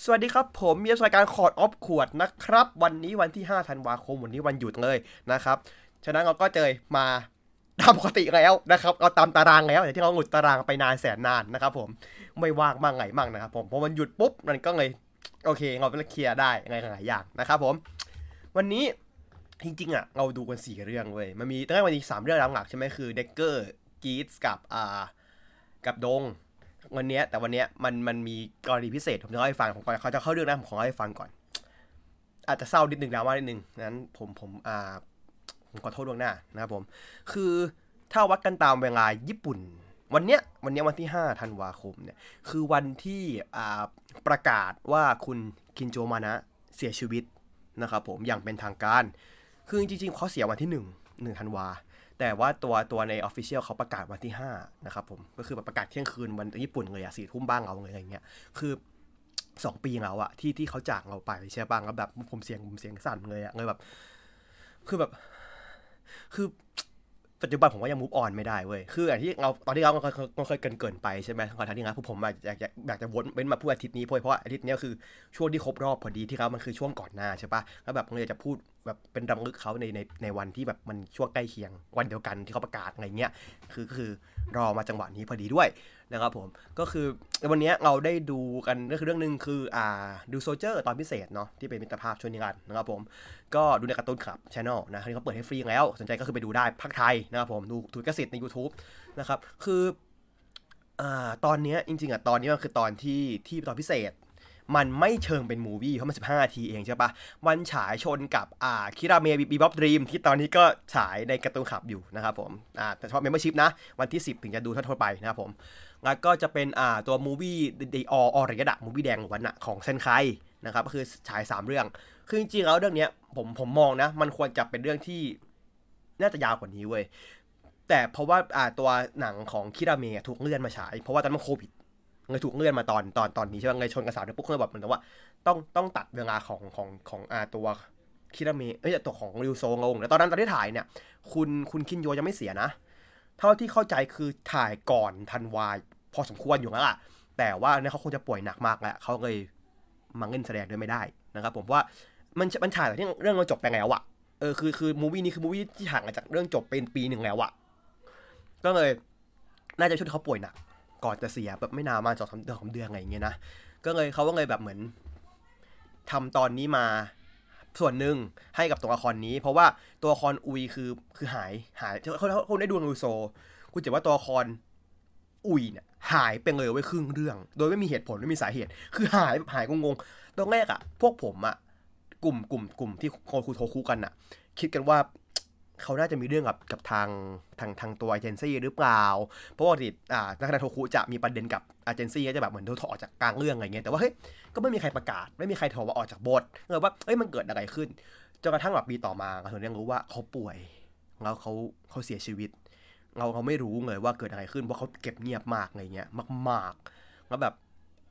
สวัสดีครับ ผมมีรายการคอร์ดออฟขวดนะครับ วันนี้วันที่5ธันวาคมวันนี้วันหยุดเลยนะครับ ฉะนั้นเราก็เจอมาตามปกติแล้วนะครับเราตามตารางแล้วแต่ที่เราหลุดตารางไปนานแสนนานนะครับผมไม่ว่างมากไงมั่งนะครับผมพอมันหยุดปุ๊บมันก็เลยโอเคเราไปเคลียร์ได้ไงหลายอย่างนะครับผม วันนี้จริงๆอะเราดูกันสี่เรื่องเว้ยมันมีตั้งแต่วันนี้สามเรื่องหลักๆใช่ไหมคือเด็กเกอร์กีตส์กับอ่ากับดง วันเนี้ย แต่วันเนี้ยมันมันมีกรณีพิเศษผมจะเล่าให้ฟังผมก่อนเขาจะเข้าเรื่องนะผมขอเล่าให้ฟังก่อน อาจจะเศร้านิดนึงดราม่านิดนึงนั้นผมผมอ่าผมขอโทษล่วงหน้านะครับผม คือถ้าวัดกันตามเวลาญี่ปุ่น วันเนี้ยวันเนี้ยวันที่5ธันวาคมเนี่ยคือวันที่อ่าประกาศว่าคุณคินโจมานะเสียชีวิตนะครับผมอย่างเป็นทางการ คือจริงๆเขาเสียวันที่1 1ธันวา แต่ว่าตัวตัวใน official เขาประกาศวันที่ 5 นะครับผม ก็คือแบบประกาศเที่ยงคืนวันญี่ปุ่นเลยอะสี่ทุ่มบ้างเราเลยอะไรเงี้ย คือสองปีแล้วอะที่ที่เขาจากเราไปใช่ป่ะแล้วแบบผมเสียงผมเสียงสั่นเลยอะเลยแบบ คือแบบ คือ ปัจจุบันผมว่ายัง move on ไม่ได้เว้ย คืออย่างที่เราตอนที่เราเราเคยเกินเกินไปใช่ไหมก่อนท้ายที่งั้นผมอยากอยากอยากจะวนเว้นมาพูดอาทิตย์นี้เพราะเพราะว่าอาทิตย์นี้คือช่วงที่ครบรอบพอดีที่เขามันคือช่วงก่อนหน้าใช่ปะแล้วแบบเลยจะพูดแบบเป็นรำลึกเขาในในในวันที่แบบมันช่วงใกล้เคียงวันเดียวกันที่เขาประกาศอะไรเงี้ย คือคือรอมาจังหวะนี้พอดีด้วย นะครับผมก็คือวันนี้เราได้ดูกันก็คือเรื่องหนึ่งคืออ่าริวโซเจอร์ตอนพิเศษเนาะที่เป็นมิตรภาพชั่วนิรันดร์นะครับผมก็ดูในการ์ตูนครับช anel นะคราวนี้เขาเปิดให้ฟรีแล้ว สนใจก็คือไปดูได้พากย์ไทยนะครับผมดูถูกลิขสิทธิ์ใน YouTube นะครับคืออ่าตอนนี้จริงๆอะตอนนี้มันคือตอนที่ที่ตอนพิเศษมันไม่เชิงเป็น movie เพราะมัน 15 นาทีเองใช่ปะวันฉายชนกับอ่าคิราเมะ Bebop Dream ที่ตอนนี้ก็ฉายในการ์ตูนคลับอยู่นะครับผมอ่าแต่เฉพาะ membership นะ วันที่ 10 ถึงจะดูทั่วไปนะครับผม แล้วก็จะเป็นอ่าตัว movie เดอออริกะ the movie แดงวันอะของเซนไคนะครับก็คือฉาย 3 เรื่อง คือจริงๆแล้วเรื่องเนี้ยผมผมมองนะ มันควรจะเป็นเรื่องที่น่าจะยาวกว่านี้เว้ยแต่เพราะว่าอ่าตัวหนังของคิราเมะถูกเลื่อนมาฉาย เพราะว่าตอนนั้นมันโควิดเลยถูกเลื่อนมาตอนตอนตอนนี้ใช่ไหมเลยชนกระแสเนี่ยปุ๊บเลยแบบเหมือนว่าต้องต้องตัดเวลาของของของอ่าตัวคิราเมะเอ้ยตัวของริวโซลงแล้วตอนนั้นตอนที่ถ่ายเนี่ย คุณคุณคินโยยังไม่เสียนะ เท่าที่เข้าใจคือถ่ายก่อนธันวา พอสมควรอยู่แล้วล่ะ แต่ว่าเนี่ยเขาคงจะป่วยหนักมากแล้วเขาเลยมาเล่นแสดงด้วยไม่ได้นะครับผมว่ามันมันถ่ายแต่ที่เรื่องเราจบไปแล้วอะเออคือคือมูวี่นี้คือมูวี่ที่ห่างจากเรื่องจบเป็นปีหนึ่งแล้วอะก็เลยน่าจะช่วงที่เขาป่วยหนัก ก่อนจะเสียแบบไม่นานมาสองสามเดือนสามเดือนอะไรอย่างเงี้ยนะก็เลยเขาก็เลยแบบเหมือนทำตอนนี้มาส่วนหนึ่งให้กับตัวละครนี้ เพราะว่าตัวละครอุยคือคือหายหายเขาเขาเขาได้ดูนูโซ คุณจะว่าตัวละคร อุยเนี่ยหายไปเลยไว้ครึ่งเรื่อง โดยไม่มีเหตุผลไม่มีสาเหตุ คือหายหายงงๆตอนแรกอะพวกผมอะกลุ่มกลุ่มกลุ่มที่โคคูโทคุกันอะคิดกันว่าเขาน่าจะมีเรื่องกับกับทางทางทางตัวเอเจนซี่หรือเปล่า เพราะว่าติอ่านักแสดงโทคุจะมีประเด็นกับเอเจนซี่ก็จะแบบเหมือนโดนถอดอกจากกลางเรื่องอะไรเงี้ยแต่ว่าเฮ้ยก็ไม่มีใครประกาศ ไม่มีใครโทรว่าออกจากบทเลยว่าเอ้ยมันเกิดอะไรขึ้นจนกระทั่งแบบปีต่อมาเราถึงได้รู้ว่าเขาป่วยแล้วเขาเขาเสียชีวิต เราเขาไม่รู้เลยว่าเกิดอะไรขึ้นเพราะเขาเก็บเงียบมากอะไรเงี้ยมากๆแล้วแบบ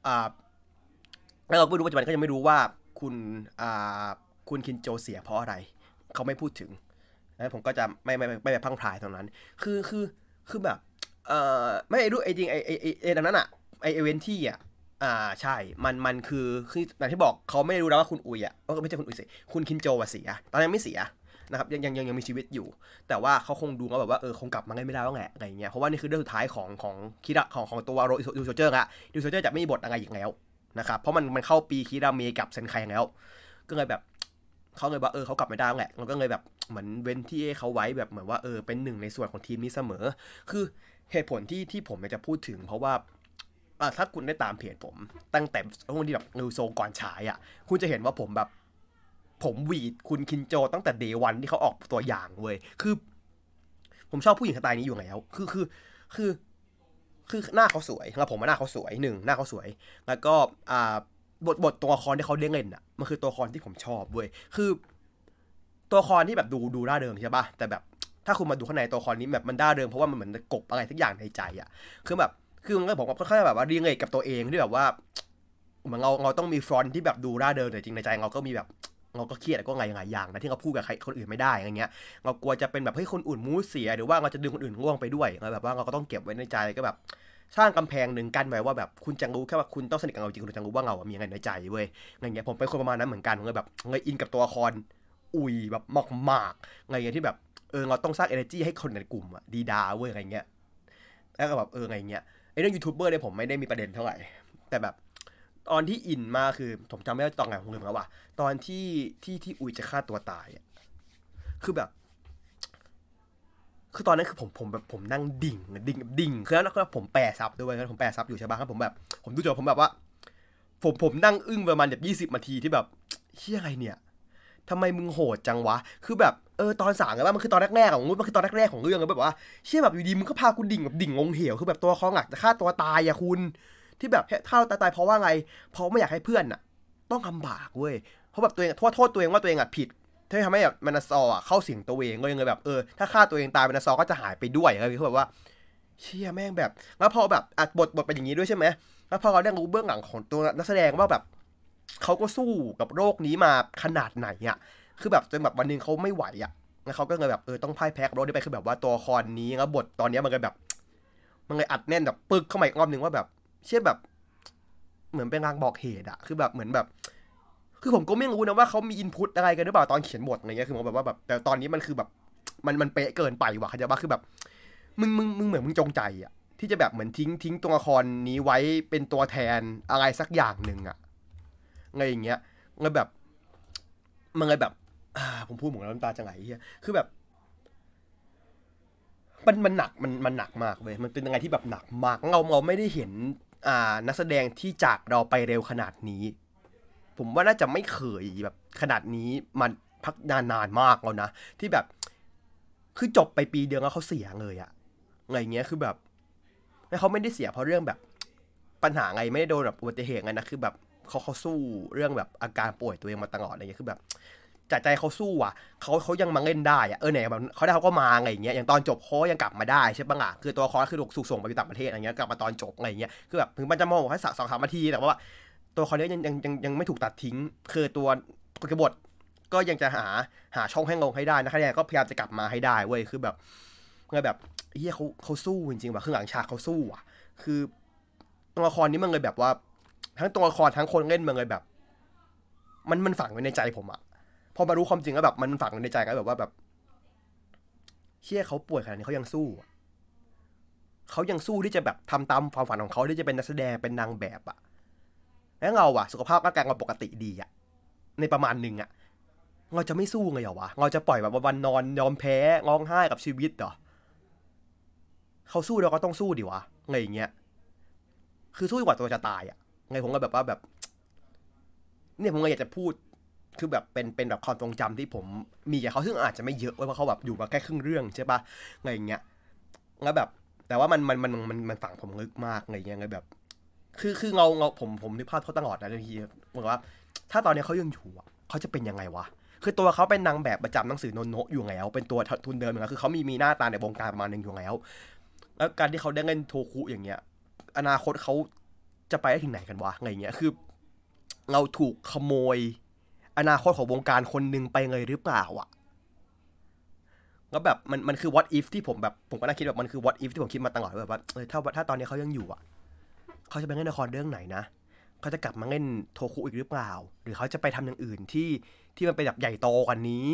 อ่าแล้วเราก็ไม่รู้ปัจจุบันก็ยังไม่รู้ว่าคุณอ่าคุณคินโจเสียเพราะอะไร เขาไม่พูดถึงแล้วผมก็จะไม่ไม่ไม่ไม่ไปพังพรายตรงนั้น คือคือคือแบบเอ่อไม่รู้ไอ้จริงไอ้ไอ้ไอ้ไอ้ดังนั้นอะไอ้เอเวนที่อะอ่าใช่ มันมันคือคืออย่างที่บอกเขาไม่รู้แล้วว่าคุณอุยอะเออไม่ใช่คุณอุยสิคุณคินโจอะเสีย ตอนนั้นไม่เสีย นะครับยังยังยังมีชีวิตอยู่ แต่ว่าเขาคงดูว่าแบบว่าเออคงกลับมาได้ไม่ได้แล้วแหละอะไรเงี้ยเพราะว่านี่คือเรื่องสุดท้ายของของคิระของของตัวโรริวโซเจอร์ละริวโซเจอร์จะไม่มีบทอะไรอีกแล้วนะครับเพราะมันมันเข้าปีคิราเมกับเซนไคแล้ว ก็เลยแบบเขาเลยว่าเออเขากลับไม่ได้แล้วแหละเราก็เลยแบบเหมือนเว้นที่เขาไว้แบบเหมือนว่าเออเป็นหนึ่งในส่วนของทีมนี้เสมอ คือเหตุผลที่ที่ผมจะพูดถึง เพราะว่าอะถ้าคุณได้ตามเพจผม ตั้งแต่ช่วงที่แบบริวโซก่อนฉายอะ คุณจะเห็นว่าผมแบบ ผมหวีดคุณคินโจตั้งแต่ day one ที่เขาออกตัวอย่างเว้ยคือ ผมชอบผู้หญิงสไตล์นี้อยู่แล้ว คือคือคือ คือหน้าเขาสวยแล้วผมว่าหน้าเขาสวยหนึ่งหน้าเขาสวย แล้วก็อ่าบทบทตัวละครที่เขาเล่นเล่นอะมันคือตัวละครที่ผมชอบเว้ยคือ ตัวละครที่แบบดูดูร่าเริงใช่ป่ะแต่แบบถ้าคุณมาดูข้างในตัวละครนี้แบบมันร่าเริงเพราะว่ามันเหมือนกบอะไรสักอย่างในใจอะ คือแบบ คือมันก็ผมก็ค่อยๆแบบว่ารีเลทกับตัวเองที่แบบว่าเหมือนเราเราต้องมีฟรอนที่แบบดูร่าเริงแต่จริงในใจเราก็มีแบบ เราก็เครียดแล้วก็ไงหลายอย่างนะที่เราพูดกับใครคนอื่นไม่ได้อะไรเงี้ยเรากลัวจะเป็นแบบเฮ้ยคนอื่นมูดเสียหรือว่าเราจะดึงคนอื่นง่วงไปด้วยเราแบบว่าเราก็ต้องเก็บไว้ในใจก็แบบสร้างกำแพงหนึ่งกันไว้ว่าแบบคุณจะรู้แค่ว่าคุณต้องสนิทกับเราจริงคุณจะรู้ว่าเราอะมีอะไรในใจเว้ยไงเงี้ยผมเป็นคนประมาณนั้นเหมือนกันเลยแบบเงยอินกับตัวละครอุยแบบมากมากๆไงเงี้ยที่แบบเออเราต้องสร้าง energy ให้คนในกลุ่มอะดีดาเว้ยอะไรเงี้ยแล้วก็แบบเอออะไงเงี้ยไอ้เรื่องยูทูบเบอร์เนี่ยผมไม่ได้มีประเด็นเท่าไหร่แต่แบบ ตอนที่อินมาคือผมจำไม่ได้ตอนไหนผมลืมแล้วว่าตอนที่ที่ที่อุยจะฆ่าตัวตายอะคือแบบ คือตอนนั้นคือผมผมแบบผมนั่งดิ่งดิ่งดิ่งคือแล้วก็ผมแปลซับด้วยผมแปลซับอยู่ใช่ปะครับผมแบบ ผมดูจบผมแบบว่า ผมผมนั่งอึ้งประมาณแบบยี่สิบนาทีที่แบบเชี่ยอะไรเนี่ยทำไมมึงโหดจังวะ คือแบบ เออ ตอนสามกันว่ามันคือตอนแรกๆของมันคือตอนแรกๆของเรื่องเลยแบบว่า เชี่ยแบบอยู่ดีมึงก็พากูดิ่งแบบดิ่งลงเหว คือแบบตัวคองหลักจะฆ่าตัวตายอะคุณ ที่แบบฆ่าตัวตายเพราะว่าไง เพราะไม่อยากให้เพื่อนอะต้องลำบากเว้ย เพราะแบบตัวเองโทษโทษตัวเองว่าตัวเองอะผิดที่ทำให้แบบมานาซออะเข้าสิงตัวเองก็ยังเลยแบบเออถ้าฆ่าตัวเองตายมานาซอก็จะหายไปด้วยอะไรคือแบบว่าเชี่ยแม่งแบบแล้วพอแบบอัดบทบทเป็นอย่างนี้ด้วยใช่ไหมแล้วพอเราได้รู้เบื้องหลังของตัวนักแสดงว่าแบบเขาก็สู้กับโรคนี้มาขนาดไหนอะคือแบบจนแบบวันนึงเขาไม่ไหวอะแล้วเขาก็เลยแบบเออต้องพ่ายแพ้โรคนี้ไปคือแบบว่าตัวครนี้แล้วบทตอนเนี้ยมันเลยแบบ มันเลยอัดแน่นแบบปึกเข้ามาอีกรอบหนึ่งว่าแบบ เชี่ยแบบ เหมือนเป็นรางบอกเหตุอะคือแบบเหมือนแบบ คือผมก็ไม่รู้นะว่าเขามีอินพุตอะไรกันหรือเปล่าตอนเขียนบทอะไรเงี้ยคือผมแบบว่าแบบแต่ตอนนี้มันคือแบบ มันมันเป๊ะเกินไปว่ะเข้าใจปะคือแบบ มึงมึงมึงเหมือนมึงจงใจอะที่จะแบบเหมือนทิ้งทิ้งตัวละครนี้ไว้เป็นตัวแทนอะไรสักอย่างหนึ่งอะอะไรอย่างเงี้ยแล้วแบบมันเลยแบบอ่าผมพูดเหมือนน้ำตาจะไหลเฮียคือแบบมันมันหนักมันมันหนักมากเว้ยมันเป็นยังไงที่แบบหนักมากเราเราไม่ได้เห็น นักแสดงที่จากเราไปเร็วขนาดนี้ ผมว่าน่าจะไม่เคยแบบขนาดนี้มันพักนานนานมากแล้วนะ ที่แบบคือจบไปปีเดียวแล้วเขาเสียเลยอะอะไรเงี้ยคือแบบเขาไม่ได้เสียเพราะเรื่องแบบปัญหาไงไม่ได้โดนแบบอุบัติเหตุไงนะคือแบบเขาเขาสู้เรื่องแบบอาการป่วยตัวเองมาตลอดอะไรเงี้ยคือแบบ ใจใจเขาสู้อะเขาเขายังมาเล่นได้อะเออเนี่ยแบบเขาได้เขาก็มาไงอย่างเงี้ยอย่างตอนจบเขายังกลับมาได้ใช่ปะล่ะคือตัวคอคือถูกส่งไปอยู่ต่างประเทศอะไรเงี้ยกลับมาตอนจบอะไรเงี้ยคือแบบถึงมันจะมองแค่สองสามนาทีแต่ว่าตัวคอเนี้ยยังยังยังยังไม่ถูกตัดทิ้ง คือตัวกบฏก็ยังจะหาหาช่องให้ลงให้ได้นะคะแนนก็พยายามจะกลับมาให้ได้เว้ยคือแบบเงยแบบเฮียเขาเขาสู้จริงๆว่ะคือหลังฉากเขาสู้อะ คือตัวละครนี้มันเลยแบบว่า ทั้งตัวละครทั้งคนเล่นมันเลยแบบ มันมันฝังไว้ในใจผมอะ พอมารู้ความจริงแล้วแบบมันฝังในใจก็แบบว่าแบบเชี่ยเขาป่วยขนาดนี้เขายังสู้เขายังสู้ที่จะแบบทำตามความฝันของเขาที่จะเป็นนักแสดงเป็นนางแบบอะแล้วเราอะสุขภาพร่างกายเราปกติดีอะในประมาณหนึ่งอะเราจะไม่สู้ไงเหรอวะเราจะปล่อยแบบวันนอนยอมแพ้ร้องไห้กับชีวิตเหรอเขาสู้เราก็ต้องสู้ดิวะไงอย่างเงี้ยคือสู้กว่าตัวจะตายอะไงผมก็แบบว่าแบบ เนี่ยผมก็อยากจะพูด คือแบบเป็นเป็นแบบความทรงจำที่ผมมีกับเขาซึ่งอาจจะไม่เยอะเว้เพราะเขาแบบอยู่มาแค่ครึ่งเรื่องใช่ปะไงอย่างเงี้ยแล้วแบบ แต่ว่ามันมันมันมันมันฝังผมลึกมากไงอย่างเงี้ยแบบ คือคือเราเราผมผมนึกภาพเขาตลอดนะทีบอกว่า ถ้าตอนนี้เขายังอยู่เขาจะเป็นยังไงวะคือตัวเขาเป็นนางแบบประจำหนังสือโนโนะอยู่แล้ว เป็นตัวทุนเดิมอยู่แล้วคือเขามีมีหน้าตาในวงการประมาณหนึ่งอยู่แล้ว แล้วการที่เขาได้เล่นโทคุอย่างเงี้ย อนาคตเขาจะไปได้ถึงไหนกันวะไงเงี้ยคือ เราถูกขโมย อนาคตของวงการคนหนึ่งไปเลยหรือเปล่าอะแล้วแบบมันมันคือ what if ที่ผมแบบผมก็น่าคิดแบบมันคือ what if ที่ผมคิดมาตลอดแบบว่าเออถ้าถ้าตอนนี้เขายังอยู่อะเขาจะไปเล่นละครเรื่องไหนนะเขาจะกลับมาเล่นโทคุอีกหรือเปล่า หรือเขาจะไปทำอย่างอื่นที่ที่มันเป็นแบบใหญ่โตกว่านี้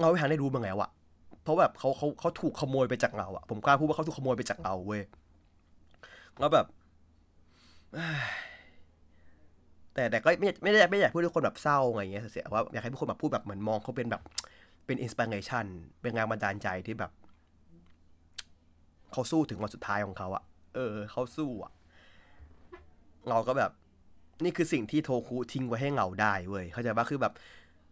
เราไม่ทันได้รู้มาแล้วอะเพราะแบบเขาเขาเขาถูกขโมยไปจากเราอะผมกล้าพูดว่าเขาถูกขโมยไปจากเราเว้ยแล้วแบบ แต่แต่ก็ไม่ไม่ได้ไม่อยากพูดให้คนแบบเศร้าอะไรเงี้ยเสียว่าอยากให้ทุกคนแบบพูดแบบเหมือนมองเขาเป็นแบบเป็นอินสปิเรชันเป็นงานบันดาลใจที่แบบเขาสู้ถึงวันสุดท้ายของเขาอะเออเขาสู้อะเราก็แบบ นี่คือสิ่งที่โทคุทิ้งไว้ให้เราได้เว้ยเข้าใจปะคือแบบ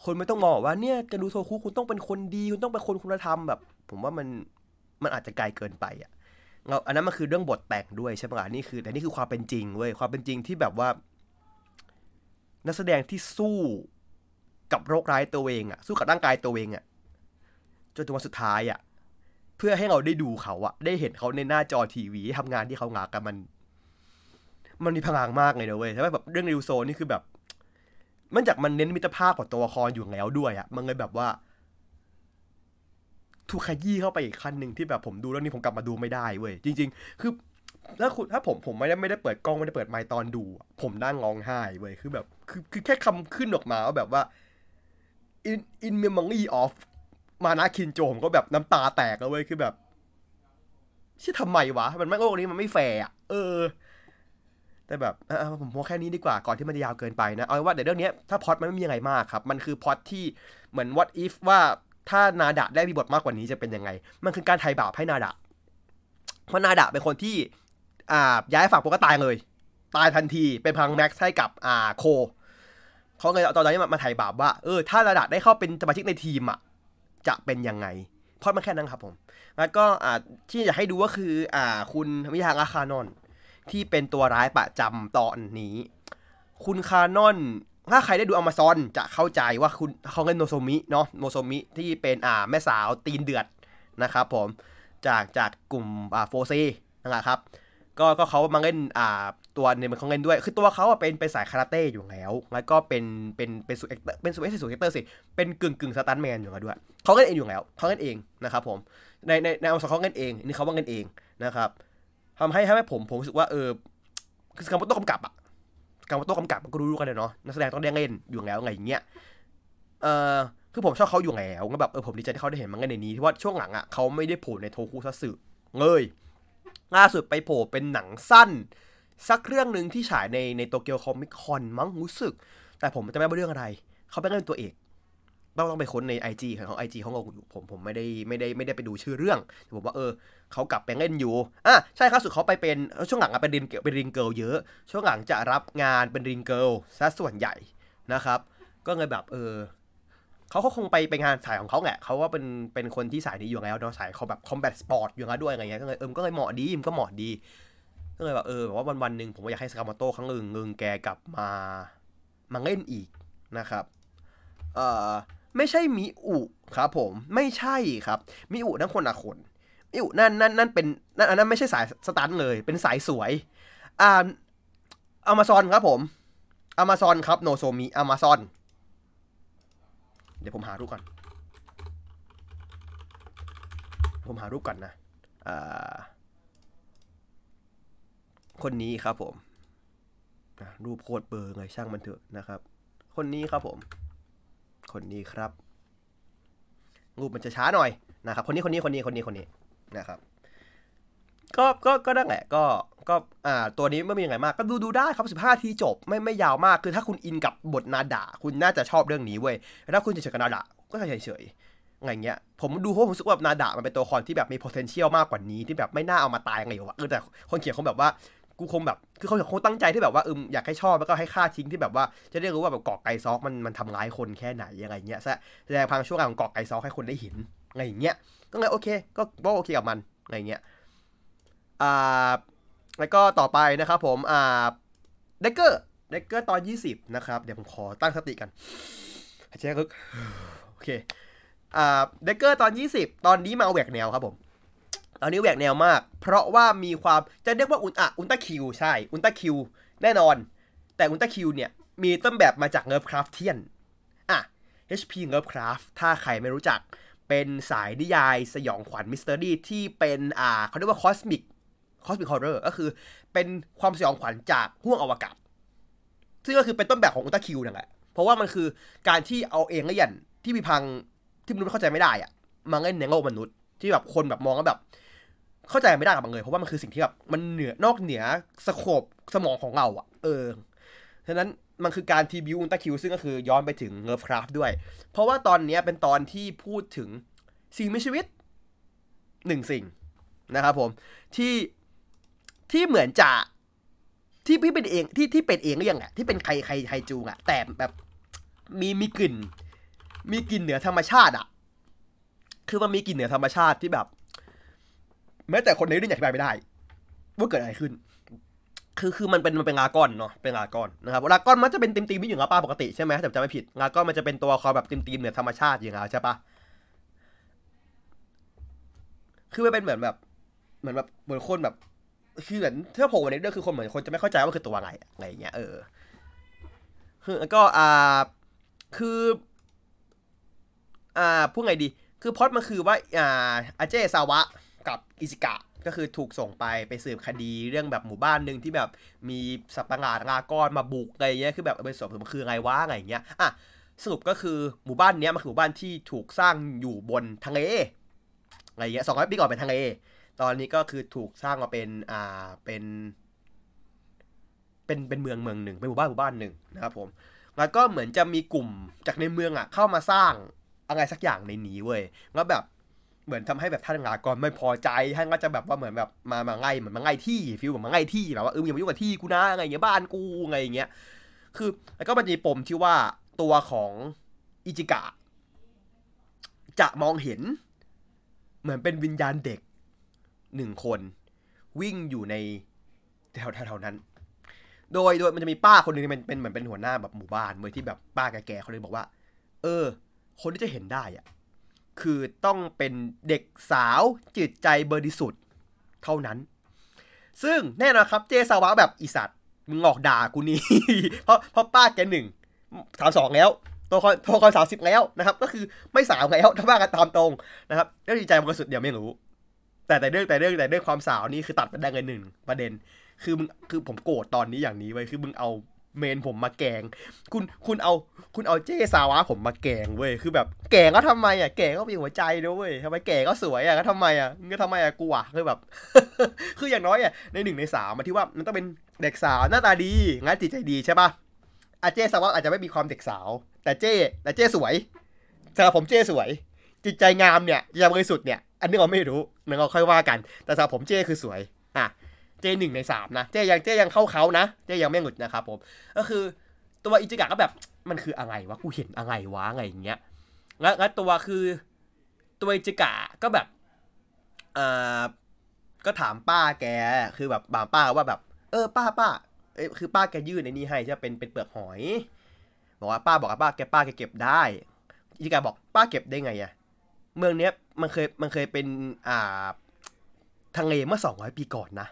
คนไม่ต้องมองว่าเนี่ยการดูโทคุคุณต้องเป็นคนดี คุณต้องเป็นคนคุณธรรมแบบ ผมว่ามันมันอาจจะไกลเกินไปอะเราอันนั้นมันคือเรื่องบทแต่งด้วยใช่ปะนี่คือแต่นี่คือความเป็นจริงเว้ยความเป็นจริงที่แบบว่า นักแสดงที่สู้กับโรคร้ายตัวเองอะสู้กับร่างกายตัวเองอะจนถึงวันสุดท้ายอะเพื่อให้เราได้ดูเขาอะได้เห็นเขาในหน้าจอทีวีทำงานที่เขางากันมัน มันมีพลังมากเลยนะเว้ยแต่ว่าแบบเรื่องริวโซนี่คือแบบ มันจากมันเน้นมิตรภาพกับตัวละครอยู่แล้วด้วยอะมันเลยแบบว่าถูกขยี้เข้าไปอีกขั้นหนึ่งที่แบบผมดูเรื่องนี้ผมกลับมาดูไม่ได้เว้ยจริง ๆ คือถ้าคุณถ้าผมผมไม่ได้ไม่ได้เปิดกล้องไม่ได้เปิดไมค์ตอนดู ผมนั่งร้องไห้เว้ยคือแบบ คือคือแค่คำขึ้นออกมาว่าแบบว่า in in memory of มานะคินโจผมก็แบบน้ำตาแตกแล้วเว้ยคือแบบเชื่อทำไมวะ มันไม่โลกนี้มันไม่แฟร์อะเออ แต่แบบเออผมพอแค่นี้ดีกว่าก่อนที่มันจะยาวเกินไปนะ เอาว่าเดี๋ยวเรื่องนี้ถ้าพอดมันไม่มีอะไรมากครับ มันคือพอดที่เหมือน what if ว่าถ้านาดะได้มีบทมากกว่านี้จะเป็นยังไง มันคือการไถ่บาปให้นาดะ เพราะนาดะเป็นคนที่ อ่าย้ายฝั่งปกตายเลย ตายทันทีเป็นพังแม็กซ์ให้กับอ่าโค เขาเลยเอาตอนนี้มามาไถ่บาปว่าเออถ้านาดะได้เข้าเป็นสมาชิกในทีมอะจะเป็นยังไงพล็อตมันแค่นั้นครับผม แล้วก็อ่าที่อยากให้ดูก็คืออ่าคุณมิยาฮาระคานอนที่เป็นตัวร้ายประจำตอนนี้ คุณคานอนถ้าใครได้ดูอ m มซอนจะเข้าใจว่าคุณเขาเล่นโนโซมิเนาะโนโซมิที่เป็นอ่าแม่สาวตีนเดือดนะครับผมจากจากกลุ่มอ่า4C นะครับก็ก็เขามาเล่นอ่า ตัวเนี่ยมันเขาเล่นด้วย คือตัวเขาอะเป็นเป็นสายคาราเต้อยู่แล้ว แล้วก็เป็นเป็นเป็นสุดเป็น suit ac suit actress เป็นกึ่งกึ่งสตันแมนอยู่แล้วด้วยเขาเล่นเองอยู่แล้วเขาเล่นเองนะครับผม ในในในอ m มาซอนเขาเล่นเอง นี่เขาว่าเล่นเองนะครับทำให้ทำให้ผมผมรู้สึกว่าเออคือซากาโมโต้กำกับอะซากาโมโต้กำกับมันก็รู้กันเลยเนาะ นักแสดงต้องได้เล่นอยู่แล้วอะไรอย่างเงี้ย เออคือผมชอบเขาอยู่แล้วก็แบบเออผมดีใจที่เขาได้เห็นมันกันในนี้ที่ว่าช่วงหลังอะเขาไม่ได้โผล่ในโทคุซัสึเลยล่าสุดไปโผล่เป็นหนังสั้น สักเรื่องหนึ่งที่ฉายในใน Tokyo Comic Con มั้งรู้สึก แต่ผมจะไม่รู้เรื่องอะไร เขาเป็นเล่นตัวเอกต้องต้องไปค้นใน IG ของเขา IG เขาอยู่ผมผมไม่ได้ไม่ได้ไม่ได้ไปดูชื่อเรื่องแต่ผมว่าเออเขากลับไปเล่นอยู่อะใช่ครับสุดเขาไปเป็นช่วงหลังเป็น ring เป็น ring girl เยอะ ช่วงหลังจะรับงานเป็น ring girl ซะส่วนใหญ่นะครับ ก็เลยแบบเออเขาก็คงไปไปงานสายของเขาแหละเขาว่าเป็นเป็นคนที่สายนี้อยู่แล้วเนาะสายเขาแบบ combat sport อยู่แล้วด้วยอะไรเงี้ยก็เลยเออก็เลยเหมาะดีมันก็เหมาะดี ก็เลยแบบเออแบบว่าวันวันหนึ่งผมอยากให้ซากาโมโต้ครั้งหนึ่งเงึงแกกลับมามาเล่นอีกนะครับเอ่อไม่ใช่มิอุครับผมไม่ใช่ครับมิอุนั่นคนละคนมิอุนั่นนั่นนั่นเป็นนั่นอันนั้นไม่ใช่สาย stunt เลย เป็นสายสวยอ่า Amazons ครับผม Amazons ครับโนโซมิ Amazons เดี๋ยวผมหารูปก่อน ผมหารูปก่อนนะอ่า คนนี้ครับผมอะรูปโคตรเบอร์ไงช่างมันเถอะนะครับ คนนี้ครับผม คนนี้ครับ รูปมันจะช้าหน่อยนะครับ คนนี้คนนี้คนนี้คนนี้คนนี้นะครับ ก็ก็ก็นั่นแหละ ก็ก็อ่าตัวนี้ไม่มีอะไรมาก ก็ดูดูได้ครับ 15 ทีจบไม่ไม่ยาวมากคือถ้าคุณอินกับบทนาดาคุณน่าจะชอบเรื่องนี้เว้ยถ้าคุณจะเฉยๆกับนาดาก็เฉยเฉยอะไรเงี้ย ผมดูเพราะผมรู้สึกว่านาดามันเป็นตัวละครที่แบบมี potential มากกว่านี้ที่แบบไม่น่าเอามาตายไงวะเออแต่คนเขียนเขาแบบว่า กูคงแบบ คือเขาคงตั้งใจที่แบบว่าเอออยากให้ชอบแล้วก็ให้ค่าทิ้งที่แบบว่า จะได้รู้ว่าแบบเกาะไก่ซอกมันมันทำร้ายคนแค่ไหนอะไรเงี้ยแสดงพังช่วงของเกาะไก่ซอกให้คนได้เห็นอะไรอย่างเงี้ย ก็เลยโอเค ก็ก็โอเคกับมันอะไรเงี้ย อ่า แล้วก็ต่อไปนะครับผม อ่า เดกเกอร์ เดกเกอร์ตอน 20 นะครับ เดี๋ยวผมขอตั้งสติกันหายใจลึก โอเค อ่า เดกเกอร์ตอน 20 ตอนนี้มาแหวกแนวครับผม ตอนนี้แหวกแนวมาก เพราะว่ามีความจะเรียกว่า Ul อะ Ultra Q ใช่ Ultra Q แน่นอน แต่ Ultra Q เนี่ย มีต้นแบบมาจาก Lovecraftian อะ HP เนิร์ฟคราฟถ้าใครไม่รู้จัก เป็นสายนิยายสยองขวัญ mystery ที่เป็นอ่าเขาเรียกว่า cosmic cosmic horror ก็คือเป็นความสยองขวัญจากห้วงอวกาศ ซึ่งก็คือเป็นต้นแบบของ Ultra Q นั่นแหละ เพราะว่ามันคือการที่เอาเอเลี่ยนที่มีพลังที่มนุษย์เข้าใจไม่ได้อะมาเล่นในโลกมนุษย์ที่แบบคนแบบมองแล้วแบบ เข้าใจไม่ได้กับมันเลยเพราะว่ามันคือสิ่งที่แบบมันเหนือนอกเหนือ scope สมองของเราอะเออฉะนั้นมันคือการ tribute Ultra Q ซึ่งก็คือย้อนไปถึง Lovecraft ด้วย เพราะว่าตอนนี้เป็นตอนที่พูดถึงสิ่งมีชีวิตหนึ่งสิ่งนะครับผมที่ที่เหมือนจะที่พี่เป็นเองที่ที่เป็นเองหรือยังอะที่เป็นใครใครใครจูงอะแต่แบบมีมีกลิ่น มีกลิ่นเหนือธรรมชาติอะคือมันมีกลิ่นเหนือธรรมชาติที่แบบ แม้แต่คนในเรื่องอธิบายไม่ได้ ว่าเกิดอะไรขึ้น คือคือมันเป็นมันเป็นลากอนเนาะเป็นลากอนนะครับลากอนมันจะเป็นติมตีมไม่อยู่กับป้าปกติใช่ไหมถ้าจำไม่ผิดลากอนมันจะเป็นตัวคอแบบติมตีมเหนือธรรมชาติอย่างเงี้ยใช่ปะคือมันเป็นเหมือนแบบ เหมือนแบบเหมือนคนแบบคือเหมือนถ้าโผล่มาในเรื่องคือคนเหมือนคนจะไม่เข้าใจว่าคือตัวอะไรอะไรเงี้ยเออคือก็อ่าคือ อ่าพูดไงดี คือพอดมันคือว่า อ่าอาเจซาวะ กับอิซิกะก็คือถูกส่งไปไปสืบคดีเรื่องแบบหมู่บ้านหนึ่งที่แบบมีสัตว์ประหลาดงากรมาบุกอะไรเงี้ยคือแบบไปสอบมันคืออะไรวะอะไรเงี้ยอะสรุปก็คือหมู่บ้านเนี้ยมันคือหมู่บ้านที่ถูกสร้างอยู่บนทะเลอะไรเงี้ยสองร้อยปีก่อนเป็นทะเลตอนนี้ก็คือถูกสร้างมาเป็นอ่าเป็น เป็นเป็นเมืองเมืองหนึ่งเป็นหมู่บ้านหมู่บ้านหนึ่งนะครับผมแล้วก็เหมือนจะมีกลุ่มจากในเมืองอะเข้ามาสร้างอะไรสักอย่างในนี้เว้ยแล้วแบบ เหมือนทำให้แบบท่านงากรไม่พอใจท่านก็จะแบบว่าเหมือนแบบมามาไล่เหมือนมาไล่ที่ฟิลเหมือนมาไล่ที่แบบว่าเอออย่ามายุ่งกับที่กูนะอะไรเงี้ยบ้านกูอะไรอย่างเงี้ยคือแล้วก็มันจะมีปมที่ว่าตัวของอิจิกะ จะมองเห็น เหมือนเป็นวิญญาณเด็กหนึ่งคน วิ่งอยู่ในแถวแถวๆนั้น โดยโดยมันจะมีป้าคนหนึ่งเป็นเป็นเหมือนเป็นหัวหน้าแบบหมู่บ้านเมื่อที่แบบป้าแก่ๆคนนึงบอกว่า เออ คนที่จะเห็นได้อะ คือต้องเป็นเด็กสาวจิตใจบริสุทธิ์เท่านั้น ซึ่งแน่นอนครับเจสาวะแบบอีสัตว์มึงหลอกด่ากูนี่ เพราะเพราะป้าแกหนึ่งสามสองแล้วตัวคอนตัวคอนสามสิบแล้วนะครับ ก็คือไม่สาวแล้วถ้าว่ากันตามตรงนะครับเรื่องจิตใจบริสุทธิ์เดี๋ยวไม่รู้ แต่แต่เรื่องแต่เรื่องแต่เรื่องความสาวนี่คือตัดไปได้เงินหนึ่งประเด็น คือมึงคือผมโกรธตอนนี้อย่างนี้ไว้คือมึงเอา เมนผมมาแกง คุณคุณเอาคุณเอาเจสาวะผมมาแกงเว้ยคือแบบแกงก็ทำไมอะแกงก็มีหัวใจด้วยเว้ยทำไมแกงก็สวยอะก็ทำไมอะก็ทำไมอะกูอะคือแบบ คืออย่างน้อยอะในหนึ่งในสามมาที่ว่ามันต้องเป็นเด็กสาวหน้าตาดีงั้นจิตใจดีใช่ป่ะอาเจสาวะอาจจะไม่มีความเด็กสาว แต่เจแต่เจสวยสำหรับผมเจสวย จิตใจงามเนี่ยจิตใจบริสุทธิ์เนี่ยอันนี้เราไม่รู้นั่นเราค่อยว่ากัน แต่สำหรับผมเจคือสวย หนึ่งในสามนะ เจยังเจยังเข้าเขานะ เจยังไม่หลุดนะครับผม ก็คือตัวอิจิกะก็แบบมันคืออะไรวะ กูเห็นอะไรวะอะไรอย่างเงี้ย แล้วแล้วตัวคือตัวอิจิกะก็แบบอ่าก็ถามป้าแก คือแบบบามป้าว่าแบบ เออป้าป้าเอ้คือป้าแกยื่นในนี้ให้ใช่ปะเป็นเป็นเปลือกหอย บอกว่าป้าบอกว่าป้าแกป้าแกเก็บได้อิจิกะบอกป้าเก็บได้ไงอะเมืองเนี้ยมันเคยมันเคยเป็นอ่าทางเลเมื่อสองร้อยปีก่อนนะ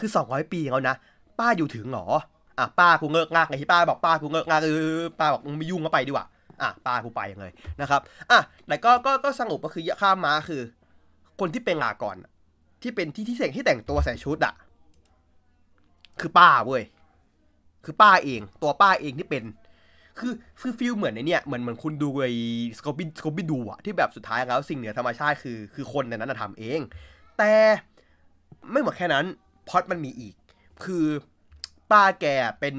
คือสองร้อยปีแล้วนะ ป้าอยู่ถึงหรออะป้ากูเงิกงากไงที่ป้าบอกป้ากูเงิกงากเออป้าบอกมึงไม่ยุ่งก็ไปดีกว่าอะป้ากูไปเลยนะครับอะแต่ก็ก็ก็สรุปก็คือข้ามมาคือ คนที่เป็นลาก่อนที่เป็นที่ที่แต่งที่แต่งตัวใส่ชุดอะคือป้าเว้ยคือป้าเองตัวป้าเองที่เป็น คือคือ feel เหมือนในเนี่ยเหมือนเหมือนคุณดูไอ้ Scooby Scooby-Doo อะที่แบบสุดท้ายแล้วสิ่งเหนือธรรมชาติคือคือคนในนั้นนะทำเอง แต่ไม่หมดแค่นั้น พล็อตมันมีอีก คือป้าแกเป็น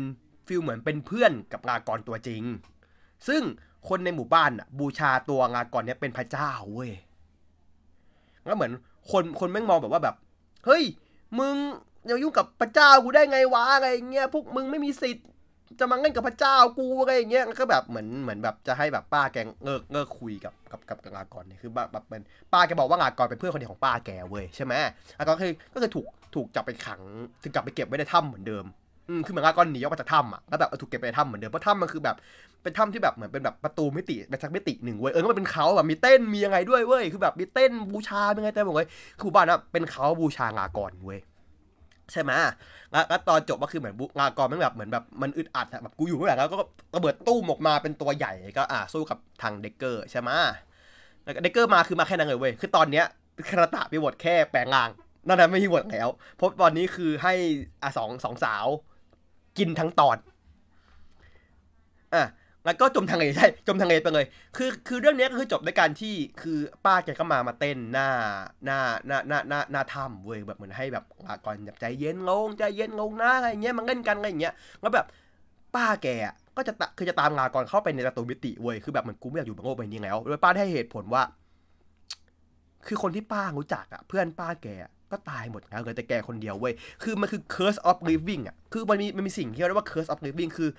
ฟิลเหมือนเป็นเพื่อนกับงากรตัวจริง ซึ่งคนในหมู่บ้านอะ บูชาตัวงากรเนี้ยเป็นพระเจ้าเว้ยแล้วเหมือนคนคนแม่งมองแบบว่าแบบ เฮ้ย มึงอย่ายุ่งกับพระเจ้ากูได้ไงวะอะไรเงี้ยพวกมึงไม่มีสิทธิ์จะมาเล่นกับพระเจ้ากูอะไรเงี้ยแล้วก็แบบเหมือนเหมือนแบบจะให้แบบป้าแกเลิกเลิกคุยกับกับกับกับงากรเนี่ยคือแบบแบบเป็นป้าแกบอกว่างากรเป็นเพื่อนคนเดียวของป้าแกเว้ยใช่ไหมงากรคือก็คือถูก ถูกจับไปขังถึงกลับไปเก็บไว้ในถ้ำเหมือนเดิมอืมคือเหมือนงากรหนีออกมาจากถ้ำอะแล้วแบบถูกเก็บไปในถ้ำเหมือนเดิมเพราะถ้ำมันคือแบบเป็นถ้ำที่แบบเหมือนเป็นแบบประตูมิติเป็นสักมิติหนึ่งเว้ยเออแล้วมันเป็นเขาแบบมีเต้นมียังไงด้วยเว้ยคือแบบมีเต้นบูชาเป็นไงแต่บอกเลยคือหมู่บ้านน่ะเป็นเขาบูชางากรเว้ยใช่ไหมแล้วตอนจบก็คือเหมือนงากรมันแบบเหมือนแบบมันอึดอัดอะแบบกูอยู่ไม่ไหวแล้วก็ระเบิดตู้มออกมาเป็นตัวใหญ่ก็อะสู้กับทางเด็กเกอร์ใช่ไหมเด็กเกอร์มาคือมาแค่นั้นเลยเว้ยคือตอนเนี้ยคาราตะมีบทแค่แปลงร่าง นั่นนะไม่มีบทแล้วเพราะตอนนี้คือให้อะสองสองสาว กินทั้งตอนอะแล้วก็จมทางเลใช่จมทางเลไปเลย คือคือเรื่องนี้ก็คือจบด้วยการที่คือป้าแกก็มามาเต้นหน้าหน้าหน้าหน้าหน้าหน้าถ้ำเว้ยแบบเหมือนให้แบบก่อนแบบใจเย็นลงใจเย็นลงนะอะไรเงี้ยมันเล่นกันอะไรเงี้ยแล้วแบบป้าแกก็จะคือจะตามงากรเข้าไปในประตูมิติเว้ยคือแบบเหมือนกูไม่อยากอยู่บนโลกใบนี้แล้วโดยป้าได้เหตุผลว่า คือคนที่ป้ารู้จักอะเพื่อนป้าแก ก็ตายหมดแล้วเหลือแต่แกคนเดียวเว้ย คือมันคือ curse of living อะ คือมันมีมันมีสิ่งที่เรียกว่า curse of living คือ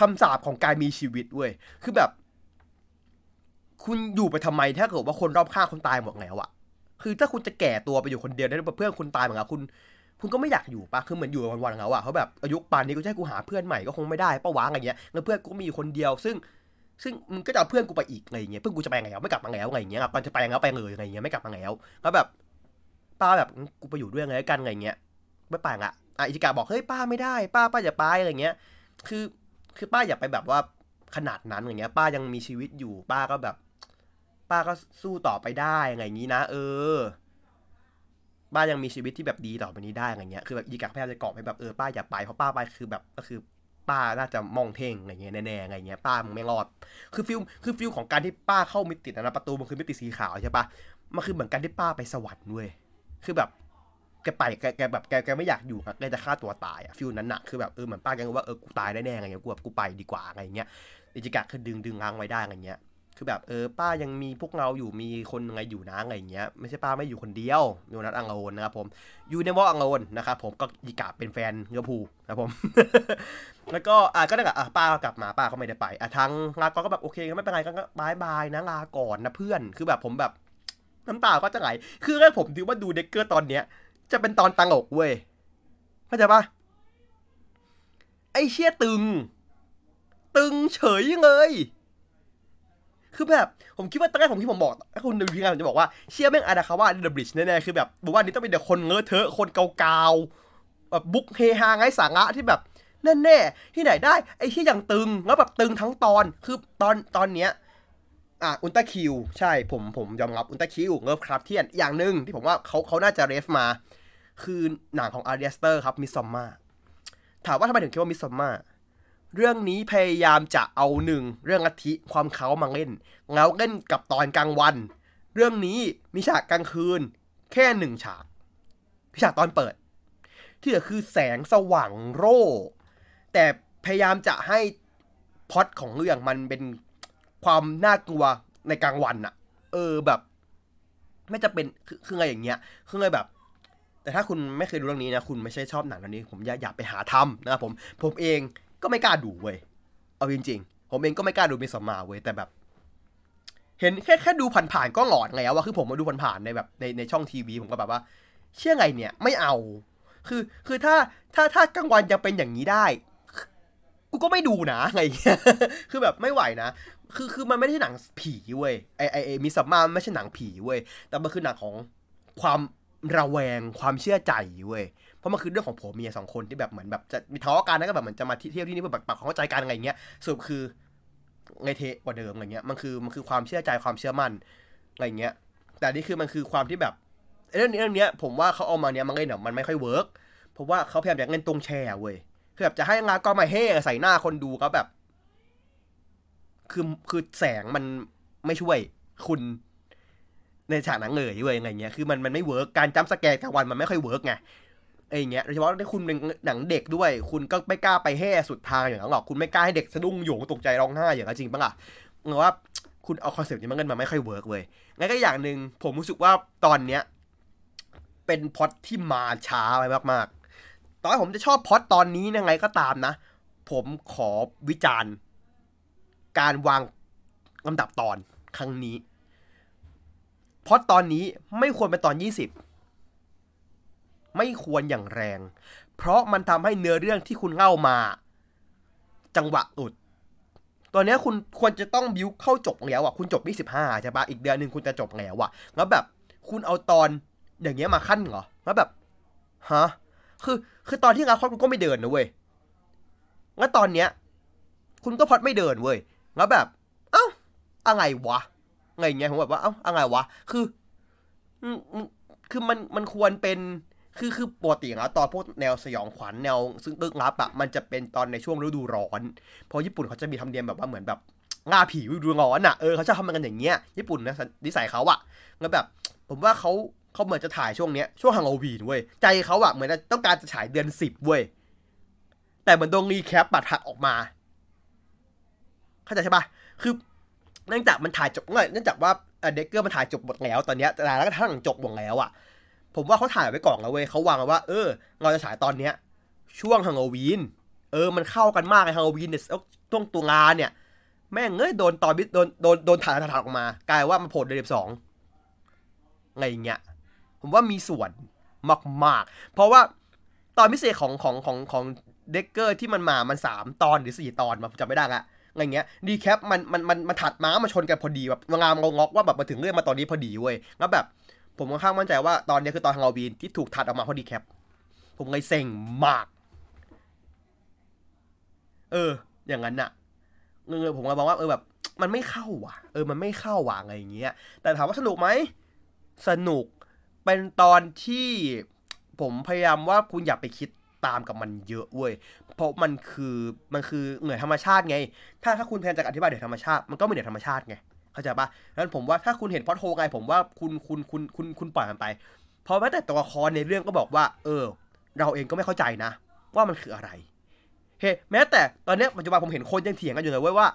คำสาปของการมีชีวิตเว้ย คือแบบ คุณอยู่ไปทำไมถ้าเกิดว่าคนรอบข้างคุณตายหมดแล้วอะคือถ้าคุณจะแก่ตัวไปอยู่คนเดียวได้วเพื่อนคุณตายเหมือนกันคุณ คุณก็ไม่อยากอยู่ปะคือเหมือนอยู่วันๆแล้วอะเขาแบบอายุป่านนี้กูจะให้กูหาเพื่อนใหม่ก็คงไม่ได้ปะวะอะไรเงี้ยแล้วเพื่อนกูก็มีอยู่คนเดียว ซึ่งซึ่งมึงก็จะเอาเพื่อนกูไปอีกอะไรเงี้ยเพื่อนกูจะไปไงแล้วไม่กลับมาแล้วอะไรเงี้ยก่อนจะไปแล้วไปเลยอะไรเงี้ยไม่กลับมาแล้วแล้วแบบ ป้าแบบกูไปอยู่ด้วยไงกันอะไรเงี้ยไม่ไปละอะอิจิกาบอกเฮ้ยป้าไม่ได้ ป้าป้าอย่าไปอะไรเงี้ย คือคือป้าอย่าไปแบบว่าขนาดนั้นอย่างเงี้ย ป้ายังมีชีวิตอยู่ ป้าก็แบบ ป้าก็สู้ต่อไปได้อะไรอย่างนี้นะ เออ ป้ายังมีชีวิตที่แบบดีต่อไปนี้ได้อะไรเงี้ยคือแบบอิจิกะพยายามจะกอบให้แบบเออป้าอย่าไปเพราะป้าไปคือแบบก็คือ ป้าน่าจะมองเท่งอะไรเงี้ยแน่ๆอะไรเงี้ยป้ามึงไม่รอด คือ feel คือ feel ของการที่ป้าเข้ามิตินะประตูมันคือมิติสีขาวใช่ปะมันคือเหมือนกันที่ป้าไปสวรรค์เว้ย คือแบบแกไปแกแกแบบแกแกไม่อยากอยู่อะแกจะฆ่าตัวตายอะ feel นั้นอะคือแบบเออเหมือนป้าแกว่าเออกูตายแน่ๆอะไรเงี้ยกูแบบกูไปดีกว่าอะไรเงี้ยอิจิกะคือดึงดึงรังไว้ได้อะไรเงี้ยคือแบบเออป้ายังมีพวกเราอยู่มีคนไรอยู่นะอะไรอย่างเงี้ยไม่ใช่ป้าไม่อยู่คนเดียว you're not alone นะครับผม you never alone นะครับผมอิจิกะเป็นแฟนลิเวอร์พูลนะผมแล้วก็อะก็ได้กับอะป้าก็กลับมาป้าก็ไม่ได้ไปอะทั้งลาก็ก็แบบโอเคก็ไม่เป็นไรก็ bye bye นะลาก่อนนะเพื่อนคือแบบผมแบบ น้ำตาก็จะไหล คือแค่ผมถือว่าดูเดกเกอร์ตอนเนี้ย จะเป็นตอนตังอกเว้ยเข้าใจปะไอเชี่ยตึง ตึงเฉยเลย คือแบบ ผมคิดว่าตอนแรกผมที่ผมบอกถ้าคุณดูทีงานผมจะบอกว่าเชี่ยแม่งอาดาคาว่าเดอะบริดจ์แน่ๆ คือแบบบอกว่านี่ต้องเป็นเด็กคนเงอะเทอะคนเกาๆแบบบุ๊กเฮฮาไงสาระที่แบบแน่ๆที่ไหนได้ ไอ้ที่อย่างตึงแล้วแบบตึงทั้งตอนคือตอนตอนเนี้ย อะอุลตร้าคิวใช่ผมผมยอมรับอุลตร้าคิวเงิฟคราฟเทียนอย่างหนึ่งที่ผมว่าเขาเขาน่าจะเรฟมา คือหนังของ Ari Aster ครับ Midsommar ถามว่าทำไมถึงคิดว่า Midsommar เรื่องนี้พยายามจะเอาหนึ่งเรื่องลัทธิความเขามาเล่นแล้วเล่นกับตอนกลางวัน เรื่องนี้มีฉากกลางคืน แค่หนึ่งฉากฉากตอนเปิด ที่เหลือคือแสงสว่างโร่แต่พยายามจะให้พล็อตของเรื่องมันเป็น ความน่ากลัวในกลางวันอะเออแบบ ไม่จะเป็นคือคือไงอย่างเงี้ยคือไงแบบ แต่ถ้าคุณไม่เคยดูเรื่องนี้นะคุณไม่ใช่ชอบหนังเรื่องนี้ ผมอยากอยาไปหาทำนะครับผม ผมเองก็ไม่กล้าดูเว้ยเอาจริงๆ ผมเองก็ไม่กล้าดูมิสมาเว้ยแต่แบบ เห็นแค่แค่ดูผ่านๆก็หลอนแล้วอะคือผมมาดูผ่านๆในแบบในในช่องทีวีผมก็แบบว่า เชื่อไงเนี่ย ไม่เอา คือคือถ้าถ้าถ้ากลางวันยังเป็นอย่างนี้ได้กูก็ไม่ดูนะไงเงี้ย คือแบบไม่ไหวนะ คือคือมันไม่ใช่หนังผีเว้ยไอไอไอ Midsommar ไม่ใช่หนังผีเว้ยแต่มันคือหนังของความระแวงความเชื่อใจเว้ยเพราะมันคือเรื่องของผัวเมียสองคนที่แบบเหมือนแบบจะมีทะเลาะกันแล้วก็แบบเหมือนจะมาเที่ยวที่นี่เพื่อแบบปรับความเข้าใจกันอะไรเงี้ยสรุปคือไงเทกว่าเดิมอะไรเงี้ยมันคือมันคือความเชื่อใจความเชื่อมั่นอะไรเงี้ย แต่นี่คือมันคือความที่แบบเรื่องนี้เรื่องเนี้ยผมว่าเขาเอามาเนี้ยมันเล่นเนี่ยมันไม่ค่อย work เพราะว่าเขาพยายามจะเล่นตรง scare เว้ยคือแบบจะให้แม่งก็มาแฮ่ใส่หน้าคนดูก็แบบ คือคือแสงมันไม่ช่วยคุณในฉากหนังเลยเว้ยอะไรเงี้ยคือมันมันไม่ work การ jump scare กลางวันมันไม่ค่อย work ไงไอ้เงี้ยโดยเฉพาะถ้าคุณเป็นหนังเด็กด้วย คุณก็ไม่กล้าไปแฮ่สุดทางอย่างนั้นหรอกคุณไม่กล้าให้เด็กสะดุ้งโยงตกใจร้องไห้อย่างนั้นจริงปะล่ะเงว่าคุณเอาคอนเซปต์นี้มาเงินมาไม่ค่อย work เว้ยงั้นก็อย่างหนึ่งผมรู้สึกว่าตอนเนี้ย เป็นพอตที่มาช้าไปมากๆตอให้ผมจะชอบพอตตอนนี้ยังไงก็ตามนะ ผมขอวิจารณ์ การวางลำดับตอนครั้งนี้ เพราะตอนนี้ไม่ควรเป็นตอน 20 ไม่ควรอย่างแรง เพราะมันทำให้เนื้อเรื่องที่คุณเล่ามา จังหวะอุดตอนนี้คุณควรจะต้องบิวเข้าจบแล้วอะ คุณจบ 25ใช่ปะอีกเดือนหนึ่งคุณจะจบแล้วอะ แล้วแบบคุณเอาตอนอย่างเงี้ยมาขั้นเหรอ แล้วแบบฮะคือคือตอนที่งานคอนคุณก็ไม่เดินนะเว้ย แล้วตอนเนี้ย คุณก็พอดไม่เดินเว้ย แล้วแบบ เอ้า อะไรวะไงเงี้ย ผมแบบว่า เอ้า อะไรวะ คือ คือมัน มันควรเป็น คือ คือปกติแล้วตอนพวกแนวสยองขวัญแนว ซึ่งตึกลับอะมันจะเป็นตอนในช่วงฤดูร้อน เพราะญี่ปุ่นเขาจะมีทำเนียมแบบว่าเหมือนแบบล่าผีฤดูร้อนอะเออเขาจะทำกันอย่างเงี้ย ญี่ปุ่นนะนิสัยเขาอะแล้วแบบ ผมว่าเขาเขาเหมือนจะถ่ายช่วงเนี้ยช่วงฮังโอวีนเว้ย ใจเขาอะเหมือนต้องการจะฉายเดือนสิบเว้ย แต่เหมือนโดนรีแคปบัตรหักออกมา เข้าใจใช่ปะคือเนื่องจากมันถ่ายจบเนื่องจากว่าเด็กเกอร์มันถ่ายจบหมดแล้วตอนนี้แต่แล้วก็ทั้งจบหมดแล้วอะผมว่าเขาถ่ายไว้ก่อนแล้วเว้ยเขาวางว่า เออ เราจะฉายตอนเนี้ย ช่วงฮังโอวีน เออ มันเข้ากันมากไอ้ฮังโอวีนเนี่ยช่วงตุลาเนี่ย แม่งเอ้ยโดนตอนบิโดนโดนโดนถ่ายถ่ายออกมากลายว่ามันโผล่เดือนสองอะไรอย่างเงี้ย ผมว่ามีส่วนมากๆ เพราะว่าตอนพิเศษของของของของ Decker ที่มันมามันสามตอนหรือสี่ตอนมาจำไม่ได้ละ อะไรเงี้ยดีแคปมันมันมันมันถัดม้ามาชนกันพอดีแบบงามงอกว่าแบบมาถึงเรื่องมาตอนนี้พอดีเว้ยแล้วแบบ ผมค่อนข้างมั่นใจว่าตอนนี้คือตอนฮังโอวีนที่ถูกถัดออกมาพอดีแคปผมเลยเซ็งมาก เออ อย่างนั้นน่ะเออผมก็บอกว่าเออแบบ มันไม่เข้าว่ะ เออมันไม่เข้าว่ะอะไรอย่างเงี้ย แต่ถามว่าสนุกไหมสนุกเป็นตอนที่ผมพยายามว่าคุณอย่าไปคิด ตามกับมันเยอะเว้ย เพราะมันคือมันคือเหนือธรรมชาติไง ถ้าถ้าคุณแทนจะอธิบายเหนือธรรมชาติมันก็ไม่เหนือธรรมชาติไงเข้าใจปะนั้นผมว่าถ้าคุณเห็นพอดโฮไงผมว่าคุณคุณคุณคุณคุณปล่อยมันไป เพราะแม้แต่ตัวละครในเรื่องก็บอกว่า เออ เราเองก็ไม่เข้าใจนะ ว่ามันคืออะไรเฮ้แม้แต่ตอนนี้ปัจจุบันผมเห็นคนยังเถียงกันอยู่เลยเว้ยว่า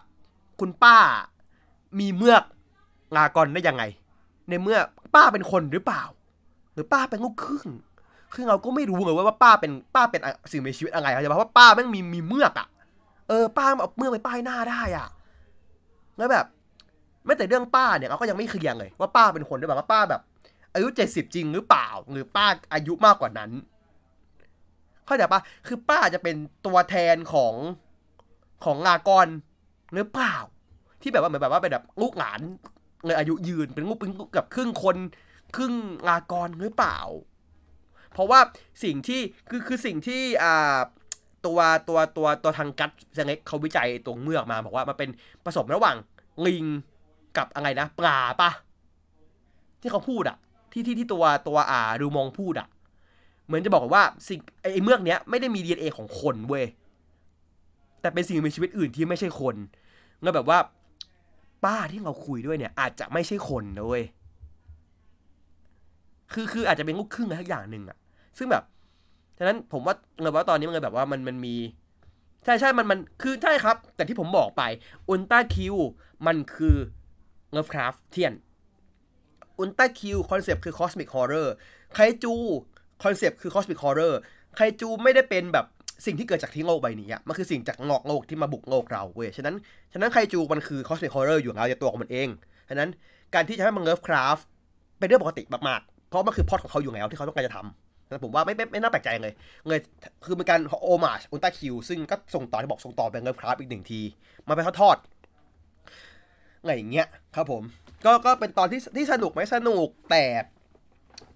คุณป้ามีเมือกลากอนได้ยังไง ในเมื่อป้าเป็นคนหรือเปล่า หรือป้าเป็นลูกครึ่ง คือเราก็ไม่รู้เลยว่าป้าเป็นป้าเป็นสิ่งมีชีวิตอะไรเขาจะบอกว่าป้าแม่งมีมีเมือกอะเออป้าเอาเมือกไปป้ายหน้าได้อะแล้วแบบไม่แต่เรื่องป้าเนี่ยเราก็ยังไม่เคลียร์เลยว่าป้าเป็นคนหรือเปล่าว่าป้าแบบ อายุเจ็ดสิบจริงหรือเปล่า หรือป้าอายุมากกว่านั้น เข้าใจปะคือป้าจะเป็นตัวแทนของของลากอนหรือเปล่า ที่แบบว่าเหมือนแบบว่าเป็นแบบลูกหลานเลยอายุยืนเป็นลูกเป็นกับครึ่งคน ครึ่งลากรหรือเปล่า เพราะว่าสิ่งที่คือคือสิ่งที่อ่าตัวตัวตัวตัวทางกัตเซงเล็กเขาวิจัยตัวเมือกมาบอกว่ามันเป็นผสมระหว่างลิงกับอะไรนะปลาปะที่เขาพูดอะที่ที่ที่ตัวตัวอ่าดูมองพูดอะเหมือนจะบอกว่าสิ่งไอ้เมือกเนี้ยไม่ได้มี DNA ของคนเว้ยแต่เป็นสิ่งมีชีวิตอื่นที่ไม่ใช่คนแล้วแบบว่า ป้าที่เราคุยด้วยเนี่ย อาจจะไม่ใช่คนนะเว้ยคือคืออาจจะเป็นลูกครึ่งอะไรทักอย่างหนึ่งอะ ซึ่งแบบฉะนั้นผมว่าเงินว่าตอนนี้มันเลยแบบว่ามันมันมี ใช่ใช่มันมันคือใช่ครับ แต่ที่ผมบอกไปอุลตร้าคิวมันคือ Lovecraftian อุลตร้าคิว concept คือ cosmic horror ไคจู concept คือ cosmic horror ไคจูไม่ได้เป็นแบบสิ่งที่เกิดจากที่โลกใบนี้อะมันคือสิ่งจากนอกโลกที่มาบุกโลกเราเว้ย ฉะนั้น ฉะนั้นไคจูมันคือ cosmic horror อยู่แล้วในตัวของมันเอง ฉะนั้นการที่จะให้มันเลิฟคราฟเป็นเรื่องปกติมากๆ เพราะมันคือพอดของเขาอยู่แล้วที่เขาต้องการจะทำ นะผมว่าไม่ไม่ไม่น่าแปลกใจเลยเลยคือเป็นการโอมาชอุลตร้าคิว ซึ่งก็ส่งต่อที่บอกส่งต่อเป็นเลิฟคราฟอีกหนึ่งที มาเป็นทอดอะไรอย่างเงี้ยครับผม ก็ก็เป็นตอนที่ที่สนุกไหมสนุกแต่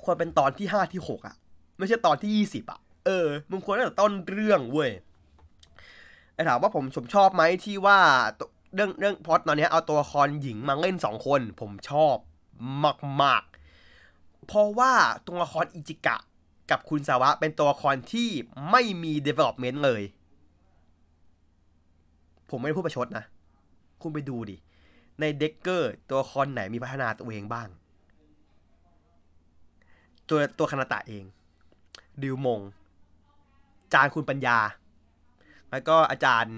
ควรเป็นตอนที่ห้าที่หกอะไม่ใช่ตอนที่ยี่สิบอะเออมึงควรตั้งแต่ต้นเรื่องเว้ยไอ้ถามว่าผมผมชอบไหมที่ว่าเรื่องเรื่องพอดตอนนี้เอาตัวละครหญิงมาเล่นสองคน ผมชอบมากมากเพราะว่าตัวละครอิจิกะ กับคุณสาวะเป็นตัวละครที่ไม่มี development เลย ผมไม่ได้พูดประชดนะ คุณไปดูดิ ในเด็กเกอร์ตัวละครไหนมีพัฒนาตัวเองบ้าง ตัวตัวคณตะเอง ดิวมง จานคุณปัญญา แล้วก็อาจารย์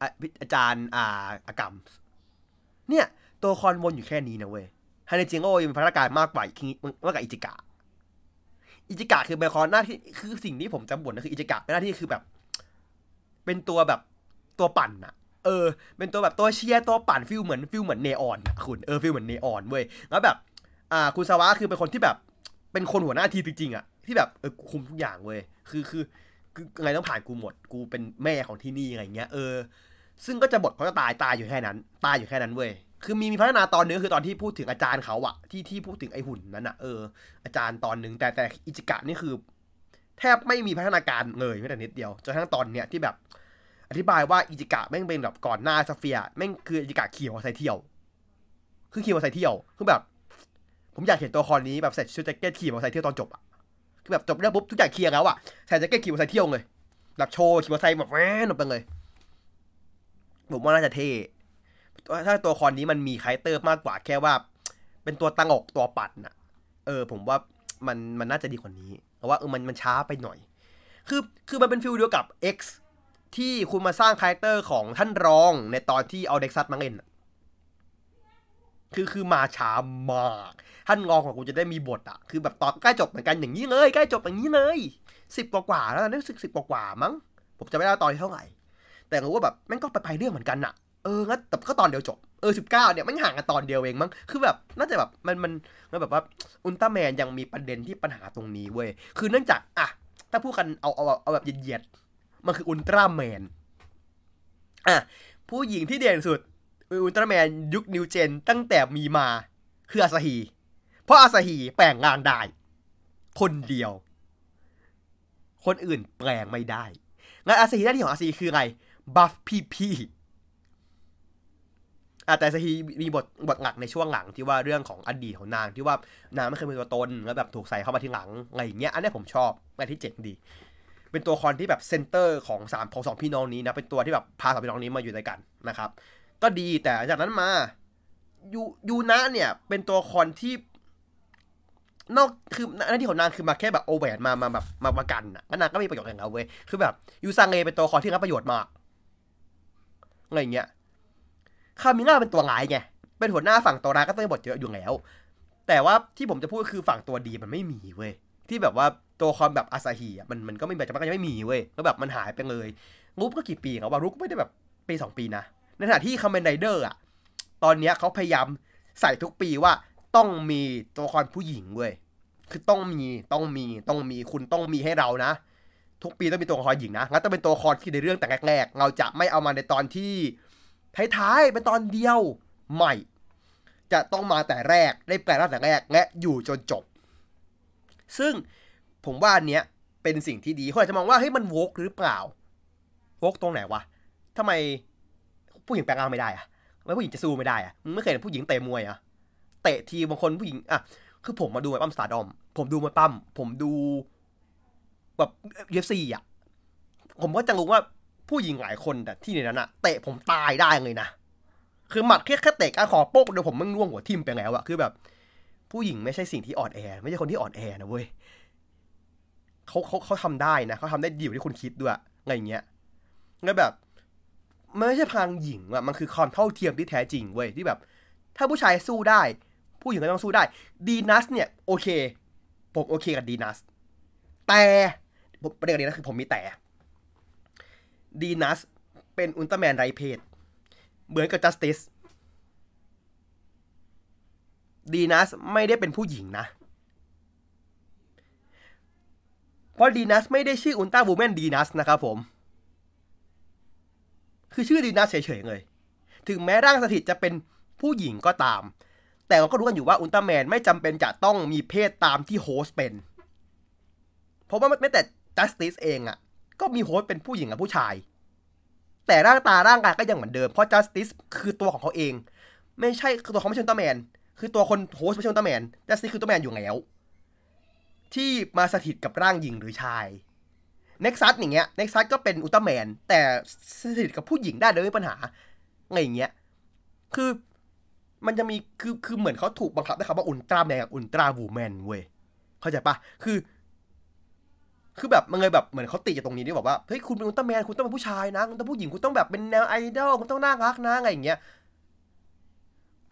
อาอาจารย์อ่าอากรรม เนี่ย ตัวคอนวนอยู่แค่นี้นะเว้ยฮานิจิโง่ยังมีพัฒนาการมากกว่ามากกว่าอิจิกะ อิจิกะคือเป็นคอนหน้าที่คือสิ่งที่ผมจำบ่นนะคืออิจิกะหน้าที่คือแบบ เป็นตัวแบบตัวปั่นอะเออ เป็นตัวแบบตัวเชียร์ตัวปั่นฟิลเหมือนฟิลเหมือนเนออนอะคุณเออฟิลเหมือนเนออนเว้ยแล้วแบบ อ่าคุณสวะคือเป็นคนที่แบบ เป็นคนหัวหน้าทีจริงๆอะที่แบบเออคุมทุกอย่างเว้ยคือคือคือไงต้องผ่านกูหมด กูเป็นแม่ของที่นี่อะไรเงี้ยเออ ซึ่งก็จะบทเขาจะตายตายอยู่แค่นั้น ตายอยู่แค่นั้นเว้ย คือมีมีพัฒนาตอนนึงคือตอนที่พูดถึงอาจารย์เขาอะที่ที่พูดถึงไอหุ่นนั้นอะเอออาจารย์ตอนหนึ่งแต่แต่อิจิกะนี่คือ แทบไม่มีพัฒนาการเลยแม้แต่นิดเดียวจนทั้งตอนเนี้ยที่แบบ อธิบายว่าอิจิกะแม่งเป็นแบบก่อนหน้าซาเฟียแม่งคืออิจิกะขี่มอเตอร์ไซค์เที่ยว คือขี่มอเตอร์ไซค์เที่ยวคือแบบ ผมอยากเห็นตัวละครนี้แบบใส่ชุดแจ็คเก็ตขี่มอเตอร์ไซค์เที่ยวตอนจบอะคือแบบจบเรื่องปุ๊บทุกอย่างเคลียร์แล้วอะใส่แจ็คเก็ตขี่มอเตอร์ไซค์เที่ยวเลยแบบโชว์ขี่มอเตอร์ไซค์แบบแว้นออกไปเลยผมว่าน่าจะเท่ ถ้าตัวละครนี้มันมี character มากกว่าแค่ว่า เป็นตัวตั้งอกตัวปัดน่ะ เออ ผมว่ามันมันน่าจะดีกว่านี้เพราะว่าเออมันมันช้าไปหน่อย คือคือมันเป็น feel เดียวกับ X ที่คุณมาสร้าง character ของท่านรองในตอนที่เอาเน็กซัสมาเล่นคือคือมาช้ามาก ท่านรองของกูจะได้มีบทอะ คือแบบตอนใกล้จบเหมือนกันอย่างนี้เลย ใกล้จบอย่างนี้เลยสิบกว่าๆแล้วนึกสึกสิบกว่าๆมั้ง ผมจะไม่ได้ตอนเท่าไหร่ แต่รู้ว่าแบบแม่งก็ไปไปเรื่องเหมือนกันอะ เอองั้นแต่ก็ตอนเดียวจบเออสิบเก้าเนี่ยมันห่างกันตอนเดียวเองมั้งคือแบบน่าจะแบบมันมันมันแบบว่าอุลตร้าแมนยังมีประเด็นที่ปัญหาตรงนี้เว้ยคือเนื่องจากอะถ้าพูดกันเอาเอาเอาแบบเหยียดๆมันคืออุลตร้าแมนอะผู้หญิงที่เด่นสุดอุลตร้าแมนยุคนิวเจนตั้งแต่มีมาคืออาซาฮี เพราะอาซาฮีแปลงร่างได้ คนเดียว คนอื่นแปลงไม่ได้งั้นอาซาฮีหน้าที่ของอาซาฮีคืออะไร บัฟพี่พี่ แต่ซาฮีมีบทบทหลักในช่วงหลังที่ว่าเรื่องของอดีตของนางที่ว่านางไม่เคยมีตัวตนแล้วแบบถูกใส่เข้ามาทีหลังอะไรอย่างเงี้ยอันนี้ผมชอบอันที่เจ๋งดี เป็นตัวคอนที่แบบเซนเตอร์ของสามของสองพี่น้องนี้นะเป็นตัวที่แบบพาสองพี่น้องนี้มาอยู่ด้วยกันนะครับ ก็ดีแต่จากนั้นมายูยูนะเนี่ย เป็นตัวคอนที่ นอกคือหน้าที่ของนางคือมาแค่แบบโอเวอร์มามาแบบมาประกันอะนางก็มีประโยชน์อย่างเงาเว้ยคือแบบยูซังเอเป็นตัวคอนที่รับประโยชน์มากอะไรอย่างเงี้ย คามิง่าเป็นตัวร้ายไง เป็นหัวหน้าฝั่งตัวร้ายก็ต้องมีบทเยอะอยู่แล้ว แต่ว่าที่ผมจะพูดคือฝั่งตัวดีมันไม่มีเว้ย ที่แบบว่าตัวคอมแบบอาซาฮีอะมันมันก็ไม่แบบมันก็ยังไม่มีเว้ย แล้วแบบมันหายไปเลยรูปก็กี่ปีแล้วว่ารูปก็ไม่ได้แบบปีสองปีนะ ในขณะที่คาเมนไรเดอร์อะ ตอนเนี้ยเขาพยายามใส่ทุกปีว่าต้องมีตัวละครผู้หญิงเว้ย คือต้องมี ต้องมี ต้องมี คุณต้องมีให้เรานะ ทุกปีต้องมีตัวละครหญิงนะงั้นต้องเป็นตัวละครที่ในเรื่องแต่แรกๆ เราจะไม่เอามาในตอนที่ ท้ายๆเป็นตอนเดียวใหม่ จะต้องมาแต่แรกได้แปลร่างแต่แรกและอยู่จนจบ ซึ่งผมว่าอันเนี้ยเป็นสิ่งที่ดีคนอาจจะมองว่าเฮ้ยมัน woke หรือเปล่า woke ตรงไหนวะทำไมผู้หญิงแปลงร่างไม่ได้อะทำไมผู้หญิงจะสู้ไม่ได้อะไม่เคยเห็นผู้หญิงเตะมวยอะเตะทีบางคนผู้หญิงอะคือผมมาดูมวยปล้ำ Stardom ผมดูมวยปล้ำ ผมดูแบบ UFC อะผมก็จะรู้ว่า ผู้หญิงหลายคนแต่ที่ในนั้นอะเตะผมตายได้เลยนะคือหมัดแค่แค่เตะการขอโป๊กเดี๋ยวผมมึงร่วงหัวทิ่มไปแล้วอะคือแบบ ผู้หญิงไม่ใช่สิ่งที่อ่อนแอ ไม่ใช่คนที่อ่อนแอนะเว้ยเขาเขาเขาทำได้นะเขาทำได้ดีกว่าที่คุณคิดด้วยอะไรเงี้ยแล้วแบบมันไม่ใช่พลังหญิงอะมันคือความเท่าเทียมที่แท้จริงเว้ยที่แบบ ถ้าผู้ชายสู้ได้ ผู้หญิงก็ต้องสู้ได้ดีนัสเนี่ยโอเค ผมโอเคกับดีนัสแต่ประเด็นนี้นะคือผมมีแต่ ดีนัสเป็นอุลตร้าแมนไรเพศเหมือนกับจัสติสดีนัสไม่ได้เป็นผู้หญิงนะ เพราะดีนัสไม่ได้ชื่ออุลตร้าวูแมนดีนัสนะครับผม คือชื่อดีนัสเฉยๆเลย ถึงแม้ร่างสถิตจะเป็นผู้หญิงก็ตาม แต่เราก็รู้กันอยู่ว่าอุลตร้าแมนไม่จำเป็นจะต้องมีเพศตามที่โฮสเป็น เพราะว่าแม้แต่จัสติสเองอะ่ะ ก็มี host เป็นผู้หญิงกับผู้ชาย แต่ร่างตาร่างกายก็ยังเหมือนเดิม เพราะจัสติสคือตัวของเขาเอง ไม่ใช่คือตัวเขาไม่ใช่อุลตร้าแมน คือตัวคน host ไม่ใช่อุลตร้าแมนจัสติสคืออุลตร้าแมนอยู่แล้ว ที่มาสถิตกับร่างหญิงหรือชายเน็กซัสอย่างเงี้ยเน็กซัสก็เป็นอุลตร้าแมน แต่สถิตกับผู้หญิงได้โดยไม่มีปัญหาไงอย่างเงี้ย คือมันจะมีคือคือเหมือนเขาถูกบังคับนะครับว่าอุลตร้าแมนกับอุลตร้าวูแมนเว้ยเข้าใจปะคือ คือแบบมันเลยแบบเหมือนเขาติจากตรงนี้ที่บอกว่าเฮ้ยคุณเป็นอุลตร้าแมนคุณต้องเป็นผู้ชายนะคุณต้องผู้หญิงคุณต้องแบบเป็นแนวไอดอลคุณต้องน่ารักนะอะไรอย่างเงี้ย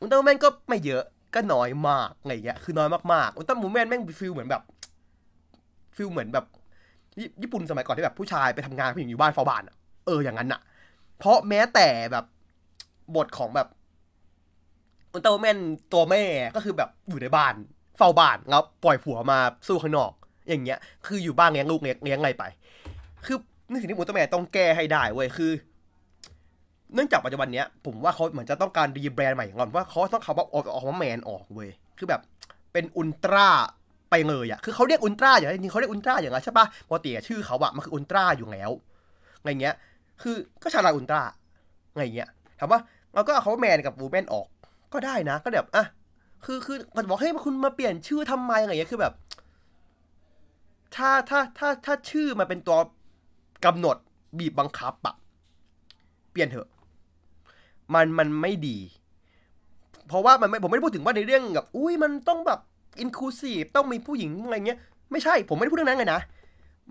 อุลตร้าแมนก็ไม่เยอะก็น้อยมากอะไรอย่างเงี้ยคือน้อยมากๆอุลตร้าวูแมนแม่ง feel เหมือนแบบ feel เหมือนแบบ ญี่ปุ่นสมัยก่อนที่แบบผู้ชายไปทำงานผู้หญิงอยู่บ้านเฝ้าบ้านอะเอออย่างนั้นอะเพราะแม้แต่แบบบทของแบบอุลตร้าแมนตัวแม่ก็คือแบบอยู่ในบ้านเฝ้าบ้านแล้วปล่อยผัวมาสู้ข้างนอก อย่างเงี้ย คืออยู่บ้านเลี้ยงลูกเลี้ยงเลี้ยงอะไรไป คือนี่สิ่งที่อุลตแมนต้องแก้ให้ได้เว้ย คือ เนื่องจากปัจจุบันเนี้ย ผมว่าเขาเหมือนจะต้องการรีแบรนด์ใหม่ก่อนว่าเขาต้องเขาว่าออกออกมาแมนออกเว้ย คือแบบเป็นอุลตร้าไปเลยอะคือเขาเรียกอุลตร้าอย่างจริงเขาเรียกอุลตร้าอย่างไรใช่ปะปกติชื่อเขาอะมันคืออุลตร้าอยู่แล้ว อะไรเงี้ย คือก็ชาลาอุลตร้าอะไรเงี้ย ถามว่าเราก็เอาเขาแมนกับวูแมนออก ก็ได้นะ ก็แบบอะคือคือมันบอกให้คุณมาเปลี่ยนชื่อทำไมอะไรเงี้ย คือแบบ ถ้าถ้าถ้าถ้าชื่อมันเป็นตัวกำหนดบีบบังคับอะเปลี่ยนเถอะ มันมันไม่ดี เพราะว่ามันไม่ผมไม่ได้พูดถึงว่าในเรื่องแบบอุ้ยมันต้องแบบอินคลูซีฟต้องมีผู้หญิงอะไรเงี้ย ไม่ใช่ผมไม่ได้พูดเรื่องนั้นเลยนะ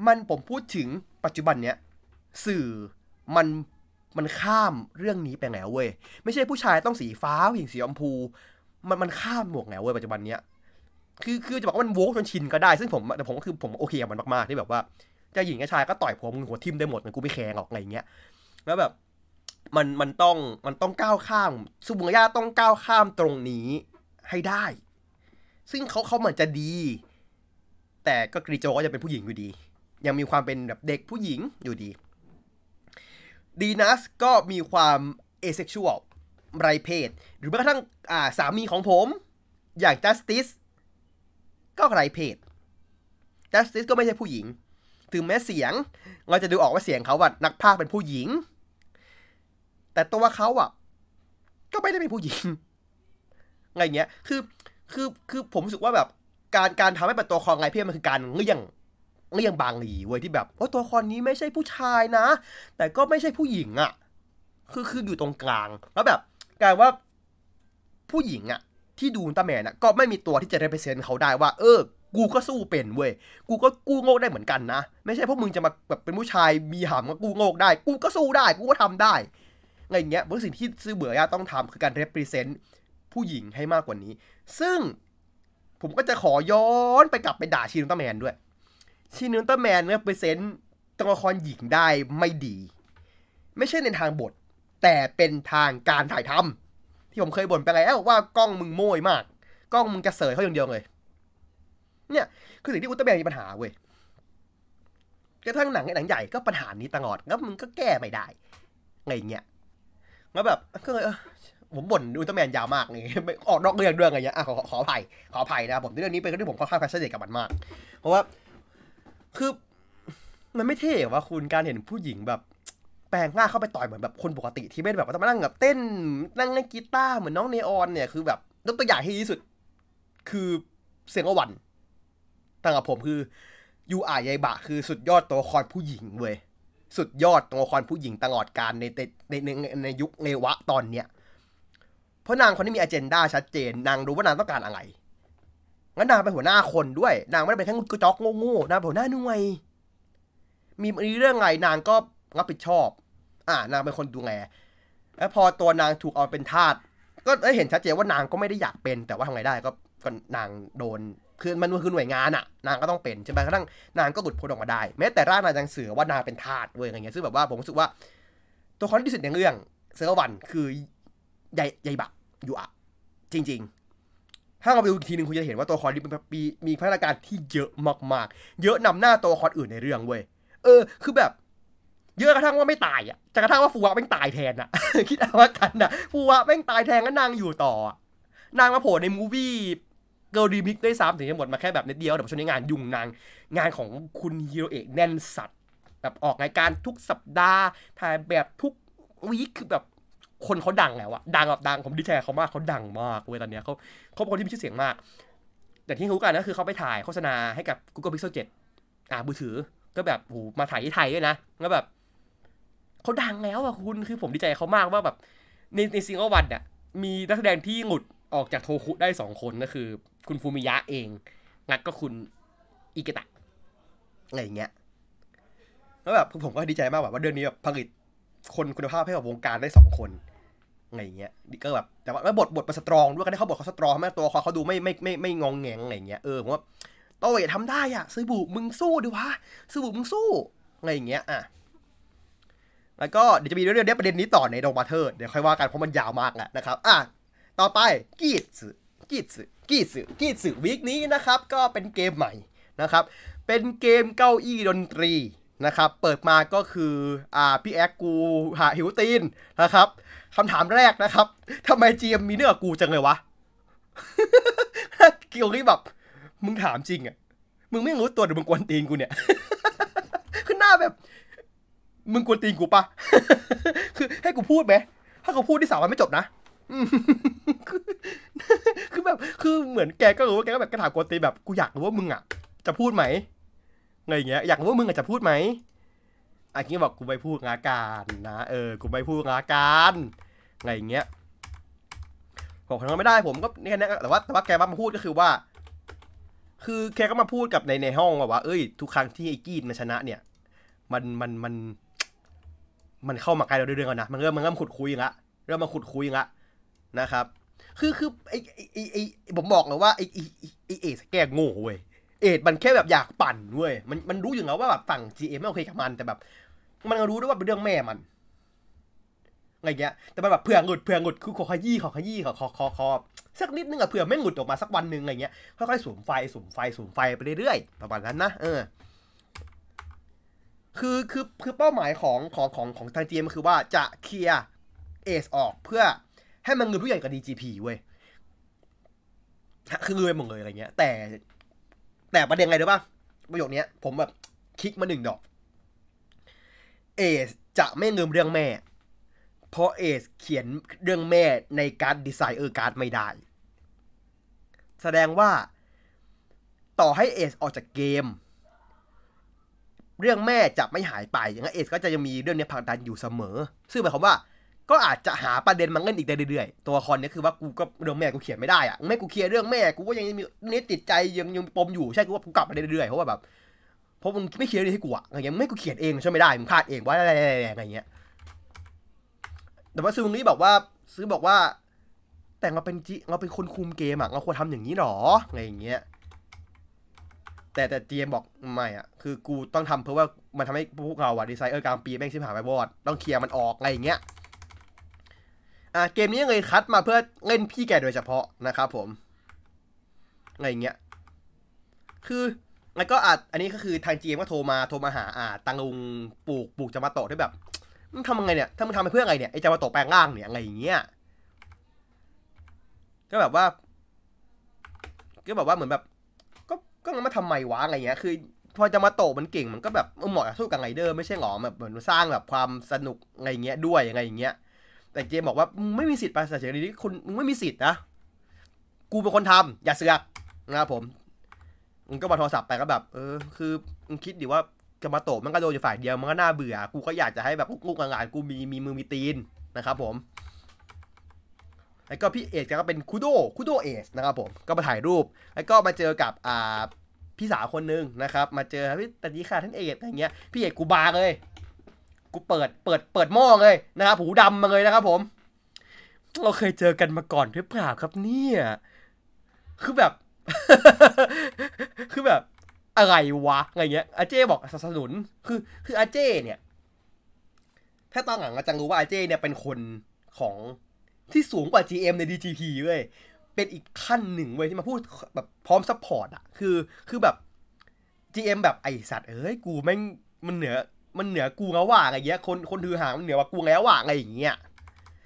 มันผมพูดถึงปัจจุบันเนี้ยสื่อมันมันข้ามเรื่องนี้ไปแล้วเว้ย ไม่ใช่ผู้ชายต้องสีฟ้าผู้หญิงสีชมพู มันมันข้ามหมวกแล้วเว้ยปัจจุบันเนี้ย คือคือจะบอกว่ามันโวกจนชินก็ได้ ซึ่งผมแต่ผมก็คือผมโอเคกับมันมากๆที่แบบว่าจะหญิงกับชายก็ต่อยผมหัวทิ่มได้หมดมันกูไม่แคร์หรอกอะไรเงี้ยแล้วแบบมันมันต้องมันต้องก้าวข้ามซูบุงยาต้องก้าวข้ามตรงนี้ให้ได้ ซึ่งเขาเขาเหมือนจะดี แต่ก็กรีโจก็จะเป็นผู้หญิงอยู่ดี ยังมีความเป็นแบบเด็กผู้หญิงอยู่ดีดีนัสก็มีความเอเซ็กชวลไรเพศ หรือแม้กระทั่งอ่าสามีของผม อย่างจัสติส ก็ไรเพศจัสติสก็ไม่ใช่ผู้หญิง ถึงแม้เสียง เราจะดูออกว่าเสียงเขาว่านักพากย์เป็นผู้หญิง แต่ตัวเขาอะก็ไม่ได้เป็นผู้หญิงอะไรเงี้ย คือ คือ คือผมรู้สึกว่าแบบ การ การทำให้เป็นตัวละครไงเพี่มันคือการเลี่ยงเลี่ยงบางหลีเว้ยที่แบบว่าตัวละครนี้ไม่ใช่ผู้ชายนะ แต่ก็ไม่ใช่ผู้หญิงอะ่ะ คือ คืออยู่ตรงกลาง แล้วแบบกลายว่าผู้หญิงอะ่ะ ที่ดูอุลตร้าแมนอะก็ไม่มีตัวที่จะ represent เขาได้ว่า เออ กูก็สู้เป็นเว้ย กูก็กู้โง่ได้เหมือนกันนะ ไม่ใช่พวกมึงจะมาแบบเป็นผู้ชายมีหำก็กู้โง่ได้ กูก็สู้ได้ กูก็ทำได้ อะไรเงี้ยเพราะสิ่งที่ซื้อเบื่อยาต้องทำคือการ represent ผู้หญิงให้มากกว่านี้ ซึ่งผมก็จะขอย้อนไปกลับไปด่าชินอุลตร้าแมนด้วยชินอุลตร้าแมนเนี่ยเปอร์เซ็นต์ตัวละครหญิงได้ไม่ดี ไม่ใช่ในทางบท แต่เป็นทางการถ่ายทำ ที่ผมเคยบ่นไปแล้วว่ากล้องมึงโม้ยมาก กล้องมึงจะเสยเขาอย่างเดียวเลย เนี่ย คือสิ่งที่อุลตร้าแมนมีปัญหาเว้ยกระทั่งหนังไอ้หนังใหญ่ก็ปัญหานี้ตลอดแล้วมึงก็แก้ไม่ได้อะไรเงี้ยแล้วแบบก็เลยผมบ่นอุลตร้าแมนยาวมากเลยไม่ออกนอกเรื่องด้วยอะไรเงี้ยอะขอขออภัยขออภัยนะผมเรื่องนี้เป็นเรื่องที่ผมค่อนข้าง passionate กับมันมาก เพราะว่า คือ มันไม่เท่ว่าคุณการเห็นผู้หญิงแบบ แปลงร่างเข้าไปต่อยเหมือนแบบคนปกติที่ไม่ได้แบบว่าต้องมานั่งแบบเต้นนั่งเล่นกีตาร์เหมือนน้องเนออนเนี่ยคือแบบยกตัวอย่างที่ดีสุด คือเสียงอวันต่างกับผมคือยูอายายบะ คือสุดยอดตัวละครผู้หญิงเว้ยสุดยอดตัวละครผู้หญิงตลอดการในในในในยุคเนวะตอนเนี้ยเพราะนางคนนี้มีอเจนดาชัดเจนนางรู้ว่านางต้องการอะไรงั้นนางเป็นหัวหน้าคนด้วย นางไม่ได้เป็นแค่กุจอกโง่ๆนางเป็นหัวหน้าหน่วย มีมีเรื่องอะไรนางก็รับผิดชอบ อ่านางเป็นคนดูแลแล้วพอตัวนางถูกเอาเป็นทาสก็ได้เห็นชัดเจนว่านางก็ไม่ได้อยากเป็น แต่ว่าทำไงได้ก็ก็นางโดนคือมันคือหน่วยงานอะนางก็ต้องเป็นใช่ไหมกระทั่งนางก็หลุดพ้นออกมาได้ แม้แต่ร่างนางยังเสือว่านางเป็นทาสเว้ยอะไรเงี้ยซึ่งแบบว่าผมรู้สึกว่า ตัวคอนที่สุดในเรื่องเซอร์วันคือใหญ่ใหญ่บะอยู่อะจริง ๆ ถ้าเราไปดูอีกทีหนึ่งคุณจะเห็นว่าตัวคอนที่มีมีพัฒนาการที่เยอะมากๆ เยอะนำหน้าตัวคอนอื่นในเรื่องเว้ยเออ คือแบบ เยอะกระทั่งว่าไม่ตายอะจะกระทั่งว่าฟูวะแม่งตายแทนอะ คิดเอาว่ากันอะฟูวะแม่งตายแทนก็นางอยู่ต่อ นางมาโผล่ใน movie Girls Remix ได้ซ้ำถึงจะหมดมาแค่แบบนิดเดียวแต่ช่วงนี้งานยุ่งนาง งานของคุณฮีโรเอกแน่นสัตว์แบบออกรายการทุกสัปดาห์ถ่ายแบบทุก week คือแบบคนเขาดังแล้วอะดังแบบดังผมดีใจเขามากเขาดังมากเว้ยตอนเนี้ยเขาเขาเป็นคนที่มีชื่อเสียงมาก แต่ที่รู้กันก็คือเขาไปถ่ายโฆษณาให้กับ Google Pixel 7 อ่ามือถือก็แบบโหมาถ่ายที่ไทยด้วยนะแล้วแบบ เขาดังแล้วอะคุณคือผมดีใจเขามากว่าแบบในในซิงเกิลวันเนี่ยมีนักแสดงที่หงุดออกจากโทคุได้สองคนก็คือ คุณฟูมิยะเอง งัดก็คุณอิเกตะอะไรอย่างเงี้ยแล้วแบบผมก็ดีใจมากแบบว่าเดือนนี้แบบผลิตคนคุณภาพให้กับวงการได้สองคนอะไรอย่างเงี้ยก็แบบแต่ว่าบทบทมันสตรองด้วยกันได้เขาบทเขาสตรองแม่ตัวเขาเขาดูไม่ไม่ไม่ไม่งองแงงอะไรอย่างเงี้ยเออผมว่าโต้ยทำได้อะซื้อบุมึงสู้ดิวะซื้อบุมึงสู้อะไรอย่างเงี้ยอะ แล้วก็เดี๋ยวจะมีเรื่องนี้ประเด็นนี้ต่อในโดมาเธอร์เดี๋ยวค่อยว่ากันเพราะมันยาวมากแหละนะครับอะต่อไปกีดสึกีดสึกีดสึกีดสึวีคนี้นะครับ ก็เป็นเกมใหม่นะครับ เป็นเกมเก้าอี้ดนตรีนะครับ เปิดมาก็คืออ่าพี่แอ๊กกูหาหิวตีนนะครับคำถามแรกนะครับทำไมจีมมีเนื้อกูจังเลยวะเกี่ยวกับแบบมึงถามจริงอะมึงไม่รู้ตัวหรือมึงกวนตีนกูเนี่ยคือหน้าแบบ มึงกวนตีนกูปะคือให้กูพูดไหม ถ้าเขาพูดที่สามวันไม่จบนะคือแบบ คือเหมือนแกก็รู้ว่าแกก็แบบกระถางกวนตีแบบกูอยากรู้ว่ามึงอะ จะพูดไหมอะไรอย่างเงี้ย อยากรู้ว่ามึงอะจะพูดไหมอันนี้บอกกูไม่พูดงาการนะ เออ กูไม่พูดงาการอะไรอย่างเงี้ยผมทำไม่ได้ผมก็เนี่ยนะแต่ว่าแต่ว่าแกมาพูดก็คือว่า คือแกก็มาพูดกับในในห้องว่า เอ้ย ทุกครั้งที่ไอ้กีนมันชนะเนี่ย มันมันมัน มันเข้ามาใกล้เราเรื่อยๆนะมันเริ่มมันเริ่มขุดคุยละเริ่มมาขุดคุยละนะครับ คือคือไอ้ไอ้ไอ้ผมบอกเลยว่าไอ้ไอ้ไอ้เอสแกโง่เว้ยเอ็ดมันแค่แบบอยากปั่นเว้ยมันมันรู้อยู่แล้วว่าแบบฝั่ง GM ไม่โอเคกับมันแต่แบบ มันก็รู้ด้วยว่าเป็นเรื่องแม่มันอะไรเงี้ย แต่มันแบบเผื่อหงุดเผื่อหงุดคือขอขยี้ขอขยี้ขอขอขอขอสักนิดนึงอะเผื่อไม่หงุดออกมาสักวันหนึ่งอะไรเงี้ยค่อยๆสูมไฟสูมไฟสูมไฟไปเรื่อยๆประมาณนั้นนะเออ คือคือคือเป้าหมายของของของของทาง GM คือว่าจะเคลียร์เอสออกเพื่อให้มันเงินผู้ใหญ่กับ DGP เว้ยคือเงินหมดเลยอะไรเงี้ย แต่ แต่ประเด็นไงรู้ป่ะประโยคนี้ผมแบบคลิกมาหนึ่งดอก เอจะไม่เงิมเรื่องแม่ เพราะเอสเขียนเรื่องแม่ในการดีไซน์เออการ์ดไม่ได้ แสดงว่าต่อให้เอสออกจากเกม เรื่องแม่จะไม่หายไปอย่างนั้นเอสก็จะยังมีเรื่องนี้ผลักดันอยู่เสมอ ซึ่งหมายความว่าก็อาจจะหาประเด็นมาเล่นอีกได้เรื่อยๆ ตัวละครนี้คือว่ากูก็เรื่องแม่กูเขียนไม่ได้อะแม่กูเคลียร์เรื่องแม่กูก็ยังมีเนี้ติดใจยังยังปมอยู่ใช่กูว่ากูกลับมาเรื่อยๆเพราะว่าแบบเพราะมึงไม่เคลียร์เรื่องให้กูอะอะไรเงี้ยไม่กูเขียนเองใช่ไม่ได้มึงพลาดเองว่าอะไรอะไรเงี้ยแต่ว่าซื้องนี้บอกว่าซื้อบอกว่า แต่เราเป็นจิเราเป็นคนคุมเกมอะเราควรทำอย่างนี้หรออะไรอย่างเงี้ย แต่แต่เจมบอกไม่อะ คือกูต้องทำเพราะว่ามันทำให้พวกเราอะดีไซเนอร์กลางปีแม่งชิบหายไปบอด ต้องเคลียร์มันออกอะไรอย่างเงี้ย อ่าเกมนี้เลยคัดมาเพื่อเล่นพี่แกโดยเฉพาะนะครับผม อะไรอย่างเงี้ย คือแล้วก็อาจอันนี้ก็คือทางจีเอ็มก็โทรมาโทรมาหาอ่าตังลุงปลูกปลูกจะมาโตด้วยแบบมึงทำยังไงเนี่ย ถ้ามึงทำไปเพื่ออะไรเนี่ยไอจะมาโตแปลงร่างเนี่ยอะไรอย่างเงี้ย ก็แบบว่า ก็แบบว่าเหมือนแบบ ก็งั้นมาทำไมวะอะไรเงี้ย คือพอจะมาโตมันเก่งมันก็แบบเหมาะกับสู้กับไรเดอร์ไม่ใช่หรอแบบเหมือนสร้างแบบความสนุกอะไรเงี้ยด้วยอะไรอย่างเงี้ย แต่เจมบอกว่ามึงไม่มีสิทธิ์ไปเฉยๆนี้คุณมึงไม่มีสิทธิ์นะกูเป็นคนทำอย่าเสือกนะครับผมมึงก็มาโทรศัพท์ไปก็แบบ เออ คือมึงคิดดิว่าจะมาโตมันก็โดนอยู่ฝ่ายเดียวมันก็น่าเบื่อ กูก็อยากจะให้แบบลูกๆหลานๆกูมีมีมือมีตีนนะครับผม แล้วก็พี่เอกก็เป็นคูโดคูโดเอสนะครับผมก็มาถ่ายรูป แล้วก็มาเจอกับอ่าพี่สาวคนนึงนะครับ มาเจอพี่ตัดีค่ะท่านเอกอะไรเงี้ยพี่เอกกูบาเลยกูเปิดเปิดเปิดหม้อเลยนะครับหูดำมาเลยนะครับผม เราเคยเจอกันมาก่อนหรือเปล่าครับเนี่ยคือแบบ คือแบบอะไรวะอะไรเงี้ยอาเจ้บอกสนับสนุน คือ คืออาเจ้เนี่ย ถ้าตอนหลังอาจจะรู้ว่าอาเจ้เนี่ยเป็นคนของ ที่สูงกว่า GM ใน DGP เว้ย เป็นอีกขั้นหนึ่งเว้ยที่มาพูดแบบพร้อม support อะคือ คือแบบ GM แบบไอสัตว์เอ้ย กูแม่งมันเหนือ มันเหนือกูแล้วว่าอะไรเงี้ย คนคนถือหางมันเหนือกว่ากูแล้วว่าอะไรอย่างเงี้ย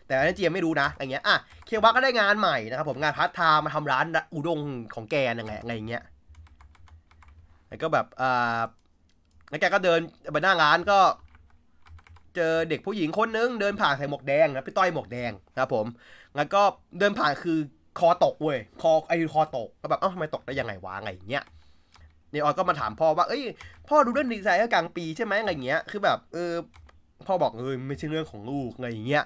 แต่อันนี้เจียมไม่รู้นะอะไรเงี้ย อะ เคียวบาก็ได้งานใหม่นะครับผมงานพาร์ทไทม์มาทำร้านอุด้งของแกนั่นแหละอะไรเงี้ย แล้วก็แบบ อ่า แล้วแกก็เดินไปหน้าร้านก็ เจอเด็กผู้หญิงคนนึงเดินผ่านใส่หมวกแดงนะพี่ต้อยหมวกแดงนะครับผม แล้วก็เดินผ่านคือคอตกเว้ยคอไอคอตกก็แบบเอ้าทำไมตกได้ยังไงวะไรเงี้ยเนออยก็มาถามพ่อว่าเอ้ยพ่อดูเรื่องดีไซน์กลางปีใช่ไหมอะไรเงี้ยคือแบบเออพ่อบอกเออไม่ใช่เรื่องของลูกอะไรเงี้ย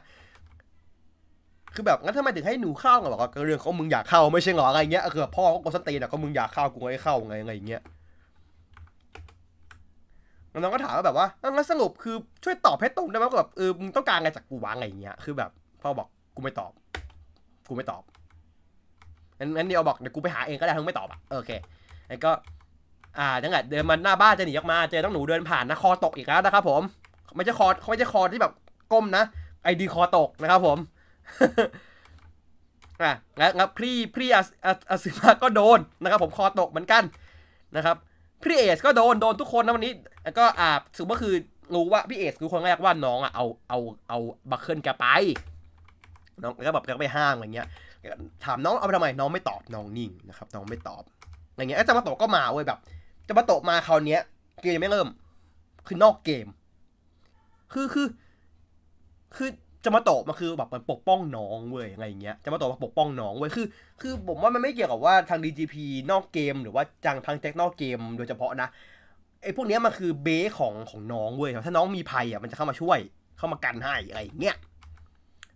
คือแบบงั้นทำไมถึงให้หนูเข้าอะบอกว่าเรื่องของมึงอยากเข้าไม่ใช่หรออะไรเงี้ยคือพ่อก็กดสตีนอะก็มึงอยากเข้ากูไม่ให้เข้าไงอะไรเงี้ย น้องก็ถามว่าแบบว่างั้นสรุปคือช่วยตอบให้ตรงได้ไหมแบบเออมึงต้องการอะไรจากกูวะอะไรเงี้ยคือแบบพ่อบอกกูไม่ตอบ กูไม่ตอบงั้นงั้นเดี๋ยวบอกเดี๋ยวกูไปหาเองก็ได้ทั้งไม่ตอบอะโอเคแล้วก็อ่าจังหวะเดินมาหน้าบ้านจะหนีออกมาเจอน้องหนูเดินผ่านนะคอตกอีกแล้วนะครับผมไม่ใช่คอเขาไม่ใช่คอที่แบบก้มนะไอดีคอตกนะครับผมอะแล้วแล้วพี่พี่อาอาอาซิมาก็โดนนะครับ ผมคอตกเหมือนกันนะครับพี่เอสก็โดนโดนทุกคนนะวันนี้ แล้วก็อ่าสุก็คือรู้ว่าพี่เอสคือคนแรกว่าน้องอะเอาเอาเอาบัคเคิลแกไป น้องแล้วก็แบบแกไปห้ามอะไรเงี้ย ถามน้องเอาไปทำไมน้องไม่ตอบน้องนิ่งนะครับ น้องไม่ตอบอะไรเงี้ยไอ้จะมาโตก็มาเว้ยแบบจะมาโตมาคราวเนี้ยเกมยังไม่เริ่ม คือนอกเกม คือคือ คือจะมาโตะมาคือแบบมันปกป้องน้องเว้ยอะไรเงี้ยจะมาโตมาปกป้องน้องเว้ยคือ คือผมว่ามันไม่เกี่ยวกับว่าทาง DGP นอกเกม หรือว่าจังทางแจ็คนอกเกม โดยเฉพาะนะ ไอ้พวกเนี้ยมันคือเบสของของน้องเว้ยถ้าน้องมีภัยอะมันจะเข้ามาช่วย เข้ามากันให้อะไรเงี้ย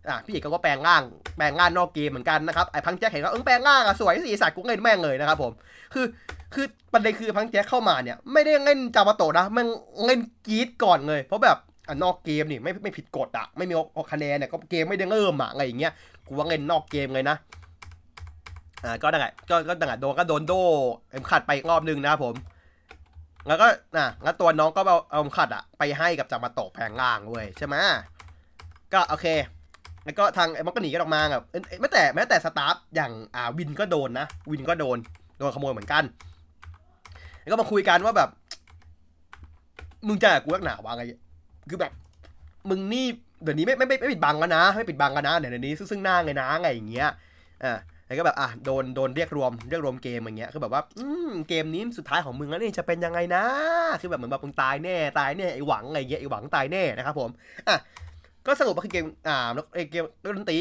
อะพี่เอกก็แปลงร่างแปลงร่างนอกเกมเหมือนกันนะครับไอ้พังแจ็คเห็นว่าเออแปลงร่างอะสวยสีสัตว์กูเล่นแม่งเลยนะครับผม คือคือประเด็นคือพังแจ็คเข้ามาเนี่ย ไม่ได้เล่นจามาโตะนะมันเล่นกีดก่อนเลย เพราะแบบอะนอกเกมนี่ไม่ไม่ผิดกฎอะไม่มีออกคะแนนเนี่ยก็เกมไม่ได้เริ่มอะอะไรอย่างเงี้ยกูว่าเล่นนอกเกมเลยนะอ่าก็ดังไงก็ก็ดังไงโดนก็โดนโดเอ็มขัดไปอีกรอบนึงนะครับผม แล้วก็น่ะแล้วตัวน้องก็เอาเอาขัดอะไปให้กับจามาโตะแปลงร่างเว้ยใช่ไหมก็โอเค แล้วก็ทางไอ้มันก็หนีกันออกมาแบบเอ้ยแม้แต่แม้แต่สตาฟอย่างอ่าวินก็โดนนะวินก็โดนโดนขโมยเหมือนกัน แล้วก็มาคุยกันว่าแบบ มึงจะกับกูนักหนาวะไงคือแบบ มึงนี่เดี๋ยวนี้ไม่ไม่ไม่ไม่ปิดบังกันนะ ไม่ปิดบังกันนะเดี๋ยวนี้ซึ่งซึ่งหน้าไงนะไงอย่างเงี้ยอ่า แล้วก็แบบอะโดนโดนเรียกรวมเรียกรวมเกมอย่างเงี้ยคือแบบว่าอืมเกมนี้สุดท้ายของมึงแล้วนี่จะเป็นยังไงนะ คือแบบเหมือนแบบมึงตายแน่ตายแน่ไอหวังอะไรเงี้ยไอหวังตายแน่นะครับผมอะก็สรุปว่าคือเกมอ่าเอ่อเกมดนตรี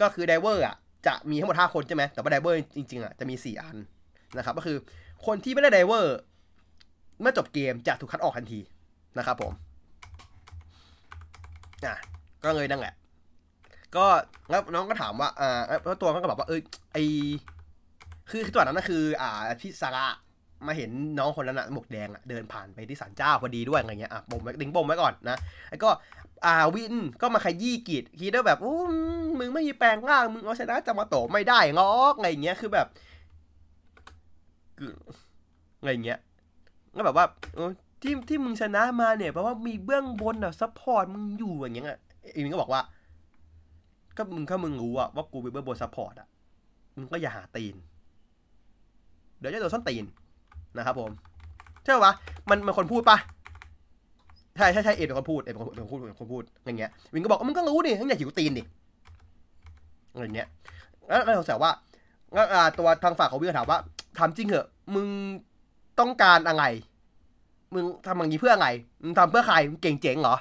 ก็คือ driver อะจะมีทั้งหมด5คนใช่ไหมแต่ว่า driver จริงๆอะจะมี 4 อันนะครับก็คือคนที่ไม่ได้ driver เมื่อจบเกมจะถูกคัดออกทันทีนะครับผมอะก็เลยนั่นแหละ ก็แล้วน้องก็ถามว่าอ่าแล้วตัวก็แบบว่าเอ้ยไอคือคือตัวนั้นก็คือ อ่าพี่ซาระมาเห็นน้องคนนั้นอะหมวกแดงอะเดินผ่านไปที่ศาลเจ้าพอดีด้วยอะไรเงี้ยอะบ่มไว้ดิ้งบ่มไว้ก่อนนะแล้ก็อ่าวินก็มาขยี้กีดคิดว่าแบบอู้มึงไม่มีแปลงร่างมึงเอาชนะจะมาโตไม่ได้งอกอะไรเงี้ยคือแบบออะไรเงี้ยก็แบบว่าเออที่ที่มึงชนะมาเนี่ยเพราะว่ามีเบื้องบนอะซัพพอร์ตมึงอยู่อย่างเงี้ยอะไอ้วินก็บอกว่า ก็มึงถ้ามึงรู้อะว่ากูเป็นเบื้องบน support อะมึงก็อย่าหาตีน เดี๋ยวจะโดนส้นตีนนะครับผมใช่ปะมันมันคนพูดปะใช่ใช่ใช่เอ็ดเป็นคนพูดเอ็ดเป็นคนพูดเป็นคนพูดอย่างเงี้ยวินก็บอกมึงก็รู้ดิทั้งอย่าหิวตีนดิอะไรเงี้ยแล้วเราสงสัยว่าแล้วอ่าตัวทางฝั่งของวินก็ถามว่าถามจริงเหอะ มึงต้องการอะไร มึงทำอย่างนี้เพื่ออะไรมึงทำเพื่อใครมึงเก่งเจ๋งเหรอ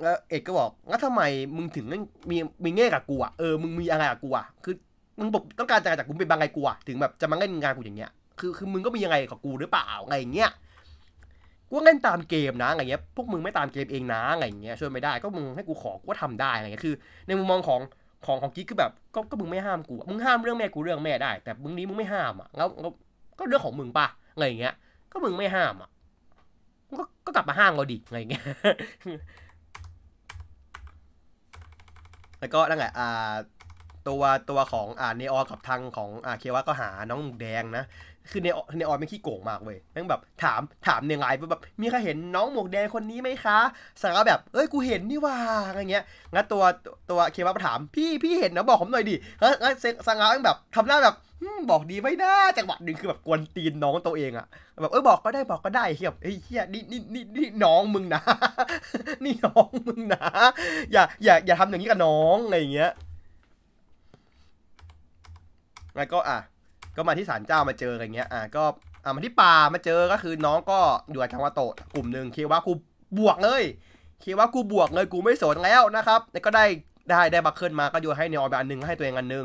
แล้วเอ็ดก็บอกงั้นทำไมมึงถึงมีมีเง่กับกูอะเออมึงมีอะไรกับกูอะคือมึงบอกต้องการจะจากกูเป็นบางไงกูอะถึงแบบจะมาเล่นงานกูอย่างเงี้ยคือคือมึงก็มียังไงกับกูหรือเปล่าอะไรอย่างเงี้ยกูเล่นตามเกมนะอะไรเงี้ยพวกมึงไม่ตามเกมเองนะอะไรเงี้ยช่วยไม่ได้ก็มึงให้กูขอกูก็ทำได้อะไรเงี้ยคือ ในมุมมองของของของกิ๊กคือแบบก็ก็มึงไม่ห้ามกูมึงห้ามเรื่องแม่กูเรื่องแม่ได้ แต่มึงนี้มึงไม่ห้ามอะแล้วก็เรื่องของมึงป่ะอะไรเงี้ย ก็มึงไม่ห้ามอะก็ก็กลับมาห้ามเราดิอะไรเงี้ย แล้วก็นั่นแหละอ่าตัวตัวของอ่าเนออกับทางของอ่าเควะก็หาน้องหมูแดงนะ คือเนอเนออไม่ขี้โกงมากเว้ยแม่งแบบถามถามในไลน์แบบมีใครเห็นน้องหมวกแดงคนนี้ไหมคะสาระแบบเอ้ยกูเห็นนี่ว่าอะไรเงี้ยงั้นตัวตัวเควะมาถามพี่พี่เห็นนะบอกผมหน่อยดิแล้วแล้วสาระแม่งแบบทำหน้าแบบบอกดีไม่ได้จังหวะหนึ่งคือแบบกวนตีนน้องตัวเองอะแบบเออบอกก็ได้บอกก็ได้เฮียเฮ้ยเฮียนี่นี่นี่นี่น้องมึงนะ นี่น้องมึงนะอย่าอย่าอย่าทำอย่างนี้กับน้องอะไรเงี้ยแล้วก็อะ ก็มาที่ศาลเจ้ามาเจออะไรเงี้ยอะก็อะมาที่ป่ามาเจอก็คือน้องก็อยู่กับจังหวะโตะกลุ่มหนึ่งเควะกูบวกเลยเควะกูบวกเลยกูไม่สนแล้วนะครับแล้วก็ได้ได้ได้ buckle มาก็โยนให้เนออนไปอันหนึงให้ตัวเองอันหนึง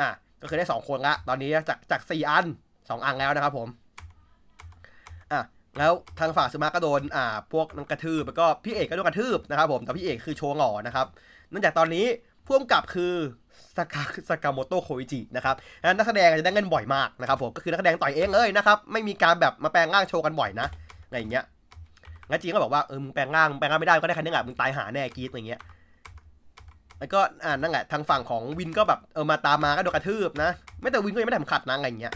อะก็คือได้สองคนละตอนนี้จากจากสี่อันสองอันแล้วนะครับผมอะแล้วทางฝ่ายอาซึมะก็โดนอ่าพวกนังกระทืบแล้วก็พี่เอกก็โดนกระทืบนะครับผมแต่พี่เอกคือโชว์หล่อนะครับเนื่องจากตอนนี้พ่วงกับคือ สากาสากาโมโตโคอิจินะครับนักแสดงจะได้เงินบ่อยมากนะครับผมก็คือนักแสดงต่อยเองเลยนะครับไม่มีการแบบมาแปลงร่างโชว์กันบ่อยนะอะไรอย่างเงี้ยงั้นจีก็บอกว่าเออมึงแปลงร่างแปลงร่างไม่ได้ก็ได้แค่นี้แหละมึงตายหาแน่กีดอย่างเงี้ยแล้วก็อ่านั่นแหละทางฝั่งของวินก็แบบเออมาตามมาก็โดนกระทืบนะ ไม่แต่วินก็ยังไม่ได้ทำขัดนะอะไรเงี้ย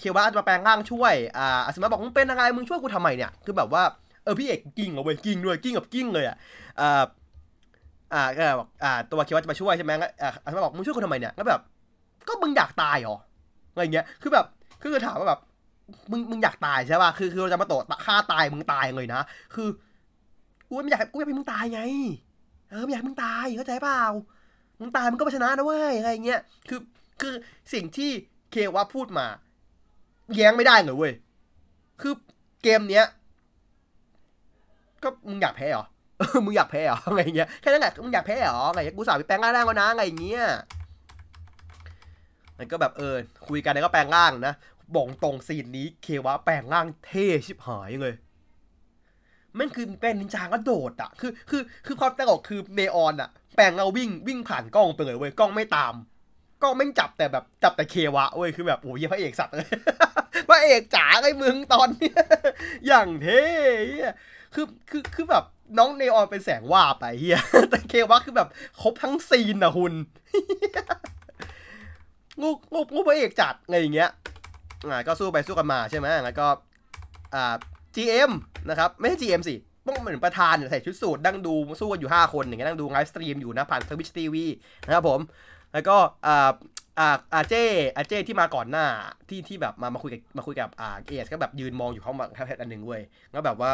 เคียวว่าจะมาแปลงร่างช่วยอ่าอาสมาบอกมึงเป็นอะไรมึงช่วยกูทำไมเนี่ยคือแบบว่าเออพี่เอกกิ้งเหรอเว้กิ้งด้วยกิ้งกับกิ้งเลยอะอ่า อ่าก็บอกอ่าตัวเคียวว่าจะมาช่วยใช่ไหมอ่าอาสมาบอกมึงช่วยกูทำไมเนี่ยก็แบบ ก็มึงอยากตายเหรออะไรเงี้ยคือแบบคือถามว่าแบบมึงมึงอยากตายใช่ป่ะคือคือเราจะมาโตฆ่าตายมึงตายเลยนะคือกูไม่อยากกูอยากให้มึงตายไงเออไม่อยากให้มึงตายเข้าใจเปล่ามึงตายมึงก็ไปชนะนะเว้ยอะไรเงี้ยคือคือสิ่งที่เควะพูดมา แย้งไม่ได้เลยเว้ยคือเกมเนี้ย ก็มึงอยากแพ้เหรอ มึงอยากแพ้เหรออะไรเงี้ยแค่นั้นแหละมึงอยากแพ้เหรออะไรเงี้ยกูสาวไปแปลงร่างแล้วนะอะไรเงี้ยแล้ก็แบบเออคุยกันแล้วก็แปลงร่างนะบอกตรงซีนนี้เควะแปลงร่างเท่ชิบหายเลยมันคือเป็นนินจาก็โดดอะคือคือคือความตลกคือเนออนอะ แปลงเราวิ่งวิ่งผ่านกล้องไปเลยเว้ยกล้องไม่ตามกล้องไม่จับแต่แบบจับแต่เควะเว้ยคือแบบโอ้ยพระเอกสัตว์เลยพระเอกจ๋าไอ้มึงตอนนี้อย่างเท่คือคือคือแบบ น้องเนออนเป็นแสงว่าไปเฮียแต่เควะคือแบบครบทั้ง scene อะคุณงูงูงูพระเอกจัดอะไรอย่างเงี้ยอ่าก็สู้ไปสู้กันมาใช่ไหมแล้วก็อ่า GM นะครับไม่ใช่ GM สิต้องเหมือนประธานใส่ชุดสูทนั่งดูสู้กันอยู่ 5 คนอย่างเงี้ยนั่งดู livestream อยู่นะผ่าน Twitch TV นะครับผม แล้วก็อ่าอ่าอาเจอาเจที่มาก่อนหน้าที่ที่แบบมามาคุยกับมาคุยกับอ่าเอสก็แบบยืนมองอยู่ห้องแค่อันหนึ่งเว้ยแล้วแบบว่า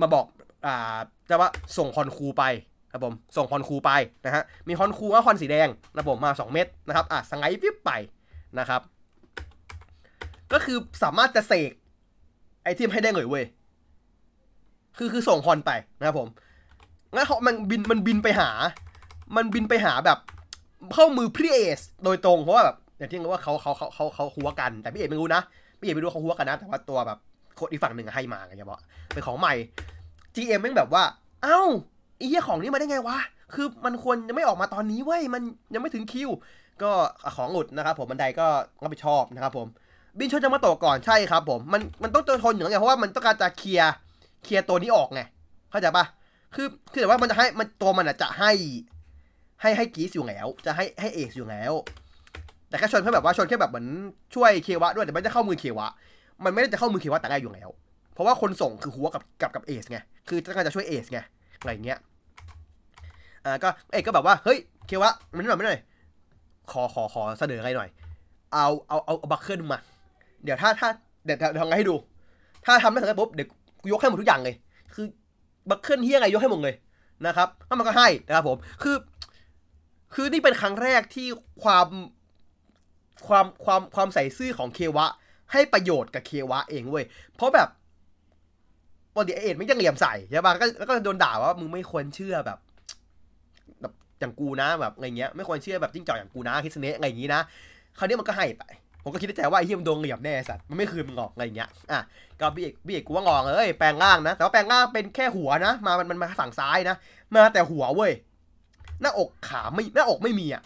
มาบอกอ่าจะว่าส่งคอนคูไปครับผมส่งคอนคูไปนะฮะมีคอนคูว่าคอนสีแดงนะผมมา 2 เม็ดนะครับอะสไงป์วิบไปนะครับ ก็คือสามารถจะเสกไอเทมให้ได้เลยเว้ยคือคือส่งคอนไปนะครับผมงั้นเขามันบินมันบินไปหา มันบินไปหาแบบเข้ามือพี่เอสโดยตรงเพราะว่าแบบอย่างที่รู้ว่าเขาเขาเขาเขาเขาหัวกันแต่พี่เอกไม่รู้นะพี่เอกไม่รู้เขาหัวกันนะ แต่ว่าตัวแบบ คนอีกฝั่งหนึ่งให้มาไงจะบอกเป็นของใหม่ GM แม่งแบบว่า เอ้าไอ้เหี้ยของนี้มาได้ไงวะ คือมันควรยังไม่ออกมาตอนนี้เว้ย มันยังไม่ถึงคิว ก็ของหลุดนะครับผมบันไดก็รับผิดชอบนะครับผม บินชนจะมาตะก่อนใช่ครับผม มันมันต้องทนอย่างไงเพราะว่ามันต้องการจะเคลียร์เคลียร์ตัวนี้ออกไง เข้าใจปะคือคือแต่ว่ามันจะให้มันตัวมันอะจะให้ ให้ให้กีสอยู่แล้ว จะให้ให้เอกอยู่แล้ว แต่แค่ชนแค่แบบว่าชนแค่แบบเหมือนช่วยเควะด้วยแต่ไม่ได้เข้ามือเควะ มันไม่ได้จะเข้ามือเควะแต่แรกอยู่แล้ว เพราะว่าคนส่งคือหัวกับกับกับเอสไง คือต้องการจะช่วยเอสไง อะไรเงี้ย อ่า ก็เอกก็แบบว่า เฮ้ย เควะมันหน่อยไม่หน่อย ขอขอขอเสนออะไรหน่อย เอาเอาเอาเอา buckle มา เดี๋ยวถ้าถ้าเดี๋ยวเดี๋ยวทำไงให้ดู ถ้าทำได้สำเร็จปุ๊บเดี๋ยวกูยกให้หมดทุกอย่างเลย คือ buckle เฮียไงยกให้หมดเลยนะครับแล้วมันก็ให้นะครับผม คือ คือนี่เป็นครั้งแรกที่ความความความความใส่ซื่อของเควะ ให้ประโยชน์กับเควะเองเว้ย เพราะแบบปกติเอ็ดไม่ยังเหลี่ยมใส่ใช่ป่ะก็แล้วก็โดนด่าว่ามึงไม่ควรเชื่อแบบ แบบอย่างกูนะแบบอะไรเงี้ย ไม่ควรเชื่อแบบจิ้งจอกอย่างกูนะคิสเนะอะไรอย่างงี้นะคราวนี้มันก็ให้ไป ผมก็คิดในใจว่าไอ้เฮียมันโดนเหลี่ยมแน่สัตว์มันไม่คืนมึงหรอกอะไรเงี้ยอะก็พี่เอกพี่เอกกูว่างองเอ้ยแปลงร่างนะแต่ว่าแปลงร่างเป็นแค่หัวนะมามันมันมาฝั่งซ้ายนะมาแต่หัวเว้ยหน้าอกขาไม่หน้าอกไม่มีอะ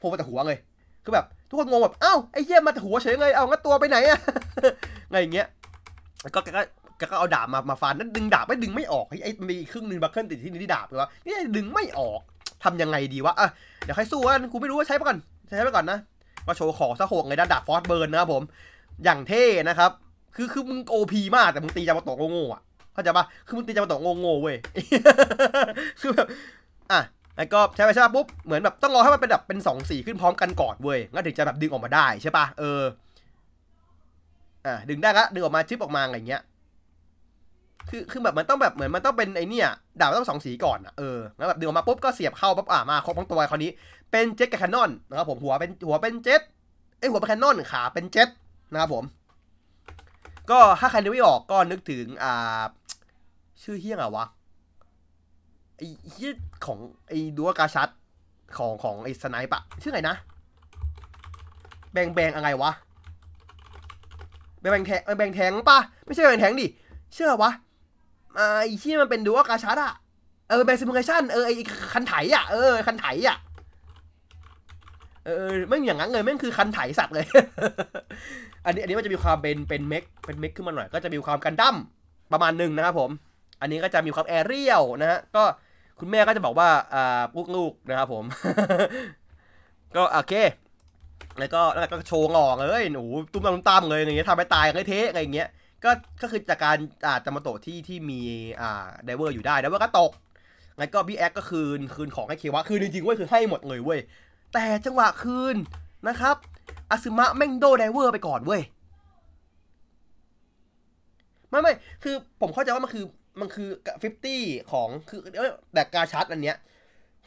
ผมมาแต่หัวเลยคือแบบ ทุกคนงงแบบเอ้าไอ้เหี้ยมาแต่หัวเฉยเลยเอางั้นตัวไปไหนอะอะไรอย่างเงี้ยแล้วก็แกก็แกก็เอาดาบมามาฟันนั้นดึงดาบไม่ดึงไม่ออกไอ้ไอ้มีครึ่งหนึง buckle ติดที่นิ้วที่ดาบเลยวะนี่ดึงไม่ออกทำยังไงดีวะอะเดี๋ยวใครสู้กันกูไม่รู้ว่าใช้ไปก่อนใช้ไปก่อนนะก็โชว์ของซะโหกเลยนดาบฟอสเบิร์นนะครับผม อย่างเท่นะครับ คือคือมึง OP มากแต่มึงตีจามาโตะโง่ๆอะเข้าใจปะคือมึงตีจามาโตะโง่ๆเว้ยคือแบบอะ แล้วก็ใช้ไปใช่ปะปุ๊บเหมือนแบบต้องรอให้มันเป็นแบบเป็นสองสีขึ้นพร้อมกันก่อนเว้ยงั้นถึงจะแบบดึงออกมาได้ใช่ปะเอออะดึงได้ละดึงออกมาชิปออกมาอะไรเงี้ยคือคือแบบมันต้องแบบเหมือนมันต้องเป็นไอเนี่ยดาบต้องสองสีก่อนอะเออแล้วแบบดึงออกมาปุ๊บก็เสียบเข้าปั๊บอะมาครบทั้งตัวคราวนี้เป็นเจ็ตกับแคนนอนนะครับผมหัวเป็นหัวเป็นเจ็ตไอหัวเป็นแคนนอนขาเป็นเจ็ตนะครับผม ก็ถ้าใครนึกไม่ออกก็นึกถึงอ่าชื่อเฮี้ยงอะวะ ไอ้เฮียของไอ้ดัวกาชัดของของไอ้สไนปะชื่อไงนะ แบงแบงอะไรวะ แบงแบงแทงแบงแทงปะไม่ใช่แบงแทงดิเชื่อวะไอ้ที่มันเป็นดัวกาชัดอะเออแบงซิมูเลชันเออไอ้คันไถอะเออคันไถอะเออไม่อย่างนั้นเลยแม่งคือคันไถสัตว์เลย อันนี้อันนี้มันจะมีความเป็นเป็นเมกเป็นเมกขึ้นมาหน่อย ก็จะมีความกันดั้มประมาณหนึ่งนะครับผม อันนี้ก็จะมีความแอเรียลนะฮะก็ คุณแม่ก็จะบอกว่าอ่าลูกลูกนะครับผม ก็โอเค แล้วก็แล้วก็โชว์งอกเลยหนูตุ้มตามตุ้มตามเลยอย่างเงี้ยทำไปตายกันเทะอะไรอย่างเงี้ยก็ก็คือจากการอ่าจะมาโตะที่ที่มีอ่าไดเวอร์อยู่ได้ไดเวอร์ก็ตกงั้นก็พี่เอซก็คืนคืนของให้เควะคืนจริงๆเว้ยคือให้หมดเลยเว้ยแต่จังหวะคืนนะครับอาซึมะแม่งโดไดเวอร์ไปก่อนเว้ยไม่ไม่คือผมเข้าใจว่ามันคือ มันคือ50ของคือเอ้ยแบบ Gashat อันเนี้ย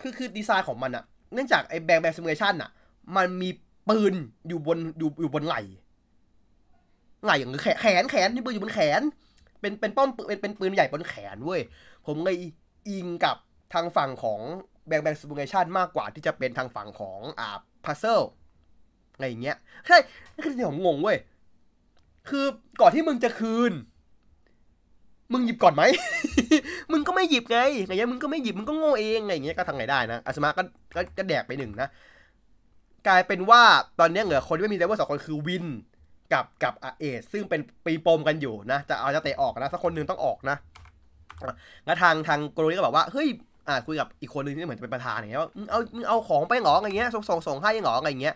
คือคือดีไซน์ของมันอะเนื่องจากไอ้ Bang Bang Simulation อะมันมีปืนอยู่บนอยู่อยู่บนไหล่ไหล่อย่างแขนแขนแขนที่ปืนอยู่บนแขน เป็นเป็นป้อมเป็นเป็นปืนใหญ่บนแขนเว้ยผมเลยอิงกับทางฝั่งของ Bang Bang Simulation มากกว่าที่จะเป็นทางฝั่งของอ่า Puzzle อะไรอย่างเงี้ยใช่นี่คือสิ่งที่ผมงงเว้ยคือก่อนที่มึงจะคืน มึงหยิบก่อนไหม มึงก็ไม่หยิบไงไงเงี้ยมึงก็ไม่หยิบมึงก็โง่เองไงอย่างเงี้ยก็ทำไงได้นะอาซึมะก็ก็ก็แดกไปหนึ่งนะกลายเป็นว่าตอนนี้เหลือคนที่ไม่มี driver สองคนคือวินกับกับอาเอสซึ่งเป็นปีปมกันอยู่นะ จะเอาจะเตะออกนะสักคนหนึ่งต้องออกนะอะแล้วทางทางโกโรนี่ก็บอกว่าเฮ้ยอ่าคุยกับอีกคนหนึ่งที่เหมือนจะเป็นประธานอย่างเงี้ยว่ามึงเอามึงเอาของไปหรออะไรเงี้ยส่งส่งส่งให้หรออะไรเงี้ย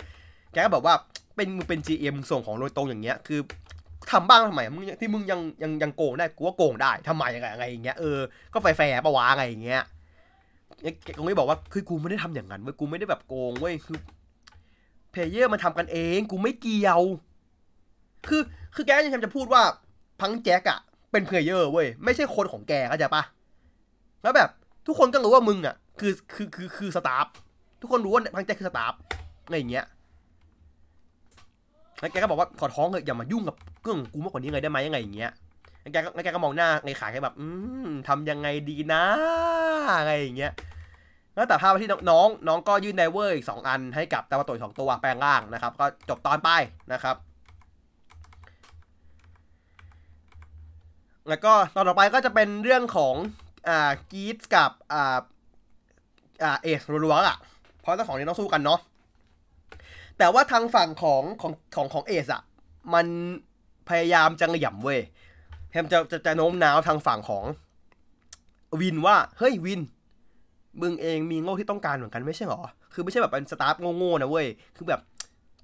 แกก็บอกว่าเป็นมึงเป็น GM ส่งของโดยตรงอย่างเงี้ย คือ ทำบ้างทำไมมึงที่มึงยังยังยังโกงได้กูว่าโกงได้ทำไมอะไรอะไรอย่างเงี้ยเออก็แฟร์ปะวะอะไรอย่างเงี้ยแกก็ไม่บอกว่าคือกูไม่ได้ทำอย่างนั้นเว้ยกูไม่ได้แบบโกงเว้ยคือplayer มันทำกันเองกูไม่เกี่ยว คือคือแกยังจะพูดว่า Punk Jack อะเป็น player เว้ยไม่ใช่คนของแกเข้าใจปะแล้วแบบ ทุกคนก็รู้ว่ามึงอะคือคือคือคือ staff ทุกคนรู้ว่า Punk Jack คือ staff อะไรอย่างเงี้ย แล้วแกก็บอกว่าขอร้องเถอะอย่ามายุ่งกับเรื่องกูมากกว่านี้เลยได้ไหมยังไงอย่างเงี้ยแล้วแกก็แล้วแกก็มองหน้าเลขาแกแบบ อืมทำยังไงดีนะอะไรอย่างเงี้ยแล้วแต่ภาพที่น้องน้องก็ยื่นไดเวอร์อีกสองอันให้กับตาวาโตะสองตัวแปลงร่างนะครับ ก็จบตอนไปนะครับ แล้วก็ตอนต่อไปก็จะเป็นเรื่องของอ่ากีตกับอ่าอ่าเอสรัวๆอะเพราะทั้งสองนี้ต้องสู้กันเนาะ แต่ว่าทางฝั่งของของของของเอสอะมันพยายามจะเหย่ำเว้ยพยายามจะจะจะโน้มน้าวทางฝั่งของ วินว่า เฮ้ยวิน มึงเองมีโง่ที่ต้องการเหมือนกันไม่ใช่หรอ คือไม่ใช่แบบเป็นสตาฟโง่ๆนะเว้ย คือแบบ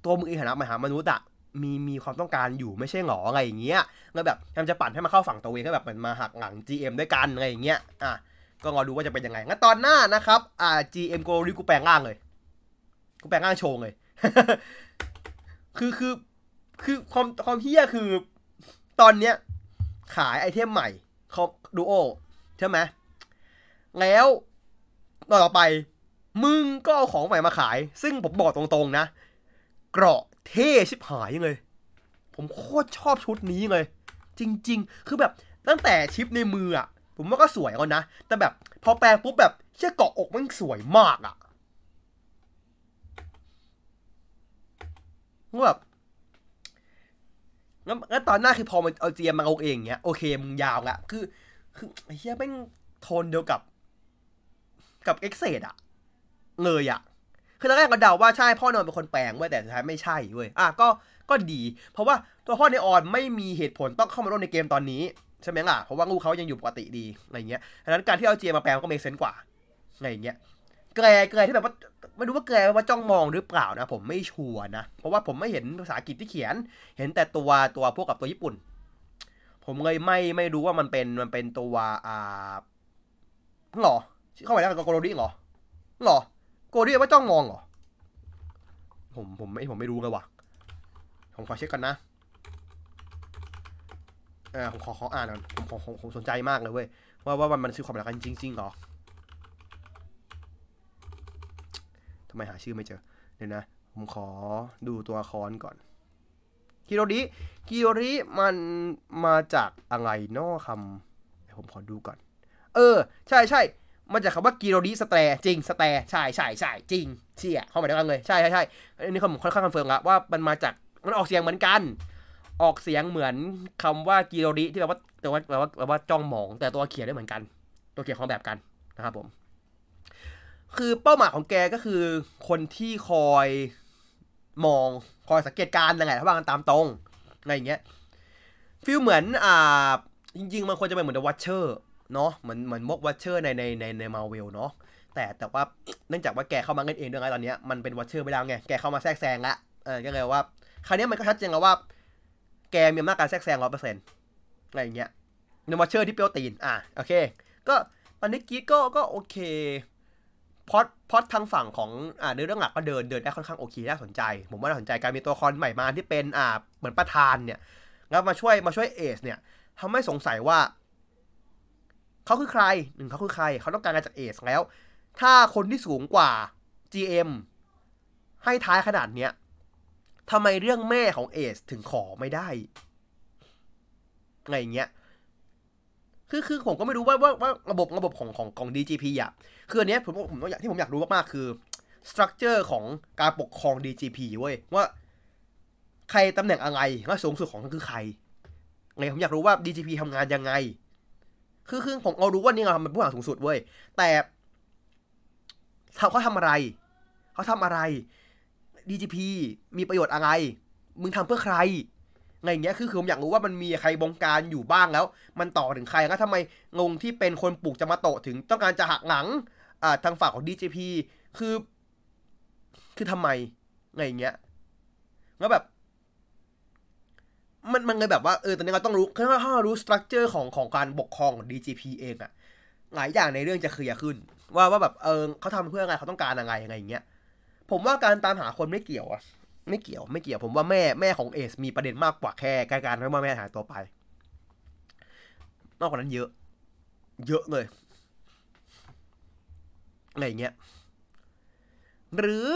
ตัวมึงเองฐานะมหามนุษย์อะมีมีความต้องการอยู่ไม่ใช่หรออะไรอย่างเงี้ยแล้วแบบพยายามจะปั่นให้มาเข้าฝั่งตัวเองก็แบบเหมือนมาหักหลัง GM ด้วยกันอะไรอย่างเงี้ย อะ ก็รอดูว่าจะเป็นยังไงงั้นตอนหน้านะครับ อ่า GM โกริกูแปลงร่างเลย กูแปลงร่างโชว์เลย คือคือคือความความเฮี้ยคือตอนเนี้ย ขายไอเทมใหม่คอดูโอใช่ไหมแล้วต่อไป มึงก็เอาของใหม่มาขาย ซึ่งผมบอกตรงๆนะ เกราะเท่ชิบหายเลย ผมโคตรชอบชุดนี้เลย จริง ๆ คือแบบตั้งแต่ชิปในมืออะผมว่าก็สวยแล้วนะ แต่แบบพอแปลงปุ๊บแบบเชื่อเกาะอกมันสวยมากอะ แบบงั้นตอนหน้าคือพอมันเอา GM มาเอาเองเงี้ยโอเคมึงยาวละคือ คือเหี้ยแม่งโทนเดียวกับ กับ Ex-Aid อะเลยอะคือตอนแรกก็เดาว่าใช่พ่อเนออนเป็นคนแปลงเว้ยแต่สุดท้ายไม่ใช่เว้ยอะก็ก็ดี เพราะว่าตัวพ่อเนออนไม่มีเหตุผลต้องเข้ามาร่วมในเกมตอนนี้ใช่ไหมล่ะเพราะว่าลูกเขายังอยู่ปกติดีอะไรเงี้ยดังนั้นการที่เอา GM มาแปลงก็ make sense กว่าอะไรเงี้ย แกลแกลที่แบบว่าไม่รู้ว่าแกลว่าจ้องมองหรือเปล่านะ ผมไม่ชัวร์นะ เพราะว่าผมไม่เห็นภาษาอังกฤษที่เขียน เห็นแต่ตัวตัวพวกกับตัวญี่ปุ่น ผมเลยไม่ไม่รู้ว่ามันเป็นมันเป็นตัวอ่าหรอเข้าไปแล้วกับโกโรดิหรอหรอโกโรดิว่าจ้องมองหรอผมผมไม่ผมไม่รู้เลยว่ะผมขอเช็คกันนะเออผมขอขออ่านก่อนผมผมผมสนใจมากเลยเว้ยว่าว่ามันมันคือความหมายกันจริงๆหรอทำไมหาชื่อไม่เจอ เดี๋ยวนะ ผมขอดูตัวคอนก่อน Girori Girori มันมาจากอะไรนอคำผมขอดูก่อน เออ ใช่ใช่มาจากคำว่า Girori stare จริง stare ใช่ใช่ใช่จริง เชี่ยเข้ามาได้กันเลย ใช่ใช่ใช่อันนี้ผมค่อนข้าง confirm ละว่ามันมาจากมันออกเสียงเหมือนกัน ออกเสียงเหมือนคำว่ากิโรริที่แปลว่าแปลว่าแปลว่าแปลว่าจ้องมอง แต่ตัวเขียนได้เหมือนกัน ตัวเขียนของแบบกันนะครับผม คือเป้าหมายของแกก็คือคนที่คอยมองคอยสังเกตการณ์ยังไงถ้าว่ากันตามตรงอะไรอย่างเงี้ยฟีลเหมือนอ่าจริงๆมันควรจะเป็นเหมือน The Watcher เนาะเหมือนเหมือนมก Watcher ในในในในมาเวลเนาะแต่แต่ว่าเนื่องจากว่าแกเข้ามาเล่นเองด้วยไงตอนเนี้ยมันเป็น Watcher ไปแล้วไงแกเข้ามาแทรกแซงละเออก็เลยว่า คราวนี้มันก็ชัดเจนแล้วว่า แกมีอำนาจการแทรกแซงร้อยเปอร์เซ็นต์อะไรอย่างเงี้ยใน Watcher ที่เปรี้ยวตีนอะโอเค ก็ตอนนี้กีดก็ก็โอเค พอดพอดทางฝั่งของอ่าในเรื่องหลักก็เดินเดินได้ค่อนข้างโอเคน่าสนใจ ผมว่าน่าสนใจการมีตัวละครใหม่มาที่เป็นอ่าเหมือนประธานเนี่ยแล้วมาช่วยมาช่วยเอสเนี่ยทำให้สงสัยว่า เขาคือใครหนึ่งเขาคือใคร เขาต้องการอะไรจากเอสแล้ว ถ้าคนที่สูงกว่า GM ให้ท้ายขนาดเนี้ยทำไมเรื่องแม่ของเอสถึงขอไม่ได้ไงเงี้ย คือคือผมก็ไม่รู้ว่าว่าว่าระบบระบบของของของ DGP อะคืออันเนี้ยผมผมต้องอยากที่ผมอยากรู้มากๆคือสตรัคเจอร์ของการปกครอง DGP เว้ยว่าใครตำแหน่งอะไรและสูงสุดของมันคือใครไงผมอยากรู้ว่า DGP ทำงานยังไง คือคือผมเอารู้ว่านี่เราเป็นผู้หลังสูงสุดเว้ยแต่เขาทำอะไร เขาทำอะไร DGP มีประโยชน์อะไร มึงทำเพื่อใคร อย่างเงี้ยคือคือผมอยากรู้ว่ามันมีใครบงการอยู่บ้างแล้ว มันต่อถึงใครแล้วทำไมงงที่เป็นคนปลูกจะมาโตถึงต้องการจะหักหลังอ่าทางฝั่งของ DJP คือ คือทำไมอย่างเงี้ยแล้วแบบ มันมันเลยแบบว่าเออตอนนี้เราต้องรู้ถ้าถ้าเรารู้สตรัคเจอร์ของของการปกครองของ DGP เองอะหลายอย่างในเรื่องจะเคลียร์ขึ้น ว่าว่าแบบเออเขาทำเพื่ออะไรเขาต้องการอะไรยังไงอย่างเงี้ยผมว่าการตามหาคนไม่เกี่ยวอะ ไม่เกี่ยวไม่เกี่ยวผมว่าแม่แม่ของเอสมีประเด็นมากกว่าแค่การที่ว่าแม่หายตัวไป มากกว่านั้นเยอะ เยอะเลยอะไรเงี้ยหรือ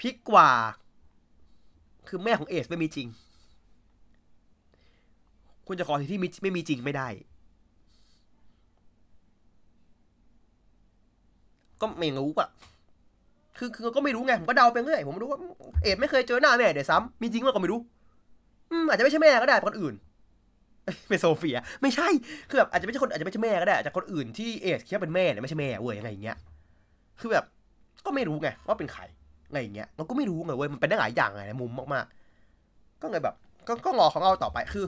พิกกว่า คือแม่ของเอสไม่มีจริง คุณจะขอสิ่งที่ไม่มีจริงไม่ได้ ก็ไม่รู้อะ คือคือก็ไม่รู้ไงผมก็เดาไปเรื่อยผมไม่รู้ว่าเอ็ดไม่เคยเจอหน้าแม่เดี๋ยวซ้ำมีจริงว่าก็ไม่รู้ อืมอาจจะไม่ใช่แม่ก็ได้คนอื่นเป็นโซเฟีย ไม่ใช่คือแบบอาจจะไม่ใช่คนอาจจะไม่ใช่แม่ก็ได้อาจจะคนอื่นที่เอสคิดว่าเป็นแม่เนี่ยไม่ใช่แม่เว้ยอะไรอย่างเงี้ยคือแบบก็ไม่รู้ไงว่าเป็นใครอะไรอย่างเงี้ยเราก็ไม่รู้ไงเว้ยมันเป็นได้หลายอย่างไงในมุมมากๆ ก็เลยแบบ ก็ก็รอของเราต่อไปคือ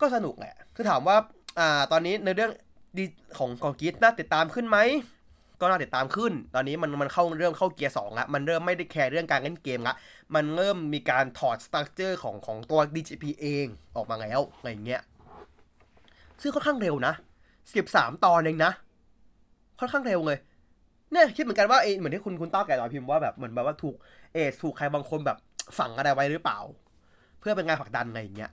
ก็สนุกแหละคือถามว่า อ่า ตอนนี้ในเรื่องดีของของ Geats น่าติดตามขึ้นไหม ก็น่าติดตามขึ้น ตอนนี้มันมันเข้าเริ่มเข้าเกียร์สองละมันเริ่มไม่ได้ care เรื่องการเล่นเกมละมันเริ่มมีการถอด structure ของของตัว DGP เองออกมาแล้วอะไรเงี้ยซึ่งค่อนข้างเร็วนะสิบสามตอนเองนะ ค่อนข้างเร็วเลยเนี่ยคิดเหมือนกันว่าเอเหมือนที่คุณคุณต้าแก่ตอนพิมพ์ว่าแบบเหมือนแบบว่าถูกเอถูกใครบางคนแบบฝังอะไรไว้หรือเปล่า เพื่อเป็นงานผลักดันอะไรอย่างเงี้ย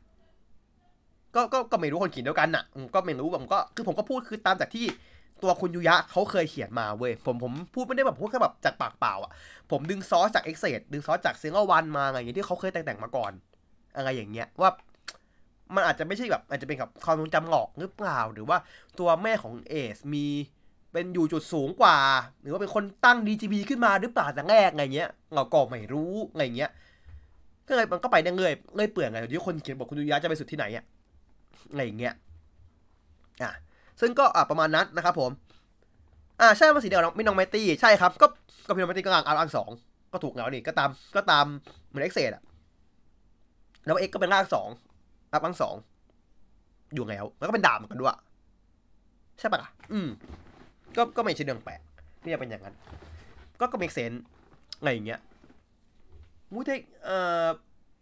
ก็ก็ก็ไม่รู้คนเขียนเดียวกันน่ะก็ไม่รู้ผมก็คือผมก็พูดคือตามจากที่ ตัวคุณยุยะเขาเคยเขียนมาเว้ยผมผมพูดไม่ได้แบบพูดแค่แบบจากปากเปล่าอะ ผมดึงซอสจากเอ็กเซดดึงซอสจากเซงเวันมาอะไรอย่างที่เขาเคยแต่งแต่งมาก่อน อะไรอย่างเงี้ยว่ามันอาจจะไม่ใช่แบบอาจจะเป็นกับความทรงจำหลอกหรือเปล่า หรือว่าตัวแม่ของเอสมีเป็นอยู่จุดสูงกว่า หรือว่าเป็นคนตั้ง DGB ขึ้นมาหรือเปล่าแต่แรกไงเงี้ยเราก็ไม่รู้ไงเงี้ยก็เลยมันก็ไปเรื่อยเรื่อยเปื่อยไงที่คนเขียนบอกคุณยุยะจะไปสุดที่ไหนอะอะไรอย่างเงี้ยอะ ซึ่งก็อะประมาณนั้นนะครับผมอ่าใช่มาสีเดียวไม่น้องไมตี้ใช่ครับก็ก็พี่น้องไมตี้ก็อ่างอ่างสองก็ถูกแล้วนี่ก็ตามก็ตามเหมือนเอ็กเซดอะแล้วเอ็กก็เป็นร่างสองรับร่างสองอยู่แล้วแล้วก็เป็นดาบเหมือนกันด้วยใช่ปะล่ะอืม ก็ก็ไม่ใช่เรื่องแปลกที่จะเป็นอย่างนั้น ก็ก็เมกเซนอะไรอย่างเงี้ยมูเทคเอ่อ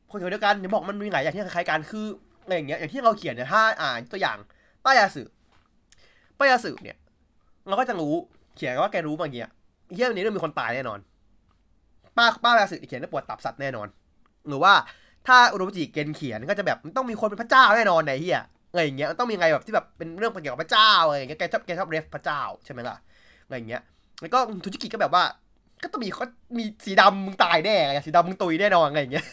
คนเขียนเดียวกันอย่าบอกมันมีหลายอย่างที่คล้ายๆกันคืออะไรอย่างเงี้ยอย่างที่เราเขียนเนี่ยถ้าอ่านตัวอย่างป้ายาสึ ป้ายาสึเนี่ย เราก็จะรู้ เขียนว่าแกรู้บางอย่างเฮียวันนี้เรื่องมีคนตายแน่นอน ป้าป้ายาสึเขียนได้ปวดตับสัตว์แน่นอน หรือว่าถ้าอุดมจิเกนเขียนก็จะแบบมันต้องมีคนเป็นพระเจ้าแน่นอนในเฮียอะไรอย่างเงี้ยมันต้องมีไงแบบที่แบบเป็นเรื่องเกี่ยวกับพระเจ้าอะไรอย่างเงี้ยแกชอบแกชอบเรฟพระเจ้าใช่ไหมล่ะอะไรอย่างเงี้ยแล้วก็ทุจิกิก็แบบว่า ก็ต้องมีเขามีสีดำมึงตายแน่ไงสีดำมึงตุยแน่นอนอะไรอย่างเงี้ย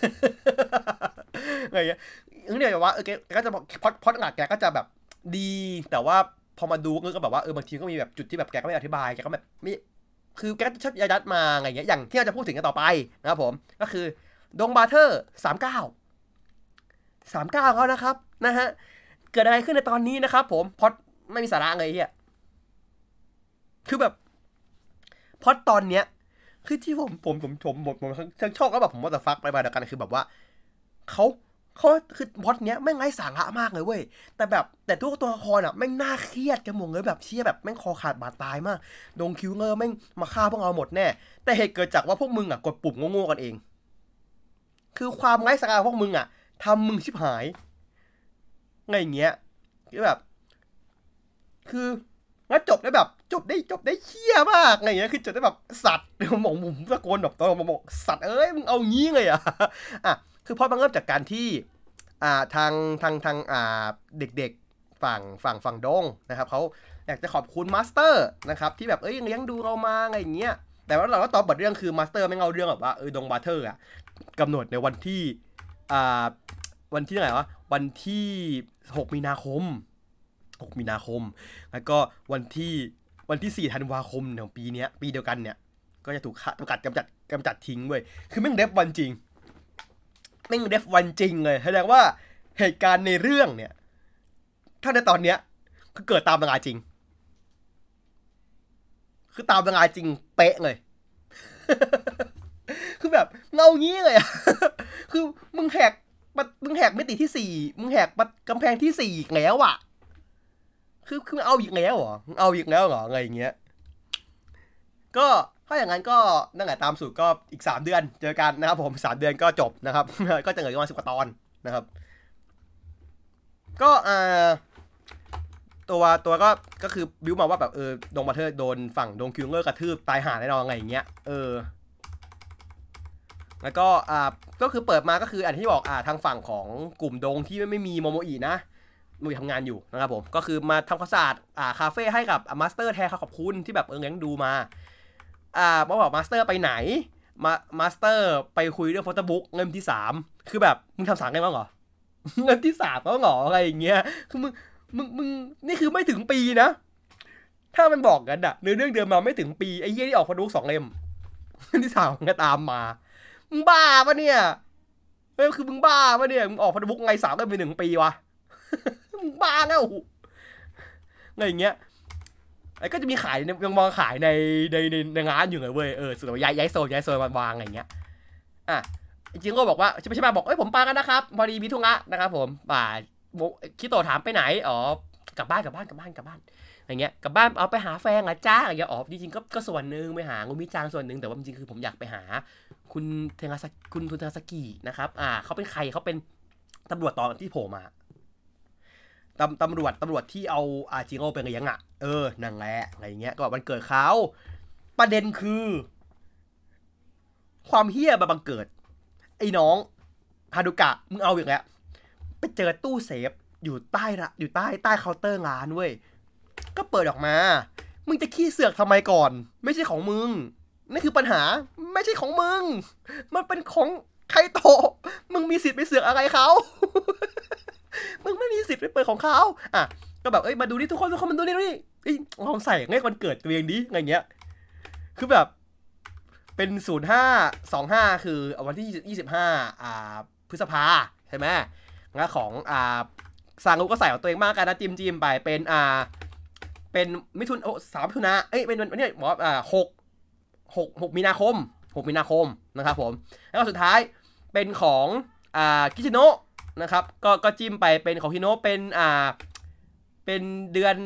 อะไรอย่างเงี้ยเนี่ยแบบว่าเออแกก็จะพอดพอดหลักแกก็จะแบบดีแต่ว่า พอมาดูก็แบบว่าเออบางทีก็มีแบบจุดที่แบบแกก็ไม่อธิบายแกก็แบบไม่คือแกชอบยัดมาอะไรเงี้ยอย่างที่เราจะพูดถึงกันต่อไปนะครับผมก็คือดงบาเทอร์สามเก้าสามเก้าเขานะครับนะฮะเกิดอะไรขึ้นในตอนนี้นะครับ ผมพอดไม่มีสาระเลยเฮียคือแบบพอดตอนเนี้ยคือที่ผมผมผมผมผมผมทั้งชอบก็แบบผมว่าแต่ฟักไปมาเดียวกันคือแบบว่าเขา เขาคือพอดเนี้ยแม่งไร้สาระมากเลยเว้ย แต่แบบแต่ทุกตัวละครอะแม่งน่าเครียดกันหมดเลยแบบเชี่ยแบบแม่งคอขาดบาดตายมาก ดงคิวเงอร์แม่งมาฆ่าพวกเราหมดแน่ แต่เหตุเกิดจากว่าพวกมึงอะกดปุ่มโง่ๆกันเอง คือความไร้สาระพวกมึงอะทำมึงชิบหายไงเงี้ยคือแบบ คือแล้วจบได้แบบจบได้จบได้เชี่ยมากอะไรเงี้ยคือจบได้แบบสัตว์หมองมุมตะโกนแบบตอนบอกสัตว์เอ้ยมึงเอางี้เลยอะอะ คือพอมันเริ่มจากการที่อ่าทางทางทางอ่าเด็กๆฝั่งฝั่งฝั่งดงนะครับเขาอยากจะขอบคุณมาสเตอร์นะครับที่แบบเอ้ยเลี้ยงดูเรามาอะไรอย่างเงี้ยแต่ว่าเราก็ตอบบทเรื่องคือมาสเตอร์ไม่เอาเรื่องแบบว่าเออดงบาเทอร์อะกำหนดในวันที่อ่าวันที่ไหนวะวันที่ 6 มีนาคม 6 มีนาคม แล้วก็วันที่วันที่ 4 ธันวาคมของปีนี้ปีเดียวกันเนี่ย ก็จะถูกจำกัดกำจัดกำจัดทิ้งเว้ย คือแม่งเดฟวันจริง แม่งเดฟวันจริงเลยแสดงว่าเหตุการณ์ในเรื่องเนี่ย ถ้าในตอนเนี้ยคือเกิดตามเวลาจริง คือตามเวลาจริงเป๊ะเลย คือแบบเงางี้เลยอะคือมึงแหกมึงแหกมิติที่สี่มึงแหกกำแพงที่สี่อีกแล้วอะ คือคือเอาอีกแล้วเหรอเอาอีกแล้วเหรออะไรอย่างเงี้ย ก็ ถ้าอย่างนั้นก็นั่นแหละตามสูตรก็อีกสามเดือนเจอกันนะครับผมสามเดือนก็จบนะครับ ก็จะเหลือประมาณสิบกว่าตอนนะครับ ก็อ่าตัวตัวก็ก็คือบิวมาว่าแบบเออ Donbrothers โดนฝั่ง Don Killer กระทืบตายห่าแน่นอนอะไรอย่างเงี้ยเออแล้วก็อ่าก็คือเปิดมาก็คืออันที่บอกอ่าทางฝั่งของกลุ่มดงที่ไม่มีโมโมอีนะมุยทำงานอยู่นะครับผมก็คือมาทำความสะอาดอ่าคาเฟ่ให้กับมาสเตอร์แทนขอบคุณที่แบบเออเลี้ยงดูมา อ่ามาบอกมาสเตอร์ไปไหน มามาสเตอร์ไปคุยเรื่องโฟโต้บุ๊กเล่มที่สามคือแบบมึงทำสารได้บ้างเหรอเงินที่สามแล้วเหรออะไรอย่างเงี้ยคือมึงมึงมึงนี่คือไม่ถึงปีนะ ถ้ามันบอกกันอะเนื้อเรื่องเดิมมาไม่ถึงปีไอ้เหี้ยที่ออกพาดุกสองเล่มเงินที่สามมันก็ตามมามึงบ้าปะเนี่ยเฮ้คือมึงบ้าปะเนี่ยมึงออกพาดุกไงสามเล่มไปหนึ่งปีวะ มึงบ้าแล้วไงอย่างเงี้ย ไอ้ก็จะมีขายในยังมองขายในในในในงานอยู่เลยเว้ยเออสุดท้ายย้ายย้ายโซนย้ายโซนวางอะไรเงี้ยอะจริงๆก็บอกว่าใช่ไหมใช่ไหมบอกเอ้ยผมไปกันนะครับพอดีมีธุระนะครับ ผมบ่าคิดโตถามไปไหนอ๋อกลับบ้านกลับบ้านกลับบ้านกลับบ้านอย่างเงี้ยกลับบ้านเอาไปหาแฟนเหรอจ้าอย่างเงี้ยอ๋อจริงๆก็ก็ส่วนหนึ่งไปหางูมิจางส่วนหนึ่งแต่ว่าจริงๆคือผมอยากไปหา คุณเทงาซคุณคุณเทงาซกินะครับ อ่าเขาเป็นใครเขาเป็นตำรวจตอนที่โผล่มา ตำตำรวจตำรวจที่เอาอาจิโร่ไปเลี้ยงอะ เออนั่นแหละอะไรเงี้ยก็วันเกิดเขาประเด็นคือ ความเฮี้ยมาบังเกิด ไอ้น้องฮาดุกะมึงเอาอย่างเงี้ยไปเจอตู้เซฟอยู่ใต้ระอยู่ใต้ใต้เคาน์เตอร์ร้านเว้ยก็เปิดออกมา มึงจะขี้เสือกทำไมก่อน ไม่ใช่ของมึงนี่คือปัญหาไม่ใช่ของมึง มันเป็นของใครโต มึงมีสิทธิ์ไปเสือกอะไรเขา มึงไม่มีสิทธิ์ไปเปิดของเขาอะก็แบบเอ้ยมาดูนี่ทุกคนทุกคนมาดูนี่ดูนี่เอ้ยลองใส่ไงวันเกิดตัวเองดิอะไรเงี้ย คือแบบเป็นศูนย์ห้าสองห้าคือวันที่ยี่สิบห้าอ่าพฤษภาใช่ไหมแล้วของอ่าซางุก็ใส่ของตัวเองมากกันนะจิมจิมไปเป็นอ่าเป็นมิถุนโอ้สามมิถุนาเอ้ยเป็นวันนี้บออ่าหกหกหกมีนาคมหกมีนาคมนะครับผม แล้วสุดท้ายเป็นของอ่ากิชิโนะ นะครับ ก็ก็จิ้มไปเป็นของฮิโนะเป็นอ่าเป็นเดือน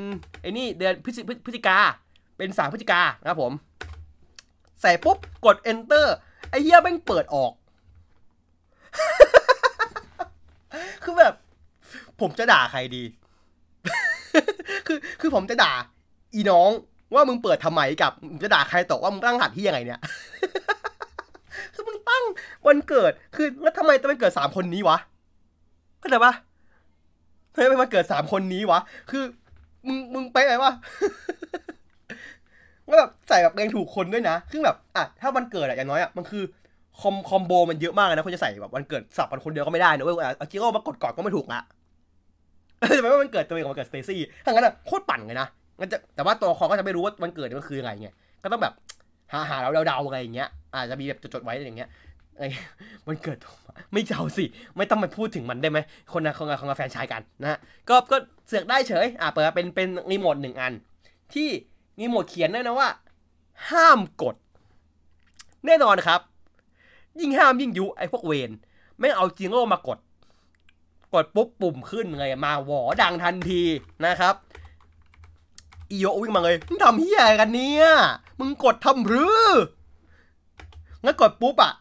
ไอ้นี่เดือนพฤศพฤศจิกาเป็นสามพฤศจิกานะครับผม ใส่ปุ๊บกด enter ไอ้เหี้ยแม่งเปิดออก คือแบบ ผมจะด่าใครดี คือคือผมจะด่า อีน้องว่ามึงเปิดทำไมกับมึงจะด่าใครต่อว่ามึงตั้งหัดที่ยังไงเนี่ย คือมึงตั้งวันเกิดคือแล้วทำไมต้องเป็นเกิดสามคนนี้วะ เข้าใจปะทำไมมันเกิดสามคนนี้วะ คือ มึง มึงไปไหนวะก็แบบใส่แบบเองถูกคนด้วยนะคือแบบ อะ ถ้าวันเกิดอะอย่างน้อยอะมันคือคอมคอมโบมันเยอะมากนะคนจะใส่แบบวันเกิดสับมันคนเดียวก็ไม่ได้นะเว้ยอะเอาจิโร่มากดก่อนก็ไม่ถูกละจะไม่ว่ามันเกิดตัวเองกับวันเกิดสเตซี่ถ้างั้นอะโคตรปั่นเลยนะมันจะแต่ว่าตัวครก็จะไม่รู้ว่าวันเกิดมันคือยังไงไง ก็ต้องแบบหาหาเราเดาๆอะไรอย่างเงี้ยอาจจะมีแบบจดๆไว้อย่างเงี้ย ไอ้วันเกิดผมไม่เจ้าสิ ไม่ต้องมาพูดถึงมันได้ไหมคนนะคนละคนละแฟนชายกันนะฮะก็ก็เสือกได้เฉย อะเปิดเป็นเป็นรีโมทหนึ่งอัน ที่รีโมทเขียนด้วยนะว่า ห้ามกด แน่นอนครับ ยิ่งห้ามยิ่งยุไอ้พวกเวนไม่เอาจิงโร่มากด กดปุ๊บปุ่มขึ้นเลยมา หวอดังทันทีนะครับอีโยวิ่งมาเลยมึงทำเฮียอะไรกันเนี่ย มึงกดทำหรืองั้นกดปุ๊บอะ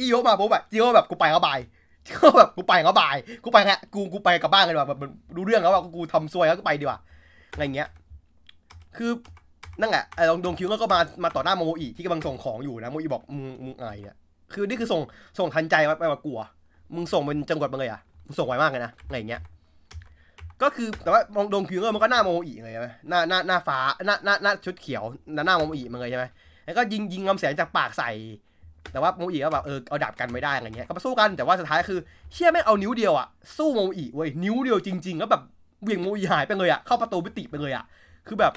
อีโยมาปุ๊บอะจิงโร่แบบกูไปก็บายจิงโร่แบบกูไปก็บาย กูไปแค่กูกูไปกลับบ้านกันดีกว่าแบบมันรู้เรื่องแล้วว่ากูทำซวยแล้วก็ไปดีกว่าอะไรเงี้ย คือนั่นแหละไอ้ลองดงคิวก็มามาต่อหน้าโมโมอีที่กำลังส่งของอยู่นะโมโมอีบอกมึงมึงอะไรเนี่ยคือนี่คือส่งส่งทันใจไปว่ากลัว มึงส่งเป็นจังหวัดมาเลยอะมึงส่งไวมากเลยนะอะไรเงี้ยก็คือแต่ว่าลองดงคิวมันก็หน้าโมโมอีเลยใช่ไหมหน้าหน้าหน้าฟ้าหน้าหน้าหน้าชุดเขียวหน้าหน้าโมโมอีมาเลยใช่ไหมแล้วก็ยิงยิงลำแสงจากปากใส่ แต่ว่าโมอีก็แบบเออเอาดาบกันไม่ได้อะไรเงี้ยก็มาสู้กันแต่ว่าสุดท้ายคือเชี่ยไม่งเอานิ้วเดียวอะสู้โมอีเว้ยนิ้วเดียวจริงๆแล้วแบบเวี่ยงโมอีหายไปเลยอะเข้าประตูมิติไปเลยอะคือแบบ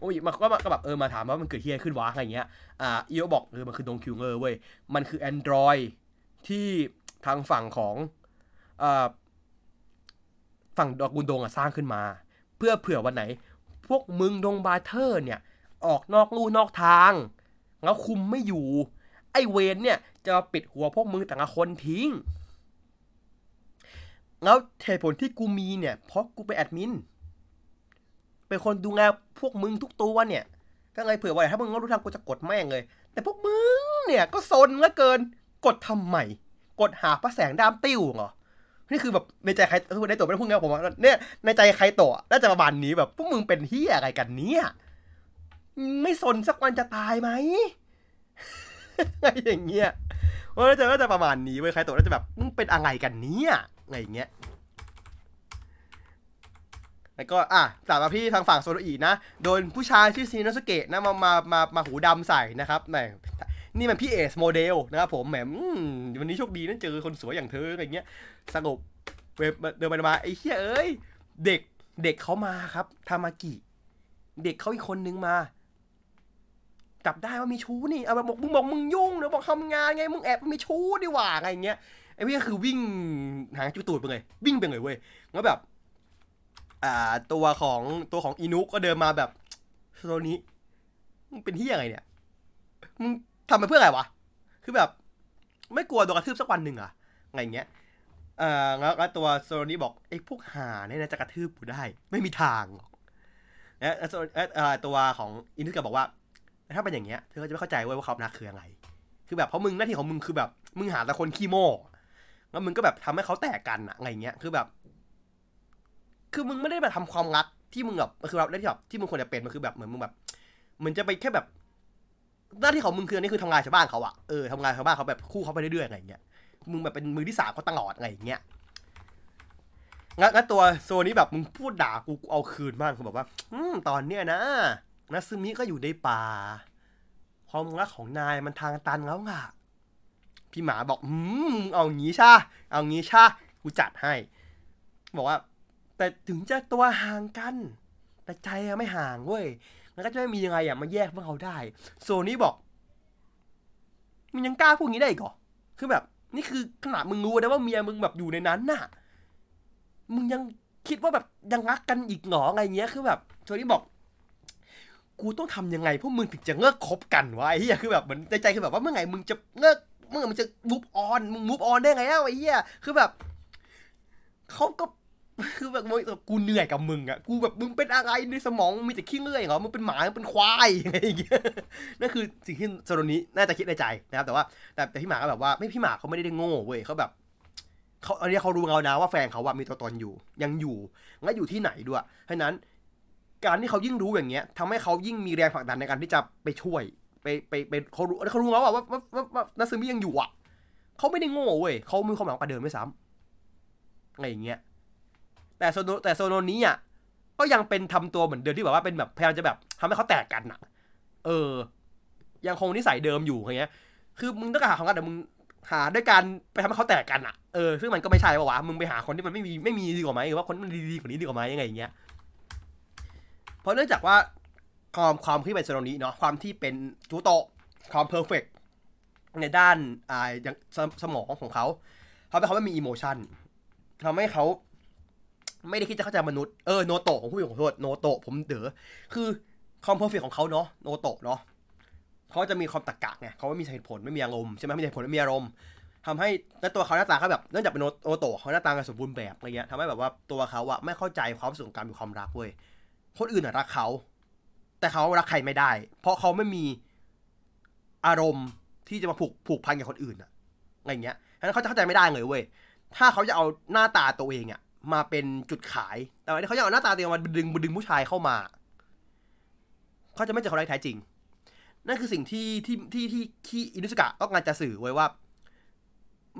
โอ้ยมันก็ก็แบบเออมาถามว่ามันเกิดเฮียขึ้นวะอะไรเงี้ยอ่าอีโอบอกเออมันคือดงคิวเงอร์เว้ยมันคือ Android ที่ทางฝั่งของอ่าฝั่งดอกกุนดงอะสร้างขึ้นมา เพื่อเผื่อวันไหน พวกมึง Donbrothers เนี่ย ออกนอกลู่นอกทาง แล้วคุมไม่อยู่ ไอเวนเนี่ยจะปิดหัวพวกมึงแต่ละคนทิ้ง แล้วเหตุผลที่กูมีเนี่ยเพราะกูเป็นแอดมิน เป็นคนดูแลพวกมึงทุกตัวเนี่ย ก็เลยเผื่อไว้ถ้ามึงรู้ทางกูจะกดแม่งเลย แต่พวกมึงเนี่ยก็ซนเหลือเกิน กดทำไม กดหาพระแสงดามติ้วเหรอ นี่คือแบบในใจใครในตัวไม่ได้พูดไงผมว่าเนี่ยในใจใครโตะน่าจะประมาณนี้แบบพวกมึงเป็นเฮียอะไรกันเนี่ย ไม่สนสักวันจะตายไหม อะไรอย่างเงี้ยว่าจะน่าจะประมาณนี้เว้ยใครโตะน่าจะแบบมึงเป็นอะไรกันเนี่ยอะไรอย่างเงี้ยแล้วก็อะตัดมาพี่ทางฝั่งโซโลอีนะ โดนผู้ชายชื่อซีนสเกะนะมามามามาหูดำใส่นะครับแหมนี่มันพี่เอสโมเดลนะครับผมแหมวันนี้โชคดีนั่นเจอคนสวยอย่างเธออะไรเงี้ยสงบเดินไปมาไอ้เหี้ยเอ้ย เด็กเด็กเขามาครับทามากิ เด็กเขาอีกคนนึงมา จับได้ว่ามีชู้นี่เอาแบบบอกมึงบอกมึงยุ่งเดี๋ยวบอกทำงานไงมึงแอบมีชู้ดีกว่าไงเงี้ยไอ้พี่ก็คือวิ่งหางจุตูดไปเลยวิ่งไปเลยเว้ยแล้วแบบ อ่าตัวของตัวของอินุก็เดินมาแบบโซนี้มึงเป็นที่ยังไงเนี่ยมึงทำไปเพื่ออะไรวะคือแบบ ไม่กลัวโดนกระทืบสักวันหนึ่งอะไงเงี้ยเอ่อแล้วแล้วตัวโซนี้บอกไอ้พวกหาเนี่ยนะจะกระทืบกูได้ ไม่มีทางหรอกแล้วตัวของอินุก็บอกว่า ถ้าเป็นอย่างเงี้ยเธอก็จะไม่เข้าใจเว้ยว่าความรักคืออะไรคือแบบเพราะมึงหน้าที่ของมึงคือแบบ มึงหาแต่คนขี้โม่แล้วมึงก็แบบทำให้เขาแตกกันอะไงเงี้ยคือแบบ คือมึงไม่ได้แบบทำความรักที่มึงแบบคือแบบที่แบบที่มึงควรจะเป็นมันคือแบบเหมือนมึงแบบเหมือนจะไปแค่แบบ หน้าที่ของมึงคืออันนี้คือทำงานชาวบ้านเขาอะเออทำงานชาวบ้านเขาแบบคู่เขาไปเรื่อยๆอะไรเงี้ยมึงแบบเป็นมือที่สามเขาตลอดอะไรอย่างเงี้ยงั้นตัวโซนี้แบบมึงพูดด่ากูกูเอาคืนบ้างคือแบบว่า อืมตอนเนี้ยนะ นัซึมิก็อยู่ในป่า ความรักของนายมันทางตันแล้วอะพี่หมาบอก อืม เอางี้ช่าเอางี้ช่ากูจัดให้ บอกว่า แต่ถึงจะตัวห่างกัน แต่ใจไม่ห่างเว้ย มันก็จะไม่มียังไงอะมาแยกพวกเขาได้ โซนี้บอก มึงยังกล้าพูดงี้ได้อีกเหรอ คือแบบ นี่คือขนาดมึงรู้นะว่าเมียมึงแบบอยู่ในนั้นน่ะ มึงยังคิดว่าแบบยังรักกันอีกหรออะไรเงี้ย คือแบบ โซนี้บอก กูต้องทำยังไงพวกมึงถึงจะเลิกคบกันวะไอ้เหี้ยคือแบบเหมือนใจใจคือแบบว่าเมื่อไงมึงจะเลิกเมื่อไงมึงจะ move on มึง move on ได้ไงอะไอ้เหี้ยคือแบบเขาก็คือแบบกูเหนื่อยกับมึงอะกูแบบมึงเป็นอะไรในสมองมีแต่ขี้เลื่อยเหรอมึงเป็นหมามึงเป็นควายอะไรอย่างเงี้ยนั่นคือสิ่งที่โซโนนี้น่าจะคิดในใจนะครับ แต่ว่าแต่แต่พี่หมาก็แบบว่าไม่พี่หมาเขาไม่ได้โง่เว้ยเขาแบบเขาอันนี้เขารู้เรานะว่าแฟนเขาว่ามีตัวตนอยู่ ยังอยู่และอยู่ที่ไหนด้วยเพราะนั้น การที่เขายิ่งรู้อย่างเงี้ยทำให้เขายิ่งมีแรงผลักดันในการที่จะไปช่วย ไปไปไปเขารู้เขารู้แล้วว่าว่าว่าว่าว่านัซึมิยังอยู่อะเขาไม่ได้โง่เว้ยเขามีความหวังประเดิมไม่ซ้ำอะไรอย่างเงี้ยแต่โซโนแต่โซโนนี้อะก็ยังเป็นทำตัวเหมือนเดิมที่แบบว่าเป็นแบบพยายามจะแบบทำให้เขาแตกกันอะ เออ ยังคงนิสัยเดิมอยู่อย่างเงี้ย คือมึงต้องหาของกันแต่มึงหาด้วยการไปทำให้เขาแตกกันอะ เออ ซึ่งมันก็ไม่ใช่ป่าวะ มึงไปหาคนที่มันไม่มีไม่มีดีกว่าไหมหรือว่าคนมันดีๆกว่านี้ดีกว่าไหมยังไงอย่างเงี้ย เพราะเนื่องจากว่าความความที่เป็นโซโนนี้เนาะความที่เป็นจูโตะความ perfect ในด้านอ่าอย่างสสมองของเขาทำให้เขาไม่มี emotion ทำให้เขาไม่ได้คิดจะเข้าใจมนุษย์เออโนโตะของผู้หญิงขอโทษโนโตะผมเด๋อคือความ perfect ของเขาเนาะโนโตะเนาะเขาจะมีความตรรกะไงเขาไม่มีเหตุผลไม่มีอารมณ์ใช่ไหมไม่มีเหตุผลไม่มีอารมณ์ทำให้แล้วตัวเขาหน้าตาเขาแบบเนื่องจากเป็นโนโตะเขาหน้าตาสมบูรณ์แบบอะไรเงี้ยทำให้แบบว่าตัวเขาอะไม่เข้าใจความรู้สึกของการมีความรักเว้ย คนอื่นอะรักเขา แต่เขารักใครไม่ได้ เพราะเขาไม่มีอารมณ์ที่จะมาผูกผูกพันกับคนอื่นอะอะไรเงี้ยฉะนั้นเขาจะเข้าใจไม่ได้เลยเว้ย ถ้าเขาจะเอาหน้าตาตัวเองอะมาเป็นจุดขาย แต่ว่าเขาจะเอาหน้าตาตัวเองมาดึงดึงผู้ชายเข้ามา เขาจะไม่เจอคนแรกแท้จริง นั่นคือสิ่งที่ที่ที่ที่ที่อินุสกะต้องการจะสื่อไว้ว่า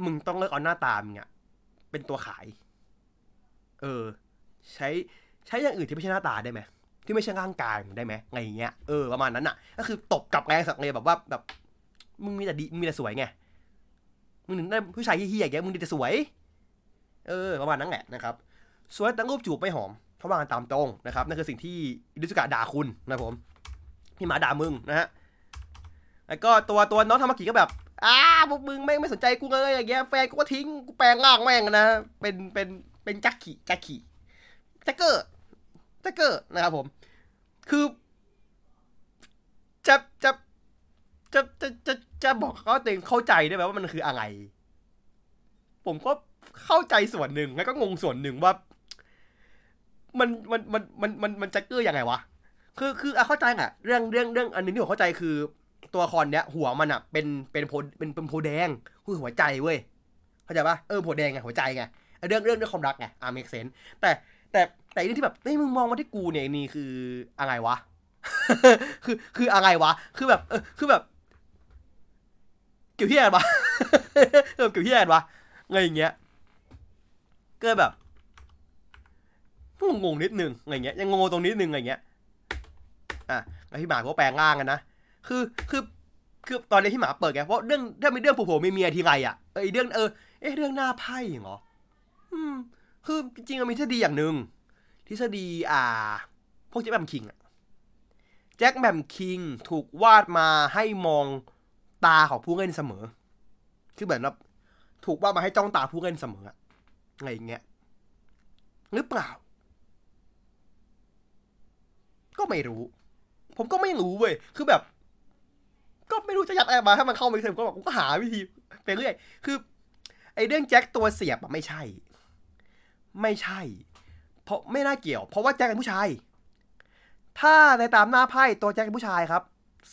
มึงต้องเลิกเอาหน้าตามึงอะเป็นตัวขาย เออ ใช้ ใช้อย่างอื่นที่ไม่ใช่หน้าตาได้ไหมที่ไม่ใช่ร่างกายมึงได้ไหมไงเงี้ยเออประมาณนั้นอะ ก็คือตบกลับแรงสักเลยแบบว่าแบบมึงมีแต่ดีมึงมีแต่สวยไงมึงถึงได้ผู้ชายเฮี้ยๆอย่างเงี้ยมึงมีแต่สวย เออประมาณนั้นแหละนะครับสวยแต่รูปจูบไม่หอมเขาะว่ากันตามตรงนะครับนั่นคือสิ่งที่อินุสกะด่าคุณนะผมพี่หมาด่ามึงนะฮะแล้วก็ตัวตัวน้องธรรมกิก็แบบอ้าพวกมึงไม่งไม่สนใจกูเลยอย่างเงี้ยแฟนกูก็ทิ้งกูแปลงร่างแม่งนะเป็นเป็นเป็นจักขี่จักขี่ แจ็คเกอร์แจ็คเกอร์นะครับผม คือจะจะจะจะจะจะบอกเขาตัวเองเข้าใจได้ไหมว่ามันคืออะไร ผมก็เข้าใจส่วนหนึ่งแล้วก็งงส่วนหนึ่งว่า มันมันมันมันมันมันแจ็คเกอร์ยังไงวะคือคือเข้าใจอะ เรื่องเรื่องเรื่องอันนึงที่ผมเข้าใจคือ ตัวละครเนี้ย หัวมันอะเป็นเป็นโพเป็นเป็นโพแดงคือหัวใจเว้ยเข้าใจปะเออโพแดงไงหัวใจไงเรื่องเรื่องเรื่องความรักไงอ่าเมกเซนแต่ แต่แต่อันนี้ที่แบบเฮ้ยมึงมองมาที่กูเนี่ยนี่คืออะไรวะ คือคืออะไรวะ คือแบบเออคือแบบ เกี่ยวเฮียนวะเออเกี่ยวเฮียนวะไงอย่างเงี้ยก็แบบงงนิดนึงอะไรเงี้ยยังงงตรงนิดนึงอะไรเงี้ยอะแล้วพี่หมาก็แปลงร่างกันนะคือคือคือตอนนี้ที่หมาเปิดไงเพราะเรื่องถ้ามีเรื่องผัวผัวมีเมียทีไรอะเออเรื่องเออเอ๊ะเรื่องหน้าไพ่เหรออืม คือจริงๆมันมีทฤษฎีอย่างหนึ่งทฤษฎีอ่า พวกแจ็คแมมคิงอะแจ็คแมมคิงถูกวาดมาให้มองตาของผู้เล่นเสมอ คือเหมือนว่าถูกวาดมาให้จ้องตาผู้เล่นเสมออะไรอย่างเงี้ยหรือเปล่า ก็ไม่รู้ ผมก็ไม่รู้เว้ย คือแบบ ก็ไม่รู้จะยัดอะไรมาให้มันเข้าไปเถอะก็แบบก็หาวิธีไปเรื่อย คือ ไอ้เรื่องแจ็คตัวเสียบอะไม่ใช่ ไม่ใช่ เพราะไม่น่าเกี่ยว เพราะว่าแจ็คเป็นผู้ชาย ถ้าในตามหน้าไพ่ตัวแจ็คเป็นผู้ชายครับ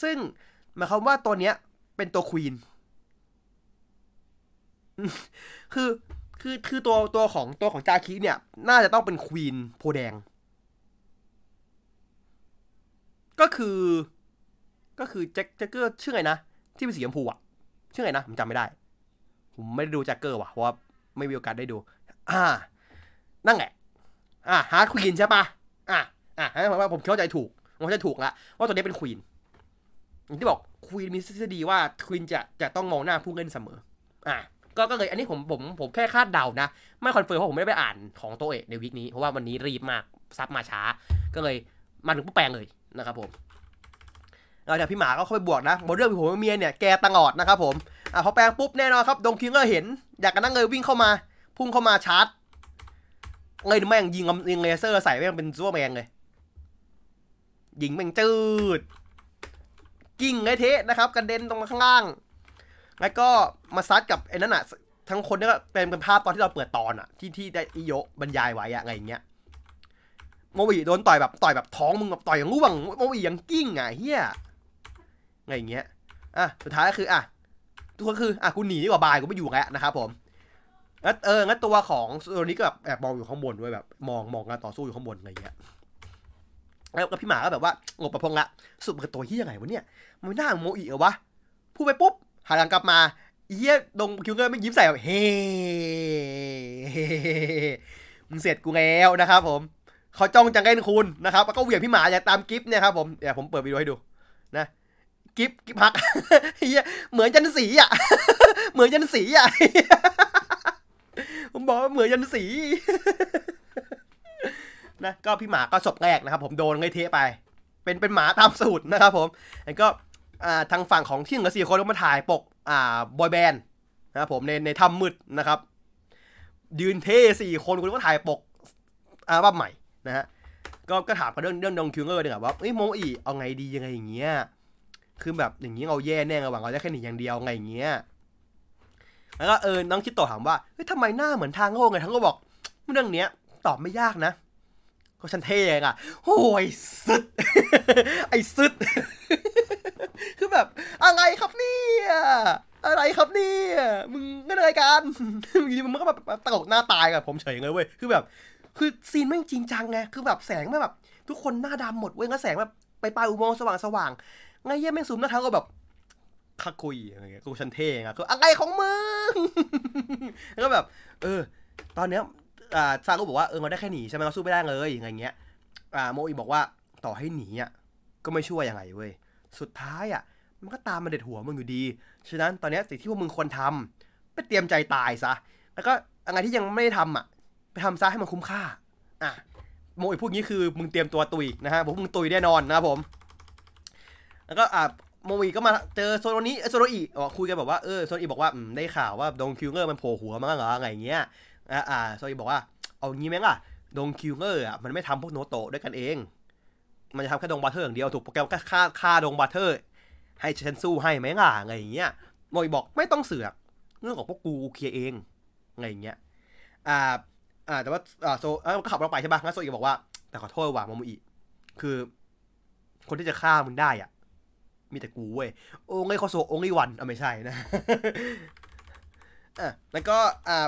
ซึ่งหมายความว่าตัวเนี้ยเป็นตัวควีนคือคือคือตัวตัวของตัวของจาคิเนี่ย น่าจะต้องเป็น Queen โพแดง ก็คือ ก็คือแจ็คแจ็คเกอร์ชื่อไงนะ ที่เป็นสีชมพูอะชื่อไงนะผมจำไม่ได้ ผมไม่ได้ดูแจ็คเกอร์ว่ะเพราะว่าไม่มีโอกาสได้ดู อ่า นั่นแหละอ่า Heart Queen ใช่ปะอ่าอ่าให้ผมว่าผมเข้าใจถูกผมเข้าใจถูกแล้วว่าตัวนี้เป็น Queen อย่างที่บอกควีนมีทฤษฎีว่าควีนจะจะต้องมองหน้าผู้เล่นเสมอ อ่าก็ก็เลยอันนี้ผมผมผมแค่คาดเดานะ ไม่คอนเฟิร์มเพราะผมไม่ได้ไปอ่านของโตเอกในวิกนี้ เพราะว่าวันนี้รีบมากซับมาช้า ก็เลยมาถึงผู้แปลงเลยนะครับผมเราจากพี่หมาก็เข้าไปบวกนะบนเรื่องผมเมียเนี่ยแกตลอดนะครับผมอ่าพอแปลงปุ๊บแน่นอนครับดงคิงก็เห็น อยากกันนั่งเลยวิ่งเข้ามา พุ่งเข้ามาชาร์จ เลยแม่งยิงยิงเลเซอร์ใส่แม่งเป็นซัวแมงเลย ยิงแม่งจืด กิ่งไอเทะนะครับกระเด็นตรงข้างล่าง แล้วก็มาซัดกับไอ้นั่นอะทั้งคนนี่ก็เป็นเป็นภาพตอนที่เราเปิดตอนอะที่ที่ได้อิโยบรรยายไว้อะอะไรอย่างเงี้ยโมบีโดนต่อยแบบต่อยแบบท้องมึงแบบต่อยอย่างร่วงโมบียังกิ้งอะเฮียอะไรอย่างเงี้ยอะสุดท้ายก็คืออะทุกคนคืออะกูหนีดีกว่าบายกูไม่อยู่แล้วนะครับผม แล้วเอองั้นตัวของตัวนี้ก็แบบแอบมองอยู่ข้างบนด้วยแบบ มองมองการต่อสู้อยู่ข้างบนอะไรเงี้ยแล้วพี่หมาก็แบบว่างบประพงละสุดมันตัวเฮียไงวะเนี่ยมันไม่น่าโมอีเหรอวะพูดไปปุ๊บหันหลังกลับมาเฮียดงคิวเกอร์ไม่ยิ้มใส่แบบเฮ้มึงเสร็จกูแล้วนะครับผมเขาจ้องจังเล่นคุณนะครับแล้วก็เหวี่ยงพี่หมาอย่าตามกิฟเนี่ยครับผมเดี๋ยวผมเปิดวิดีโอให้ดูนะกิฟกิฟพักเฮียเหมือนยันสีอะ เหมือนยันสีอะ ผมบอกว่าเหมือนยันสีนะก็พี่หมาก็ศพแรกนะครับ ผมโดนไงเทไป เป็นเป็นหมาตามสูตรนะครับผมแล้วก็อ่าทางฝั่งของที่เหลือสี่คนก็มาถ่ายปกอ่าบอยแบนด์นะครับผมในในถ้ำมืดนะครับ ยืนเท่สี่คนคุณก็ถ่ายปกอัลบั้มใหม่นะฮะก็ก็ถามกันเรื่องเรื่องดองคิวเกอร์เนี่ยว่าเอ้ยโมอีเอาไงดียังไงอย่างเงี้ยคือแบบอย่างงี้เอาแย่แน่ระหว่างเราได้แค่หนีอย่างเดียวไงอย่างเงี้ย แล้วก็เออน้องคิดต่อถามว่าเฮ้ยทำไมหน้าเหมือนทางโลกไงทั้งก็บอกเรื่องเนี้ย ตอบไม่ยากนะ ก็ฉันเท่ไงอะโอ้ยสุดไอ้สุดคือแบบอะไรครับเนี่ยอะไรครับเนี่ยมึงเล่นอะไรกันอยู่ดีมึงก็แบบตลกหน้าตายกับผมเฉยเลยเว้ยคือแบบ คือซีนแม่จริงจังไงคือแบบแสงแม่แบบ ทุกคนหน้าดำหมดเว้ยแล้วแสงแบบไปปลายอุโมงค์สว่างสว่างๆไงเยี่ยแม่งซูมหน้าเท้าก็แบบ คักคุยอะไรเงี้ยกูฉันเท่ไงก็อะไรของมึง แล้วก็แบบ เออ ตอนเนี้ยอ่าซาก็บอกว่าเออเราได้แค่หนีใช่ไหมเราสู้ไม่ได้เลยอย่างเงี้ย อ่าโมอีบอกว่าต่อให้หนีอะก็ไม่ช่วยยังไงเว้ยสุดท้ายอะ มันก็ตามมาเด็ดหัวมึงอยู่ดี ฉะนั้นตอนเนี้ยสิ่งที่พวกมึงควรทำไปเตรียมใจตายซะ แล้วก็อะไรที่ยังไม่ได้ทำอะ ไปทำซะให้มันคุ้มค่า อะโมอีพูดงี้คือมึงเตรียมตัวตุยนะฮะผมมึงตุยแน่นอนนะครับผม แล้วก็อ่า โมอีก็มาเจอโซโลนี้โซโลอีอ๋อคุยกันแบบว่าเออโซโลอีบอกว่าได้ข่าวว่าดงคิวเกอร์มันโผล่หัวมาเหรออะไรเงี้ยอ่าอ่าโซอีบอกว่าเอางี้ไหมล่ะดงคิวเกอร์อะมันไม่ทำพวกโนโตะด้วยกันเอง มันจะทำแค่ดงบัตเทอร์อย่างเดียวถูกโปรแกรมก็ฆ่าฆ่าดงบัตเทอร์ ให้ฉันสู้ให้ไหมล่ะอะไรเงี้ยโมอีบอกไม่ต้องเสือกเรื่องของพวกกูเคลียร์เองอะไรเงี้ยอ่าอ่าแต่ว่าอ่าโซเออก็ขับเราไปใช่ปะงั้นโซอีบอกว่าแต่ขอโทษว่ะโมโมอีคือ คนที่จะฆ่ามึงได้อะ มีแต่กูเว้ยโอ้งไอโคโซโองไอวันอะไม่ใช่นะอะแล้วก็อ่า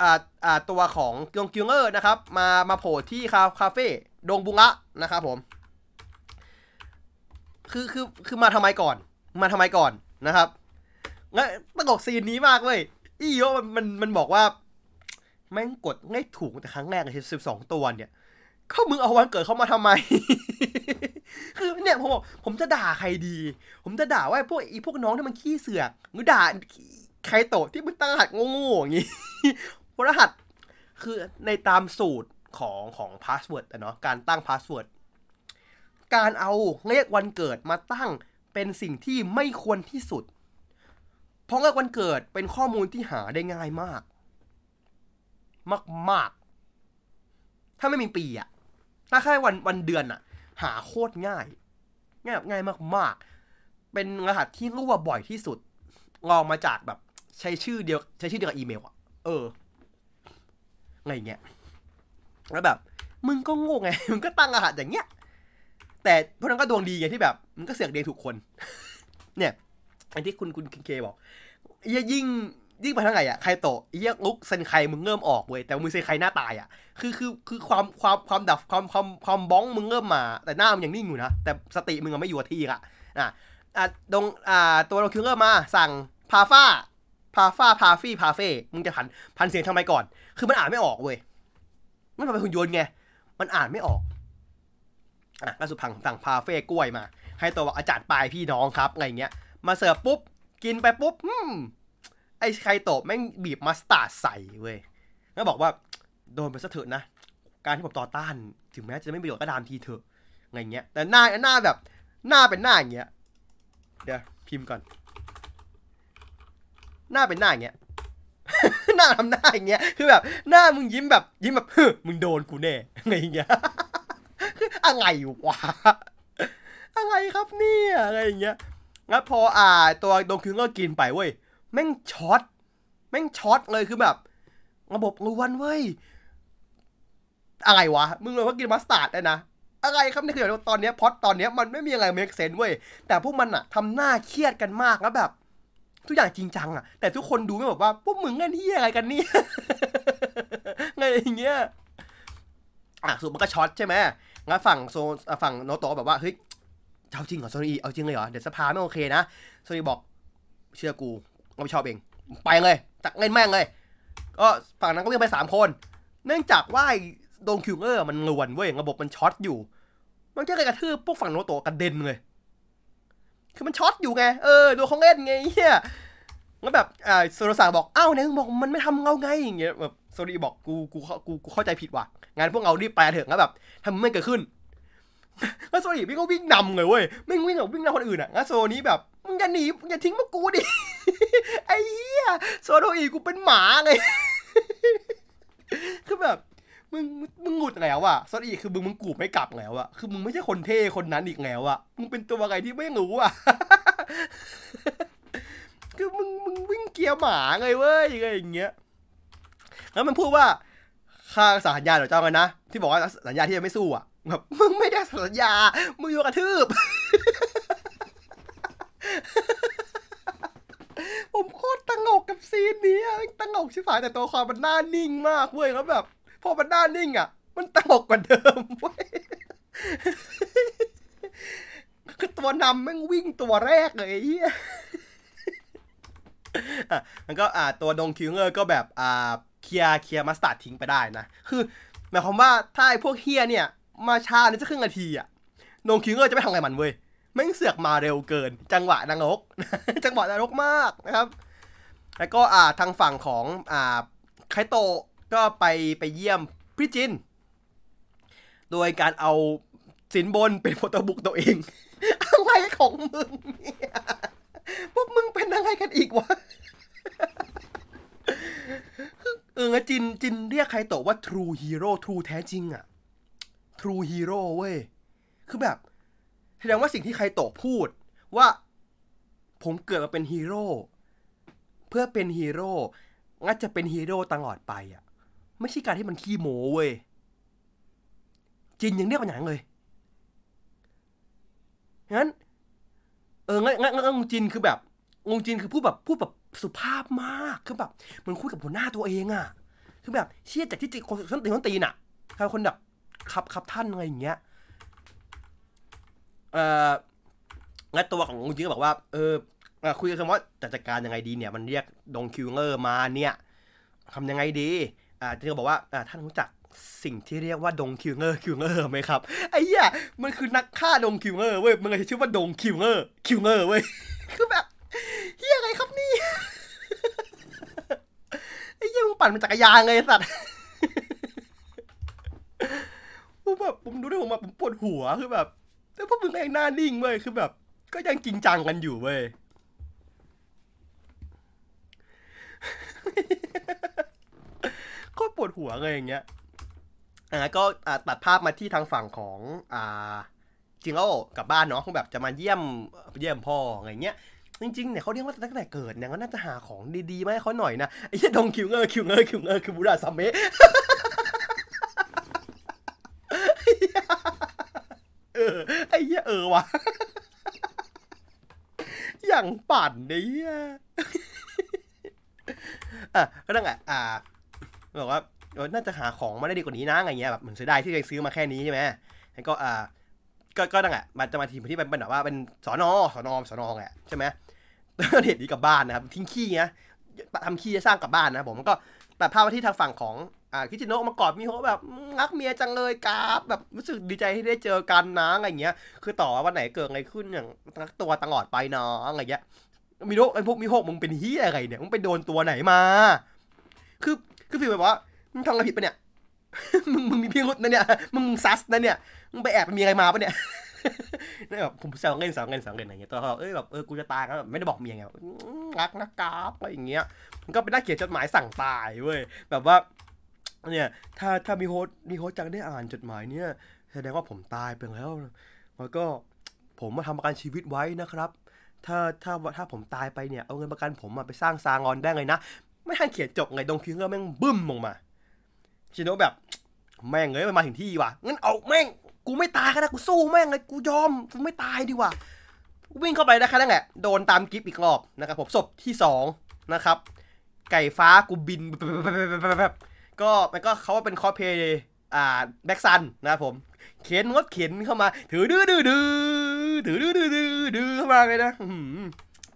อ่าอ่าตัวของกยงกิวเงอร์นะครับ มามาโผล่ที่คาคาเฟ่ดงบุงะนะครับผม คือคือคือมาทำไมก่อน มาทำไมก่อนนะครับงั้นตลกซีนนี้มากเว้ยอีโยมันมันมันบอกว่าแม่งกดง่ายถูกแต่ครั้งแรกเลยสิบสองตัวเนี่ย เขามึงเอาวันเกิดเขามาทำไม คือเนี่ยผมบอกผมจะด่าใครดี ผมจะด่าว่าพวกอีพวกน้องที่มันขี้เสือกหรือด่าไคโตะที่มึงตั้งรหัสโง่ๆอย่างงี้รหัสคือในตามสูตรของของ password เนาะการตั้ง password การเอาเลขวันเกิดมาตั้งเป็นสิ่งที่ไม่ควรที่สุด เพราะเลขวันเกิดเป็นข้อมูลที่หาได้ง่ายมาก มากๆ ถ้าไม่มีปีอะ ถ้าแค่วันวันเดือนอะหาโคตรง่าย ง่ายแบบง่ายมากๆ เป็นรหัสที่รั่วบ่อยที่สุด ลองมาจากแบบใช้ชื่อเดียว ใช้ชื่อเดียวกับอีเมลอะเอออะไรเงี้ยแล้วแบบ มึงก็โง่ไง มึงก็ตั้งรหัสอย่างเงี้ย แต่พวกนั้นก็ดวงดีไงที่แบบมึงก็เสือกเดถูกคน เนี่ยอันที่คุณคุณเคบอกยิ่ง ยิ่งไปทางไหนอะใครโตเยี่ยลุกเซนใครมึงเริ่มออกเว้ยแต่มึงเซนใครหน้าตายอะคือคือคือความความความดับความความความบ้องมึงเริ่มมา แต่หน้ามึงยังนิ่งอยู่นะแต่สติมึงไม่อยู่ที่อะอะอะดงอ่าตัวเราคิวเริ่มมาสั่งพาฟ้าพาฟ้าพาฟี่พาเฟ่มึงจะพันพันเสียงทำไมก่อน คือมันอ่านไม่ออกเว้ยมันเป็นหุ่นยนต์ไงมันอ่านไม่ออกอะล่าสุดพังสั่งพาเฟ่กล้วยมา ให้ตัวว่าอาจารย์ปลายพี่น้องครับอะไรเงี้ยมาเสิร์ฟปุ๊บกินไปปุ๊บอืม ไอ้ไคโตะแม่งบีบมัสตาร์ดใส่เว้ยแล้วบอกว่าโดนไปซะเถอะนะ การที่ผมต่อต้าน ถึงแม้จะไม่ประโยชน์ก็ตามทีเถอะอะไรเงี้ย แต่หน้าหน้าแบบหน้าเป็นหน้าอย่างเงี้ย เดี๋ยวพิมพ์ก่อน หน้าเป็นหน้าอย่างเงี้ย หน้าทำหน้าอย่างเงี้ย คือแบบหน้ามึงยิ้มแบบยิ้มแบบเฮึมึงโดนกูแน่อะไรอย่างเงี้ยคืออะไรวะอะไรครับเนี่ยอะไรอย่างเงี้ย แล้วพออ่าตัวดงคิลก็กินไปเว้ย แม่งช็อตแม่งช็อตเลยคือแบบ ระบบรวนเว้ยอะไรวะ มึงเลยว่ากินมัสตาร์ดได้นะ อะไรครับนี่คือตอนนี้พอดตอนนี้มันไม่มีอะไร make sense เว้ย แต่พวกมันอะทำหน้าเครียดกันมากแล้วแบบ ทุกอย่างจริงจังอะแต่ทุกคนดูไม่แบบว่า พวกมึงเล่นที่อะไรกันเนี่ยไงอย่างเงี้ยอะสุดมันก็ช็อตใช่ไหมงั้นฝั่งโซอ่ฝั่งโนโตะแบบว่าเฮ้ยเอาจริงเหรอโซนีเอาจริงเลยเหรอเดี๋ยวสภาไม่โอเคนะโซนีบอกเชื่อกู เราไม่ชอบเอง ไปเลยตักเล่นแม่งเลย ก็ฝั่งนั้นก็วิ่งไปสามคน เนื่องจากว่าโดงคิวเออร์มันงวนเว้ยระบบมันช็อตอยู่ มันก็เลยกระทืบพวกฝั่งโนโตะกระเด็นเลย คือมันช็อตอยู่ไง เออดูเขาเล่นไงเฮียแล้วแบบอ่าโซโรสาบอกเอ้าเนี่ยบอกมันไม่ทำเงาไงอย่างเงี้ยแบบโซนีบอกกูกูกูกูเข้าใจผิดว่ะงานพวกเรารีบไปเถอะแล้วแบบทำไม่เกิดขึ้นแล้วโซนีพี่งก็วิ่งนำเลยเว้ยไม่วิ่งแบบวิ่งนำคนอื่นอะแล้วโซนี้แบบ มึงอย่าหนีมึงอย่าทิ้งพวกกูดิ ไอ้เหี้ยโซโดอีกูเป็นหมาไงคือแบบมึงมึงหงุดแล้วอะโซโดอีคือมึงมึงกูไม่กลับแล้วอะคือมึงไม่ใช่คนเท่คนนั้นอีกแล้วอะมึงเป็นตัวอะไรที่ไม่รู้อะคือมึงมึงวิ่งเกียร์หมาไงเว้ยอะไรอย่างเงี้ย แล้วมันพูดว่าค่าสัญญาเดี๋ยวเจ้ากันนะ ที่บอกว่าสัญญาที่ยังไม่สู้อะแบบมึงไม่ได้สัญญา มึงโยกระทืบ ผมโคตรตังกกับซีนนี้อะตังกชิบหายแต่ตัวความมันหน้านิ่งมากเว้ยแล้วแบบพอมันหน้านิ่งอะ มันตังกกว่าเดิมเว้ยคือตัวนำแม่งวิ่งตัวแรกเลยไอ้เฮียอะมันก็อ่าตัวดงคิวเงอร์ก็แบบอ่าเคลียร์เคลียร์มาสตาร์ททิ้งไปได้นะ คือหมายความว่าถ้าไอ้พวกเฮียเนี่ย มาช้าในสักครึ่งนาทีอะดงคิวเงอร์จะไม่ทำอะไรมันเว้ย แม่งเสือกมาเร็วเกิน จังหวะนรก จังหวะนรกมากนะครับ แล้วก็อ่าทางฝั่งของอ่าไคโตก็ไปไปเยี่ยมพี่จิน โดยการเอาสินบนเป็น photobook ตัวเอง อะไรของมึงเนี่ยพวกมึงเป็นอะไรกันอีกวะเออจินจินเรียกไคโตว่า true hero true แท้จริงอะ true hero เว้ย คือแบบ แสดงว่าสิ่งที่ไคโตพูดว่าผมเกิดมาเป็นฮีโร่เพื่อเป็นฮีโร่งั้นจะเป็นฮีโร่ตลอดไปอะ ไม่ใช่การที่มันขี้โม้เว้ยจินยังเรียกมันอย่างเลยงั้น เอองั้นงั้นงั้นงจินคือแบบงงจินคือพูดแบบพูดแบบสุภาพมากคือแบบเหมันคุยกับหัวหน้าตัวเองอะ คือแบบเชี่ยจากที่จิคนคนตีคนตีนอะใครคนแบบขับขับท่านอะไรอย่างเงี้ย เอ่องั้นตัวของจริงก็บอกว่า เออคุยกันว่าจะจัดการยังไงดีเนี่ย มันเรียกDon Killer มาเนี่ยทำยังไงดีอ่าที่เขาบอกว่าอ่าท่านรู้จักสิ่งที่เรียกว่า Don Killer Killer ไหมครับไอ้เหี้ยมันคือนักฆ่า Don Killer เว้ยมันเลยชื่อว่า Don Killer Killer เว้ยคือแบบเหี้ยอะไรครับนี่ไอ้เหี้ยมึงปั่นเป็นจักรยานไงไอ้สัตว์ผมแบบผมดูด้วยผมแบบผมปวดหัวคือแบบ แต่พวกมึงก็ยังหน้านิ่งเว้ยคือแบบ ก็ยังจริงจังกันอยู่เว้ยก็ปวดหัวเลยอย่างเงี้ยอ่าก็อ่าตัดภาพมาที่ทางฝั่งของอ่าจิงโอ้กลับบ้านเนาะคงแบบจะมาเยี่ยมเยี่ยมพ่ออะไรเงี้ยจริงๆเนี่ยเขาเรียกว่าตั้งแต่เกิดเนี่ยก็น่าจะหาของดีๆมาให้เขาหน่อยนะไอ้เหี้ยดงคิวเงอร์คิวเงอร์คิวเงอร์คือบูราซัมเมะ เออ ไอ้เหี้ยเออวะ อย่างปั่นเนี่ยอะก็นั่งอะอ่าบอกว่าเออน่าจะหาของมาได้ดีกว่านี้นะอะไรเงี้ยแบบเหมือนเสียดายที่เคยซื้อมาแค่นี้ใช่ไหมแล้วก็อ่าก็ก็นั่งอะมันจะมาทีมที่เป็นแบบว่าเป็นสอนอสอนอสอนอแหละใช่ไหมแล้วเด็ดนี้กลับบ้านนะครับทิ้งขี้เงี้ยทำขี้จะสร้างกลับบ้านนะผมก็ตัดภาพที่ทางฝั่งของ อ่าคิจิโนะมากอดมีโฮแบบรักเมียจังเลยกราบแบบรู้สึกดีใจที่ได้เจอกันนะอะไรเงี้ย คือต่อวันไหนเกิดอะไรขึ้นอย่างรักตัวตลอดไปเนาะอะไรเงี้ยมีโรคไอ้พวกมีโฮมึงเป็นเฮียอะไรเนี่ยมึงไปโดนตัวไหนมา คือคือฟีลแบบว่ามึงทำอะไรผิดปะเนี่ยมึงมึงมีพิรุษนะเนี่ยมึงซัสนะเนี่ยมึงไปแอบไปมีอะไรมาปะเนี่ยนี่แบบผมแซวเล่นแซวเล่นแซวเล่นอะไรเงี้ยตัวเขาบอกเอ้ยแบบเออกูจะตายแล้วแบบไม่ได้บอกเมียไงรักนะกราบอะไรอย่างเงี้ยมันก็เป็นหน้าเขียนจดหมายสั่งตายเว้ยแบบว่า เนี่ยถ้าถ้ามีโฮสมีโฮสจังได้อ่านจดหมายเนี่ยแสดงว่าผมตายไปแล้ว แล้วก็ผมมาทำประกันชีวิตไว้นะครับ ถ้าถ้าถ้าผมตายไปเนี่ย เอาเงินประกันผมมาไปสร้างซางอนได้ไงนะ ไม่ทันเขียนจบไงดงคิงก็แม่งบึ้มลงมา ชิโนแบบ แม่งเอ้ยมันมาถึงที่ว่ะงั้นเอาแม่งกูไม่ตายก็ได้กูสู้แม่งเลยกูยอมกูไม่ตายดีกว่าวิ่งเข้าไปได้แค่นั้นแหละโดนตามกิฟอีกรอบนะครับผมศพที่สองนะครับ ไก่ฟ้ากูบินแบบ ก็มันก็เขาว่าเป็นคอสเพย์อ่าแบ็กซันนะครับผม เข็นรถเข็นเข้ามา ถือดื้อดื้อดื้อถือดื้อดื้อดื้อดื้อเข้ามาเลยนะ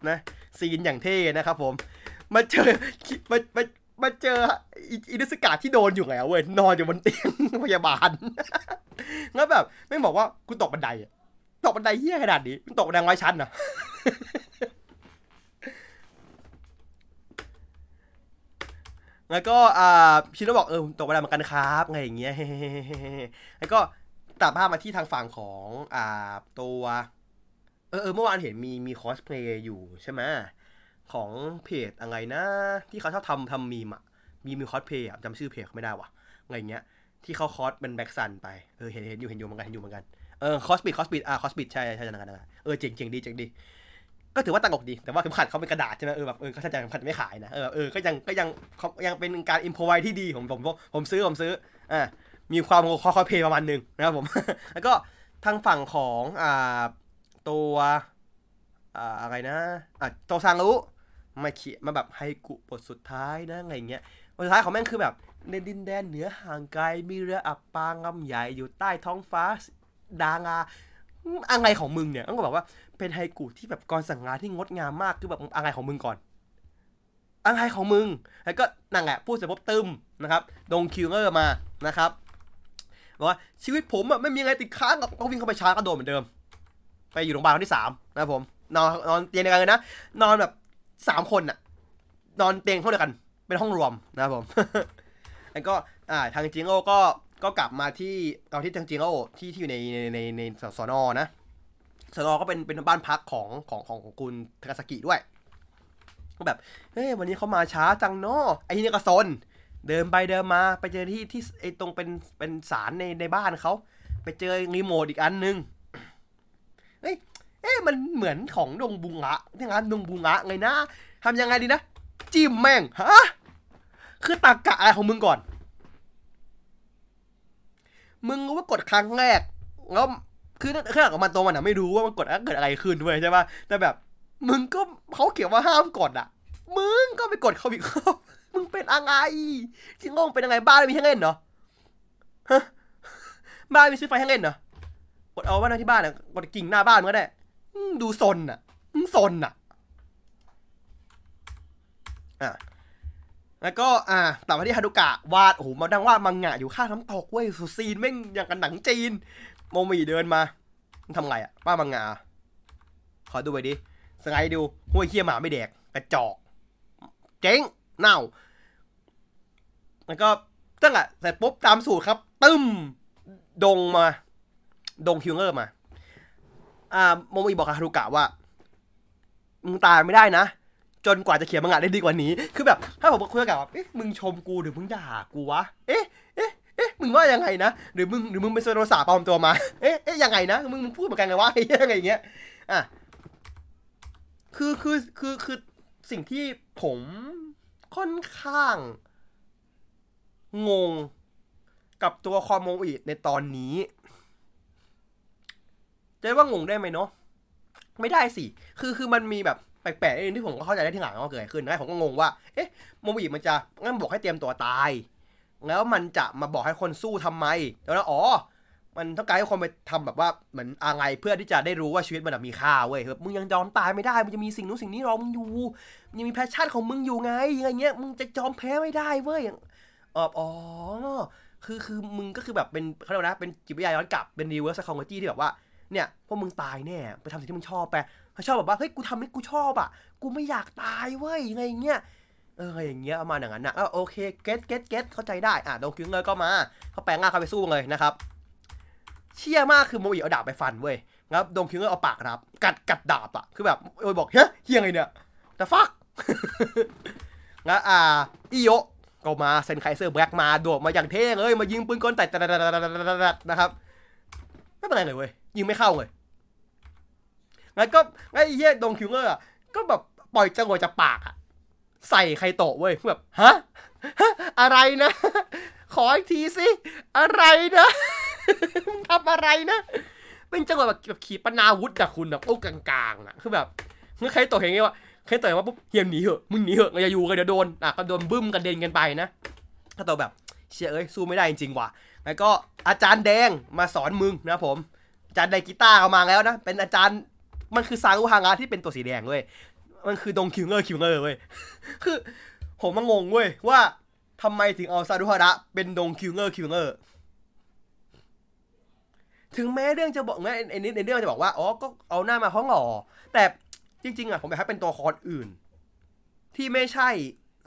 นะ ซีนอย่างเท่นะครับผม มาเจอมามามาเจออิอินุสกาที่โดนอยู่แล้วเว้ยนอนอยู่บนเตียงพยาบาลแล้วแบบไม่บอกว่ากูตกบันไดตกบันไดเฮี้ยขนาดนี้มึงตกบันไดร้อยชั้นเหรอ แล้วก็อ่าชิโนบอกเออตกบันไดเหมือนกันครับไงอย่างเงี้ยแล้วก็ตัดภาพมาที่ทางฝั่งของอ่าตัวเออเออเมื่อวานเห็นมีมีคอสเพลย์อยู่ใช่ไหมของเพจอะไรนะ ที่เขาชอบทำทำมีมอะมีมีคอสเพลย์จำชื่อเพจไม่ได้ว่ะอะไรเงี้ย ที่เขาคอสเป็นแบ็กซันไปเออเห็นเห็นอยู่เห็นอยู่เหมือนกันเห็นอยู่เหมือนกันเออคอสบิดคอสบิดอ่าคอสบิดใช่ใช่ใช่นั่นกันนะเออเจ๋งเจ๋งดีเจ๋งดี ก็ถือว่าตลกดี แต่ว่าเข็มขัดเขาเป็นกระดาษใช่ไหมเออแบบเออเขาจะเข็มขัดไม่ขายนะเออเออก็ยังก็ยังยังเป็นการอิมพอไวที่ดีผมผมผมผมซื้อผมซื้ออ่ามีความคอคอเพย์ประมาณหนึ่งนะครับผม แล้วก็ทางฝั่งของอ่าตัวอ่าอะไรนะอะโตซังรู้มาเขียนมาแบบให้กุบทสุดท้ายนะอะไรเงี้ยบทสุดท้ายของแม่งคือแบบในดินแดนเหนือห่างไกลมีเรืออับปางลำใหญ่อยู่ใต้ท้องฟ้าดางา อะไรของมึงเนี่ยต้องบอกว่าเป็นไฮกุที่แบบกรสั่งงานที่งดงามมากคือแบบอะไรของมึงก่อนอะไรของมึง แล้วก็นั่งแหละพูดเสร็จปุ๊บตึมนะครับ ดงคิวเงอร์มานะครับบอกว่าชีวิตผมอะไม่มีอะไรติดค้างกับก็วิ่งเข้าไปชาร์จก็โดนเหมือนเดิม ไปอยู่โรงพยาบาลวันที่สามนะครับผมนอนนอนเตียงเดียวกันเลยนะ นอนแบบสามคนอะนอนเตียงเท่าเดียวกัน เป็นห้องรวมนะครับผม แล้วก็อ่าทางจิงโอก็ ก็กลับมาที่เอาที่ทางจิงโอที่ที่อยู่ในในในในสอนอนะสอนอก็เป็นเป็นบ้านพักของของของของคุณทากาซากิด้วยก็แบบเฮ้ยวันนี้เขามาช้าจังเนาะไอ้นี่ก็ซนเดินไปเดินมาไปเจอที่ที่ไอ้ตรงเป็นเป็นสารในในบ้านเขาไปเจอรีโมทอีกอันนึงเฮ้ยเอ๊ะมันเหมือนของดงบุงะที่งานดงบุงะไงนะทำยังไงดีนะ จิ้มแม่งฮะคือตากะอะไรของมึงก่อน มึงรู้ว่ากดครั้งแรก แล้วคือเครื่องของมันตัวมันอะไม่รู้ว่ามันกดแล้วเกิดอะไรขึ้นด้วยใช่ปะแต่แบบ มึงก็เขาเขียนว่าห้ามกดอะมึงก็ไปกดเขาอีกรอบมึงเป็นอะไรจริงงเป็นยังไงบ้านมีให้เล่นเหรอฮะบ้านมีซื้อไฟให้เล่นเหรอกดเอาว่าหน้าที่บ้านอะกดกิ่งหน้าบ้านก็ได้ดูซนอะมึงซนอะอะ แล้วก็อ่าต่อมาที่ฮารุกะวาดโอ้โหมาดังวาดมังงะอยู่ข้างน้ำตกเว้ยสุดซีนแม่งอย่างกันหนังจีน โมมีเดินมามันทำไงอะป้ามังงาขอดูไปดิสไลด์ดูห้วยเคี้ยหมาไม่แดกกระจอกเจ๊งเน่า แล้วก็ตั้งอะเสร็จปุ๊บตามสูตรครับ ตึ้ม ดงมา ดงคิวเงอร์มา อ่าโมมอิบอกกับฮารุกะว่า มึงตายไม่ได้นะ จนกว่าจะเขียนมังงะได้ดีกว่านี้ คือแบบถ้าผมคุยกับว่าเอ๊ะมึงชมกูหรือมึงด่ากูวะเอ๊ะเอ๊ะเอ๊ะมึงว่ายังไงนะหรือมึงหรือมึงเป็นโซโลสาปลอมตัวมาเอ๊ะเอ๊ะยังไงนะมึงมึงพูดเหมือนกันไงวะยังไงอย่างเงี้ยอะคือคือคือคือสิ่งที่ผมค่อนข้าง งงกับตัวคอมโมอิในตอนนี้จะว่างงได้ไหมเนาะไม่ได้สิ คือคือมันมีแบบ ปลกๆนิดนึงที่ผมก็เข้าใจได้ที่หลังว่าเกิดขึ้นนะผมก็งงว่า เอ๊ะโมโมอิมันจะงั้นบอกให้เตรียมตัวตาย แล้วมันจะมาบอกให้คนสู้ทำไม แล้วนะอ๋อ มันต้องการให้คนไปทำแบบว่าเหมือนอะไรเพื่อที่จะได้รู้ว่าชีวิตมันมีค่าเว้ยแบบมึงยังยอมตายไม่ได้มึงจะมีสิ่งนู้นสิ่งนี้รอมึงอยู่มึงยังมีแพชชั่นของมึงอยู่ไงอะไรเงี้ยมึงจะยอมแพ้ไม่ได้เว้ยอ๋ออคือคือมึงก็คือแบบเป็นเขาเรียกนะเป็นจิตวิทยาย้อนกลับเป็น reverse psychology ที่แบบว่าเนี่ยพวกมึงตายแน่ไปทำสิ่งที่มึงชอบไป เขาชอบแบบว่าเฮ้ยกูทำให้กูชอบอะ กูไม่อยากตายเว้ยอะไรเงี้ยเอออย่างเงี้ยประมาณอย่างนั้นนะโอเคเก็ตเก็ตเก็ตเข้าใจได้อะดงคิงเลยก็มาเขาแปลงร่างเขาไปสู้เลยนะครับ เชี่ยมากคือโมอิเอาดาบไปฟันเว้ยครับดงคิงเลยเอาปากรับ กัดกัดดาบอะคือแบบโอ้ยบอกเฮ้ยเฮียไงเนี่ยแต่ฟักแล้วอ่าอิโยก็มาเซนไคเซอร์แบล็กมาโดดมาอย่างเท่เลยมายิงปืนกลแต่นะครับไม่เป็นไรเลยเว้ยยิงไม่เข้าเลย งั้นก็ไอ้เหี้ยดงคิวเงอร์ก็แบบปล่อยจังหวะจากปากอะใส่ไคโตะเว้ยแบบฮะอะไรนะ ขออีกทีสิ อะไรนะทำอะไรนะ เป็นจังหวะแบบแบบขี่ปนาวุธอะคุณแบบโอ้กลางๆอะคือแบบเมื่อใครโตเห็นไงวะใครโตเห็นว่าปุ๊บเฮียมหนีเหอะมึงหนีเหอะอย่าอยู่กันเดี๋ยวโดนอะก็โดนบึ้มกันเด็นกันไปนะก็โตแบบเชี่ยเอ้ยสู้ไม่ได้จริงๆว่ะแล้วก็อาจารย์แดงมาสอนมึงนะผมอาจารย์ไดกีตาร์เอามาแล้วนะเป็นอาจารย์ มันคือซารุฮางะที่เป็นตัวสีแดงเว้ย มันคือ Don Killer Killer เว้ย คือ ผมมางงเว้ยว่าทำไมถึงเอาซารุฮาระเป็น Don Killer Killer ถึงแม้เรื่องจะบอกไงไอ้นิดในเรื่องจะบอกว่า อ๋อ ก็เอาหน้ามาห้องหล่อ แต่จริง ๆ อะ ผมอยากให้เป็นตัวละครอื่น ที่ไม่ใช่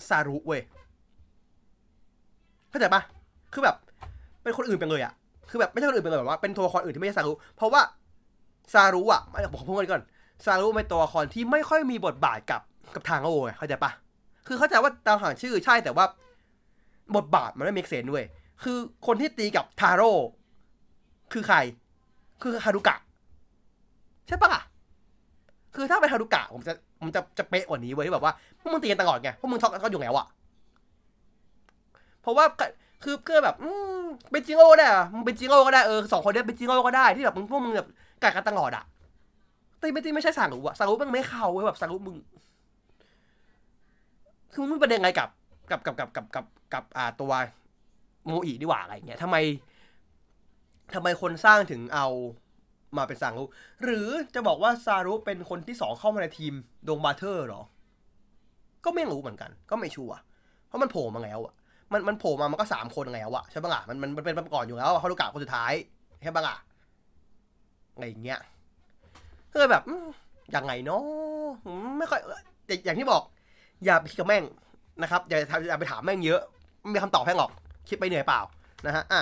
ซารุเว้ย เข้าใจปะคือแบบ เป็นคนอื่นไปเลยอะ คือแบบไม่ใช่คนอื่นไปเลยแบบว่าเป็นตัวละครอื่นที่ไม่ใช่ซารุ เพราะว่า ซารุอะบอกพูดก่อนซารุเป็นตัวละครที่ไม่ค่อยมีบทบาทกับกับทางโอ้ยเข้าใจปะคือเข้าใจว่าตามหางชื่อใช่แต่ว่า บทบาทมันไม่มีเซนด้วย คือคนที่ตีกับทาโร่คือใคร คือฮารุกะ ใช่ปะล่ะคือถ้าเป็นฮารุกะผมจะผมจะจะเป๊ะกว่านี้เว้ยที่แบบว่าพวกมึงตีกันตลอดไงพวกมึงทอกกันก็อยู่แล้วอะเพราะว่าคือเพื่อแบบ อืมเป็นจิโร่ได้อะมึงเป็นจิโร่ก็ได้เออสองคนเนี้ยเป็นจิโร่ก็ได้ที่แบบมึงพวกมึงแบบ กัดกันตลอดอะแต่ไม่ไม่ใช่สารุอะสารุมันไม่เข้าเว้ยแบบสารุมึง คือมึงประเด็นไงกับ กับกับกับกับกับกับอ่าตัวโมอีดีกว่าอะไรเงี้ยทำไมทำไมคนสร้างถึงเอามาเป็นซารุหรือจะบอกว่าซารุเป็นคนที่สองเข้ามาในทีมดงบาเทอร์หรอ ก็ไม่รู้เหมือนกัน ก็ไม่ชัวร์เพราะมันโผล่มาแล้วอะมันมันโผล่มามันก็สามคนแล้วอะใช่ปะล่ะมันมันมันเป็นมาก่อนอยู่แล้วฮารุกะคนสุดท้ายใช่ปะล่ะ อะไรเงี้ยก็เลยแบบยังไงเนาะไม่ค่อยอย่างที่บอก อย่าไปคิดกับแม่งนะครับ อย่าอย่าไปถามแม่งเยอะไม่มีคำตอบให้หรอก คิดไปเหนื่อยเปล่านะฮะอะ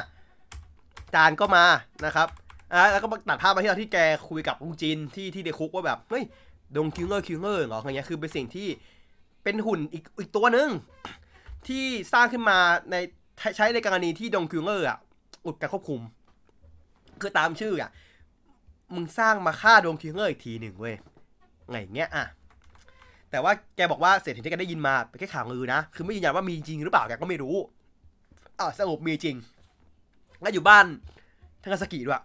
จานก็มานะครับอะแล้วก็ตัดภาพมาที่เราที่แกคุยกับลุงจินที่ที่เดคุกว่าแบบเฮ้ย Don Killer Killer เหรออะไรเงี้ยคือเป็นสิ่งที่เป็นหุ่นอีกอีกตัวหนึ่งที่สร้างขึ้นมาในใช้ในกรณีที่ Don Killer อะอุดการควบคุม คือตามชื่ออะ มึงสร้างมาฆ่า Don Killer อีกทีหนึ่งเว้ยไงเงี้ยอะแต่ว่าแกบอกว่าเศษที่แกได้ยินมาเป็นแค่ข่าวลือนะ คือไม่ยืนยันว่ามีจริงหรือเปล่าแกก็ไม่รู้อ่าสรุปมีจริง แล้วอยู่บ้านทางาสกิด้วย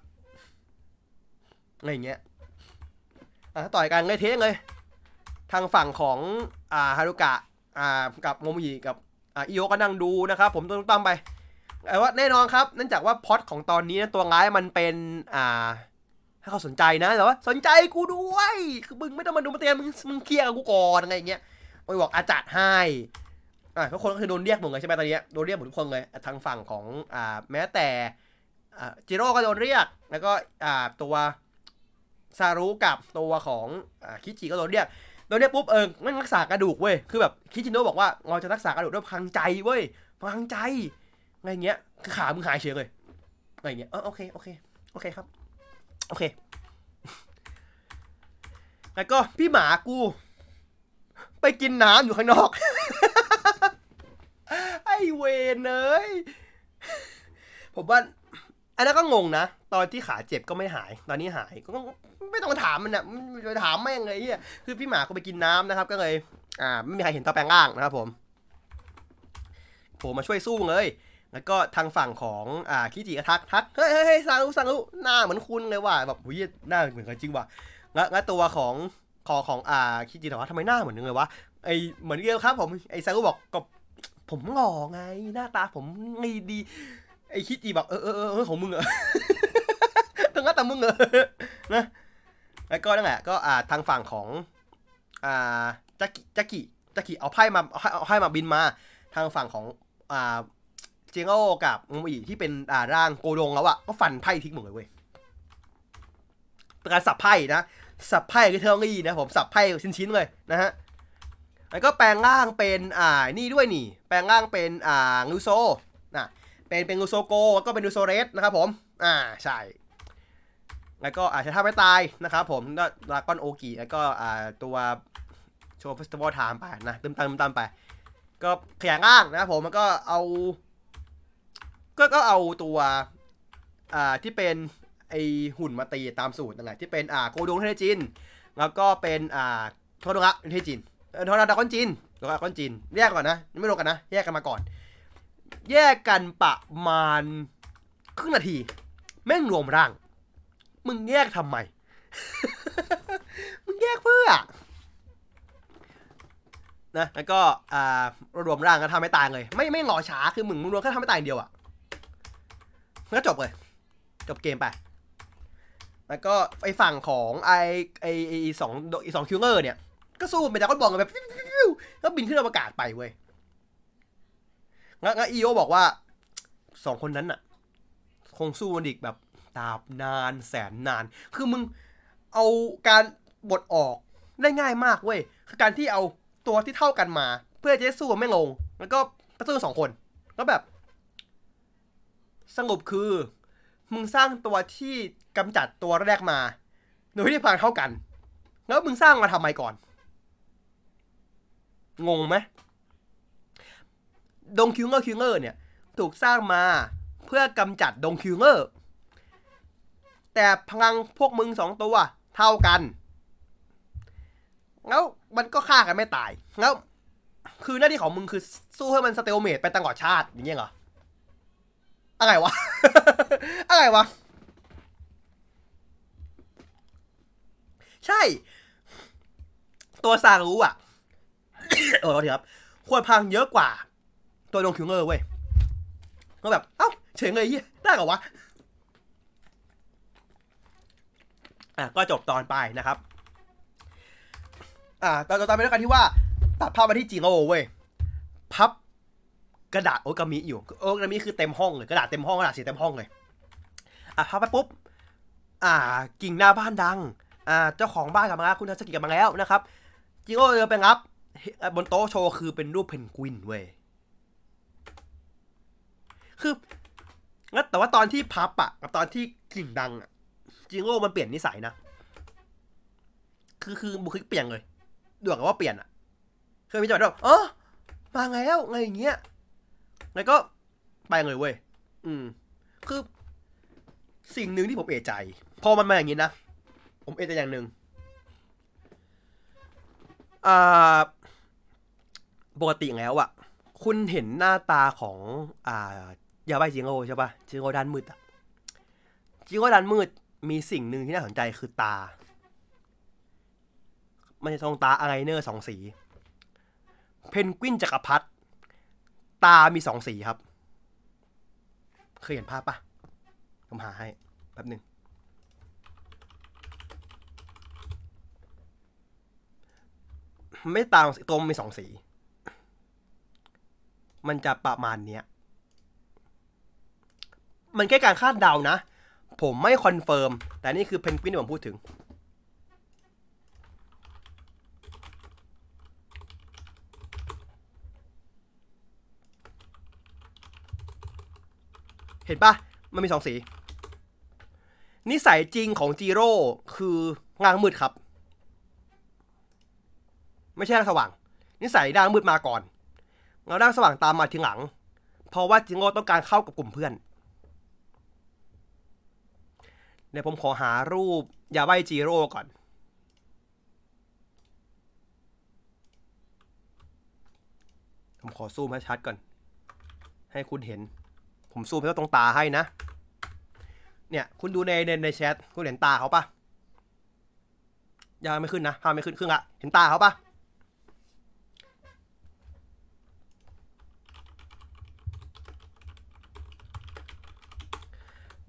อะไรอย่างเงี้ยอะต่อยกันเลยเทงเลย ทางฝั่งของอ่าฮารุกะอ่ากับโมมิกับอ่าอิโยก็นั่งดูนะครับ ผมต้องตั้มไปแต่ว่าแน่นอนครับเนื่องจากว่าพอดของตอนนี้ตัวร้ายมันเป็นอ่า ให้เขาสนใจนะแต่ว่าสนใจกูด้วย คือมึงไม่ต้องมาดูมาเตียนมึงมึงเคลียร์กับกูก่อนอะไรอย่างเงี้ยไปบอกอาจัดให้อ่าทุกคนก็คือโดนเรียกหมดเลยใช่ไหมตอนนี้โดนเรียกหมดทุกคนเลยทางฝั่งของอ่าแม้แต่อ่าจิโร่ก็โดนเรียก แล้วก็อ่าตัวซารุกับตัวของอ่าคิจิก็โดนเรียกโดนเรียกปุ๊บเออไม่รักษากระดูกเว้ยคือแบบคิจิโนะบอกว่าเราจะรักษากระดูกด้วยพลังใจเว้ยพลังใจอะไรเงี้ยคือขามึงหายเฉยเลยอะไรเงี้ยเออโอเคโอเคโอเคครับ โอเค แล้วก็พี่หมากู ไปกินน้ำอยู่ข้างนอก ไอเวนเอ้ยผมว่าอันนั้นก็งงนะ ตอนที่ขาเจ็บก็ไม่หาย ตอนนี้หายก็ไม่ต้องถามมันนะไปถามแม่งเลยไอ้เฮียคือพี่หมาก็ไปกินน้ำนะครับ ก็เลย อ่า ไม่มีใครเห็นตาแปลงร่างนะครับผม ผมมาช่วยสู้เลย แล้วก็ทางฝั่งของอ่าคิจิก็ทักทักเฮ้ยเฮ้ยเฮ้ยซังรุซังรุหน้าเหมือนคุณเลยว่ะแบบหุ้ยหน้าเหมือนกันจริงว่ะแล้วแล้วตัวของขอของอ่าคิจิถามว่าทำไมหน้าเหมือนกันเลยวะไอเหมือนเดียวครับผมไอซังรุบอกก็ผมหล่อไง หน้าตาผมไงดี ไอคิจิบอกเออเออเออของมึงเหรอตั้งแต่มึงเหรอนะแล้วก็นั่นแหละก็อ่าทางฝั่งของอ่าจักกิจักกิจักกิเอาไพ่มาไพ่เอาไพ่มาบินมา ทางฝั่งของอ่า เจงโอกับงมอีที่เป็นอ่าร่างโกดงแล้วอะก็ฟันไพ่ทิ้งหมดเลยเว้ยเป็นการสับไพ่นะ สับไพ่คือเทอรี่นะผมสับไพ่ชิ้นๆเลยนะฮะแล้วก็แปลงร่างเป็นอ่านี่ด้วยนี่ แปลงร่างเป็นอ่างูโซนะเป็นเป็นงูโซโกแล้วก็เป็นงูโซเรสนะครับผม อ่าใช่แล้วก็อาจจะท่าไม่ตายนะครับผมก็ดราก้อนโอกิแล้วก็อ่าตัวโชว์เฟสติวัลไทม์ไปนะตึมตามตึมตามไป ก็ขยายร่างนะครับผมมันก็เอา ก็ก็เอาตัวอ่าที่เป็นไอหุ่นมาตีตามสูตรนั่นแหละที่เป็นอ่าโกดงเทจิน แล้วก็เป็นอ่าโทโดระเทจินโทโดระดากอนจินดากอนจิน แยกก่อนนะไม่รวมกันนะ แยกกันมาก่อน แยกกันประมาณครึ่งนาที แม่งรวมร่าง มึงแยกทำไม มึงแยกเพื่อนะแล้วก็อ่ารวมร่างก็ทำให้ตายเลย ไม่ไม่หงอช้าคือมึงมึงรวมแค่ทำให้ตายอย่างเดียวอะ ก็จบเลย จบเกมไป แล้วก็ไอฝั่งของไอไอไอสองไอสองคิวเงอร์เนี่ย ก็สู้ไปแต่ก็บอกกันแบบก็บินขึ้นอวกาศไปเว้ยแล้วแล้วอีโอบอกว่าสองคนนั้นอะคงสู้มันอีกแบบตราบนานแสนนาน คือมึงเอาการบทออกได้ง่ายมากเว้ย คือการที่เอาตัวที่เท่ากันมา เพื่อจะได้สู้ไม่ลง แล้วก็สู้สองคน ก็แบบ สรุปคือ มึงสร้างตัวที่กำจัดตัวแรกมาโดยที่พลังเท่ากัน แล้วมึงสร้างมาทำไมก่อน งงไหม Don Killer Killer เนี่ย ถูกสร้างมาเพื่อกำจัด Don Killer แต่พลังพวกมึงสองตัวเท่ากัน แล้วมันก็ฆ่ากันไม่ตาย แล้ว คือหน้าที่ของมึงคือสู้ให้มันสเตลเมตไปตลอดชาติอย่างเงี้ยเหรอ อะไรวะ อะไรวะ ใช่ ตัวซารู้อะเออขอโทษทีครับ ควรพังเยอะกว่า ตัวดงคิวเงอร์เว้ยก็แบบ เอ้าเฉยเลยเฮียได้เหรอวะ อะ ก็จบตอนไปนะครับ อ่าตอนต่อไปด้วยกันที่ว่า ตัดภาพมาที่จิงโร่เว้ย พับ กระดาษโอกามิอยู่โอกามิคือเต็มห้องเลยกระดาษเต็มห้องกระดาษสีเต็มห้องเลยอะพับไปปุ๊บอ่ากิ่งหน้าบ้านดังอ่าเจ้าของบ้านกลับมาแล้วคุณทัศกิจกลับมาแล้วนะครับจิโร่เดินไปรับ บนโต๊ะโชว์คือเป็นรูปเพนกวินเว้ยคืองั้นแต่ว่าตอนที่พับอะกับตอนที่กิ่งดังอะจิโร่มันเปลี่ยนนิสัยนะ คือคือบุคลิกเปลี่ยนเลยดูกับว่าเปลี่ยนอะเคยมีจังหวะแบบเออมาแล้วไงอย่างเงี้ย แล้วก็ไปเลยเว้ย อืม คือ สิ่งหนึ่งที่ผมเอะใจ พอมันมาอย่างนี้นะ ผมเอะใจอย่างหนึ่งอ่า ปกติแล้วอะคุณเห็นหน้าตาของ อ่ายาใบจิงโร่ใช่ปะจิงโร่ด้านมืดอะจิงโร่ด้านมืด มีสิ่งหนึ่งที่น่าสนใจคือตา มันจะทรงตาอะไรเนอร์สองสี เพนกวินจักรพรรดิ ตามีสองสีครับ เคยเห็นภาพปะผมหาให้แป๊บหนึ่งไม่ตางตัวมันมีสองสี มันจะประมาณเนี้ย มันแค่การคาดเดานะ ผมไม่ confirm แต่นี่คือเพนกวินที่ผมพูดถึง เห็นปะมันมีสองสี นิสัยจริงของจีโร่คืองางมืดครับ ไม่ใช่ร่างสว่าง นิสัยด้านมืดมาก่อนเงาด้านสว่างตามมาทีหลัง เพราะว่าจิโร่ต้องการเข้ากับกลุ่มเพื่อนเดี๋ยวผมขอหารูปยาใบจีโร่ก่อนผมขอซูมให้ชัดก่อน ให้คุณเห็น ผมซูมให้ตรงตาให้นะ เนี่ยคุณดูในในในแชทคุณเห็นตาเขาปะยังไม่ขึ้นนะภาพไม่ขึ้นครึ่งละเห็นตาเขาปะ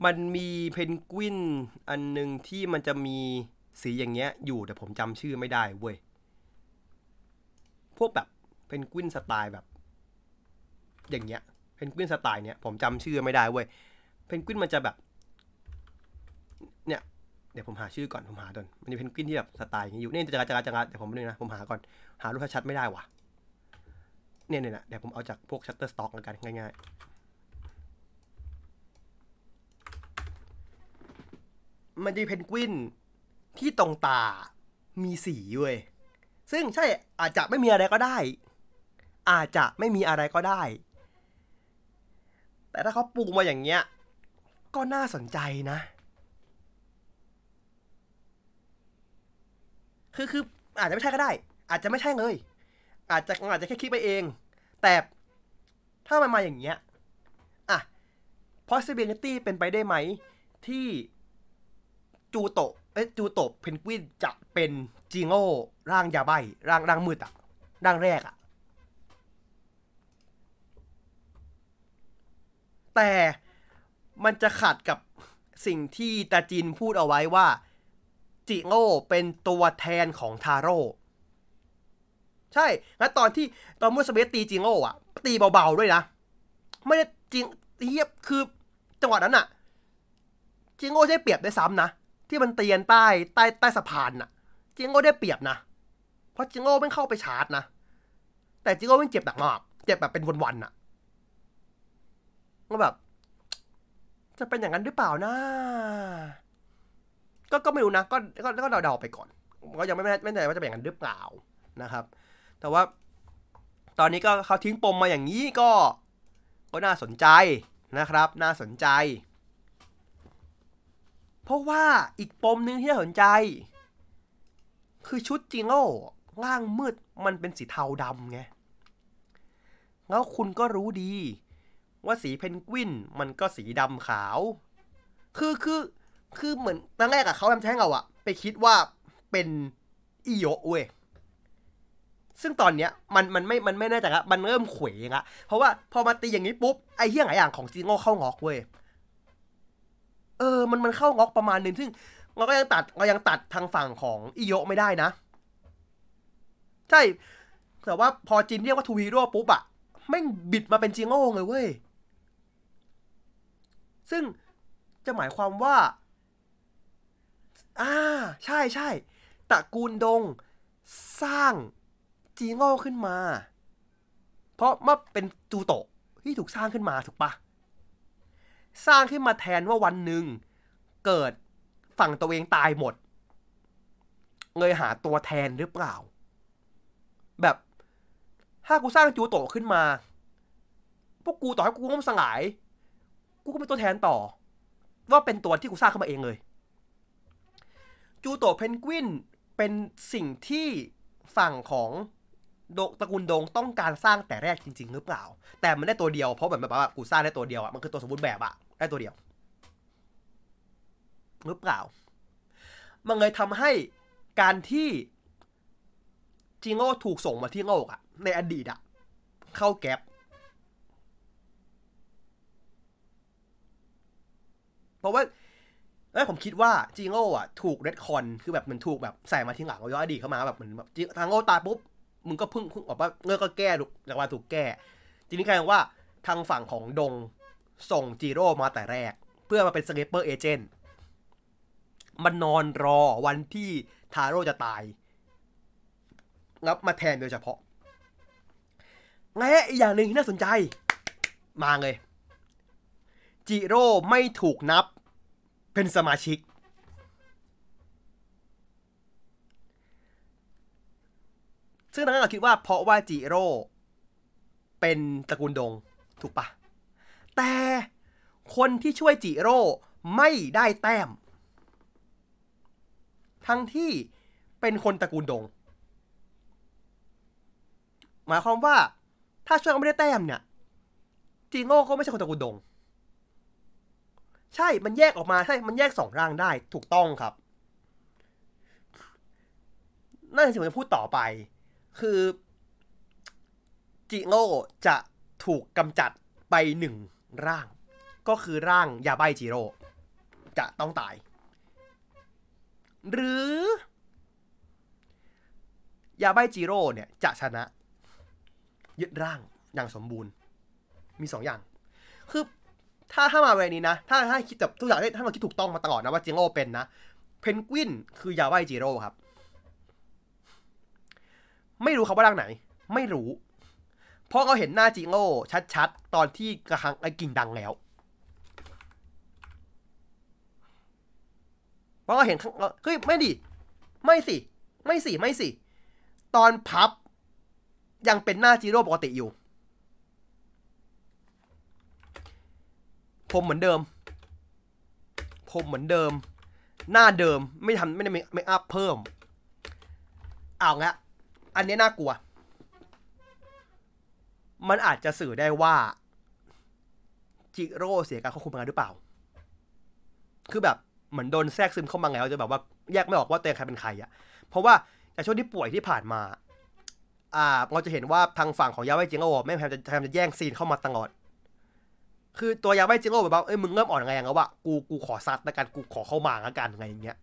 มันมีเพนกวินอันหนึ่งที่มันจะมีสีอย่างเงี้ยอยู่แต่ผมจำชื่อไม่ได้เว้ย พวกแบบเพนกวินสไตล์แบบ อย่างเงี้ย เพนกวินสไตล์เนี้ยผมจำชื่อไม่ได้เว้ยเพนกวินมันจะแบบ เนี่ยเดี๋ยวผมหาชื่อก่อนผมหาก่อนมันจะเพนกวินที่แบบสไตล์อย่างนี้อยู่นี่จะกระจะกระจะกระเดี๋ยวผมนึงนะผมหาก่อนหารูปชัดไม่ได้ว่ะเนี่ยเนี่ยนะเดี๋ยวผมเอาจากพวก Shutterstock แล้วกันง่ายๆ มันจะมีเพนกวินที่ตรงตามีสีเว้ยซึ่งใช่อาจจะไม่มีอะไรก็ได้ อาจจะไม่มีอะไรก็ได้ แต่ถ้าเขาปรุงมาอย่างเงี้ย ก็น่าสนใจนะ คือคืออาจจะไม่ใช่ก็ได้ อาจจะไม่ใช่เลย อาจจะอาจจะแค่คิดไปเอง แต่ถ้ามันมาอย่างเงี้ย อะ possibility เป็นไปได้ไหม ที่จูโตะเอ้ยจูโตะเพนกวินจะเป็นจิงโง่ร่างยาใบร่างร่างมืดอะร่างแรกอะ แต่มันจะขัดกับสิ่งที่ตาจินพูดเอาไว้ว่า จิโง่เป็นตัวแทนของทาโร่ใช่แล้วตอนที่ตอนมูสเบสตีจิโง่อะตีเบาๆด้วยนะ ไม่ได้จิงเฮียบคือจังหวะนั้นอะจิโง่ได้เปรียบได้ซ้ำนะ ที่มันเตียนใต้ใต้ใต้สะพานน่ะจิโง่ได้เปรียบนะ เพราะจิโง่ไม่เข้าไปชาร์จนะ แต่จิโง่ไม่เจ็บหนักมาก เจ็บแบบเป็นวันๆน่ะ ก็แบบ จะเป็นอย่างนั้นหรือเปล่านะก็ก็ไม่รู้นะก็ก็ก็เดาๆไปก่อนก็ยังไม่แน่ไม่แน่ว่าจะเป็นอย่างนั้นหรือเปล่านะครับ แต่ว่า ตอนนี้ก็เขาทิ้งปมมาอย่างนี้ก็ก็น่าสนใจนะครับ น่าสนใจ เพราะว่าอีกปมหนึ่งที่น่าสนใจ คือชุดจิโง่ล่างมืดมันเป็นสีเทาดำไงแล้วคุณก็รู้ดี ว่าสีเพนกวินมันก็สีดำขาว คือคือคือเหมือนตอนแรกอะเขาทำแท้งเอาอะไปคิดว่าเป็นอีโยะเว้ยซึ่งตอนเนี้ยมันมันไม่มันไม่แน่ใจละมันเริ่มเขวงอะเพราะว่าพอมาตีอย่างนี้ปุ๊บไอ้เหี้ยหลายอย่างของจิโง่เข้างอกเว้ยเออ มันมันเข้างอกประมาณนึงซึ่งเราก็ยังตัดเรายังตัดทางฝั่งของอีโยะไม่ได้นะ ใช่แต่ว่าพอจินเรียกว่าทูฮีโร่ปุ๊บอะแม่งบิดมาเป็นจิโง่เลยเว้ย ซึ่งจะหมายความว่าอ่าใช่ใช่ตระกูลดงสร้างจีโง่ขึ้นมา เพราะมื่อเป็นจูโตะที่ถูกสร้างขึ้นมาถูกปะสร้างขึ้นมาแทนว่าวันหนึ่งเกิดฝั่งตัวเองตายหมด เลยหาตัวแทนหรือเปล่า แบบถ้ากูสร้างจูโตะขึ้นมา พวกกูต่อให้กูง้มสลาย กูก็เป็นตัวแทนต่อ ว่าเป็นตัวที่กูสร้างขึ้นมาเองเลย จูโตเพนกวินเป็นสิ่งที่ฝั่งของโดตระกูลดงต้องการสร้างแต่แรกจริง ๆ หรือเปล่า แต่มันได้ตัวเดียวเพราะแบบแบบว่ากูสร้างได้ตัวเดียวอะมันคือตัวสมบูรณ์แบบอะได้ตัวเดียวหรือเปล่า มันเลยทำให้การที่จิงโง่ถูกส่งมาที่โลกอะในอดีตอะเข้าแก๊ป เพราะว่าแล้วผมคิดว่าจิโง่อะถูกเรดคอนคือแบบมือนถูกแบบใส่มาที่หลังเอาย้อนอดีตเข้ามาแบบเหมือนแบบทางโง่ตายปุ๊บมึงก็พิ่งพิ่งออกว่าเงอก็แก้ถูกจากว่าถูกแก้ทีนี้กลายเป็นว่าทางฝั่งของดงส่งจิโร่มาแต่แรก เพื่อมาเป็น sleeper agent มันนอนรอวันที่ทาโร่จะตายแล้วมาแทนโดยเฉพาะและอีกอย่างหนึ่งที่น่าสนใจ มาเลยจิโร่ไม่ถูกนับ เป็นสมาชิก ซึ่งตอนนั้นเราคิดว่าเพราะว่าจิโร่เป็นตระกูลดงถูกปะแต่คนที่ช่วยจิโร่ไม่ได้แต้ม ทั้งที่เป็นคนตระกูลดง หมายความว่าถ้าช่วยเขาไม่ได้แต้มเนี่ยจิโร่ก็ไม่ใช่คนตระกูลดง ใช่มันแยกออกมาใช่มันแยกสองร่างได้ถูกต้องครับนั่นคือสิ่งที่จะพูดต่อไป คือจิโร่จะถูกกำจัดไปหนึ่งร่าง ก็คือร่างยาใบจิโร่จะต้องตาย หรือยาใบจิโร่เนี่ยจะชนะ ยึดร่างอย่างสมบูรณ์ มีสองอย่าง ถ้าถ้ามาเวนี้นะ ถ้าถ้าคิดแบบทุกอย่างถ้าเราคิดถูกต้องมาตลอดนะว่าจิโร่เป็นนะเพนกวินคือยาใบจิโร่ครับ ไม่รู้เขาว่าร่างไหน ไม่รู้ เพราะเขาเห็นหน้าจิโร่ชัดๆ ตอนที่กระหังไอ้กิ่งดังแล้วเพราะเขาเห็นเฮ้ยไม่ดิไม่สิ ไม่สิ ไม่สิ ตอนพับยังเป็นหน้าจิโร่ปกติอยู่ ผมเหมือนเดิม ผมเหมือนเดิม หน้าเดิมไม่ทำไม่ได้ไม่อัพเพิ่มเอาละอันนี้น่ากลัว มันอาจจะสื่อได้ว่า จิโร่เสียการควบคุมงานหรือเปล่า คือแบบเหมือนโดนแทรกซึมเข้ามาแล้วจะแบบว่าแยกไม่ออกว่าตัวเองใครเป็นใครอะเพราะว่าจากช่วงที่ป่วยที่ผ่านมา อ่า เราจะเห็นว่าทางฝั่งของยาไวจิโร่ไม่พยายามจะพยายามจะแย่งซีนเข้ามาตลอด คือตัวยาไวจิโร่แบบว่าเอ้ยมึงเริ่มอ่อนแรงแล้วว่ะกูกูขอซัดแล้วกันกูขอเข้ามาแล้วกันอะไรอย่างเงี้ย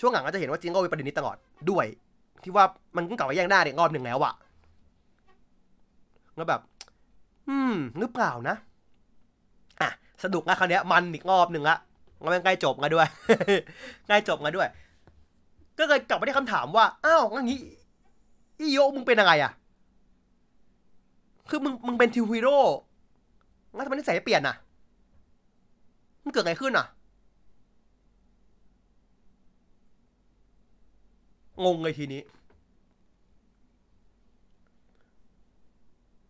ช่วงหลังก็จะเห็นว่าจิโร่มีประเด็นนี้ตลอดด้วย ที่ว่ามันก็กลับมาแย่งหน้าเด็กรอบหนึ่งแล้วอะแล้วแบบ อืมหรือเปล่านะอะสนุกนะคราวนี้ยมันอีกรอบหนึ่งละมันใกล้จบกันด้วยใกล้จบกันด้วย ก็เลยกลับมาที่คำถามว่าอ้าวงั้นงี้อีโยมึงเป็นอะไรอะคือมึงมึงเป็นทิวฮีโร่ แล้วทำไมนิสัยเปลี่ยนอะ มันเกิดอะไรขึ้นอะ งงเลยทีนี้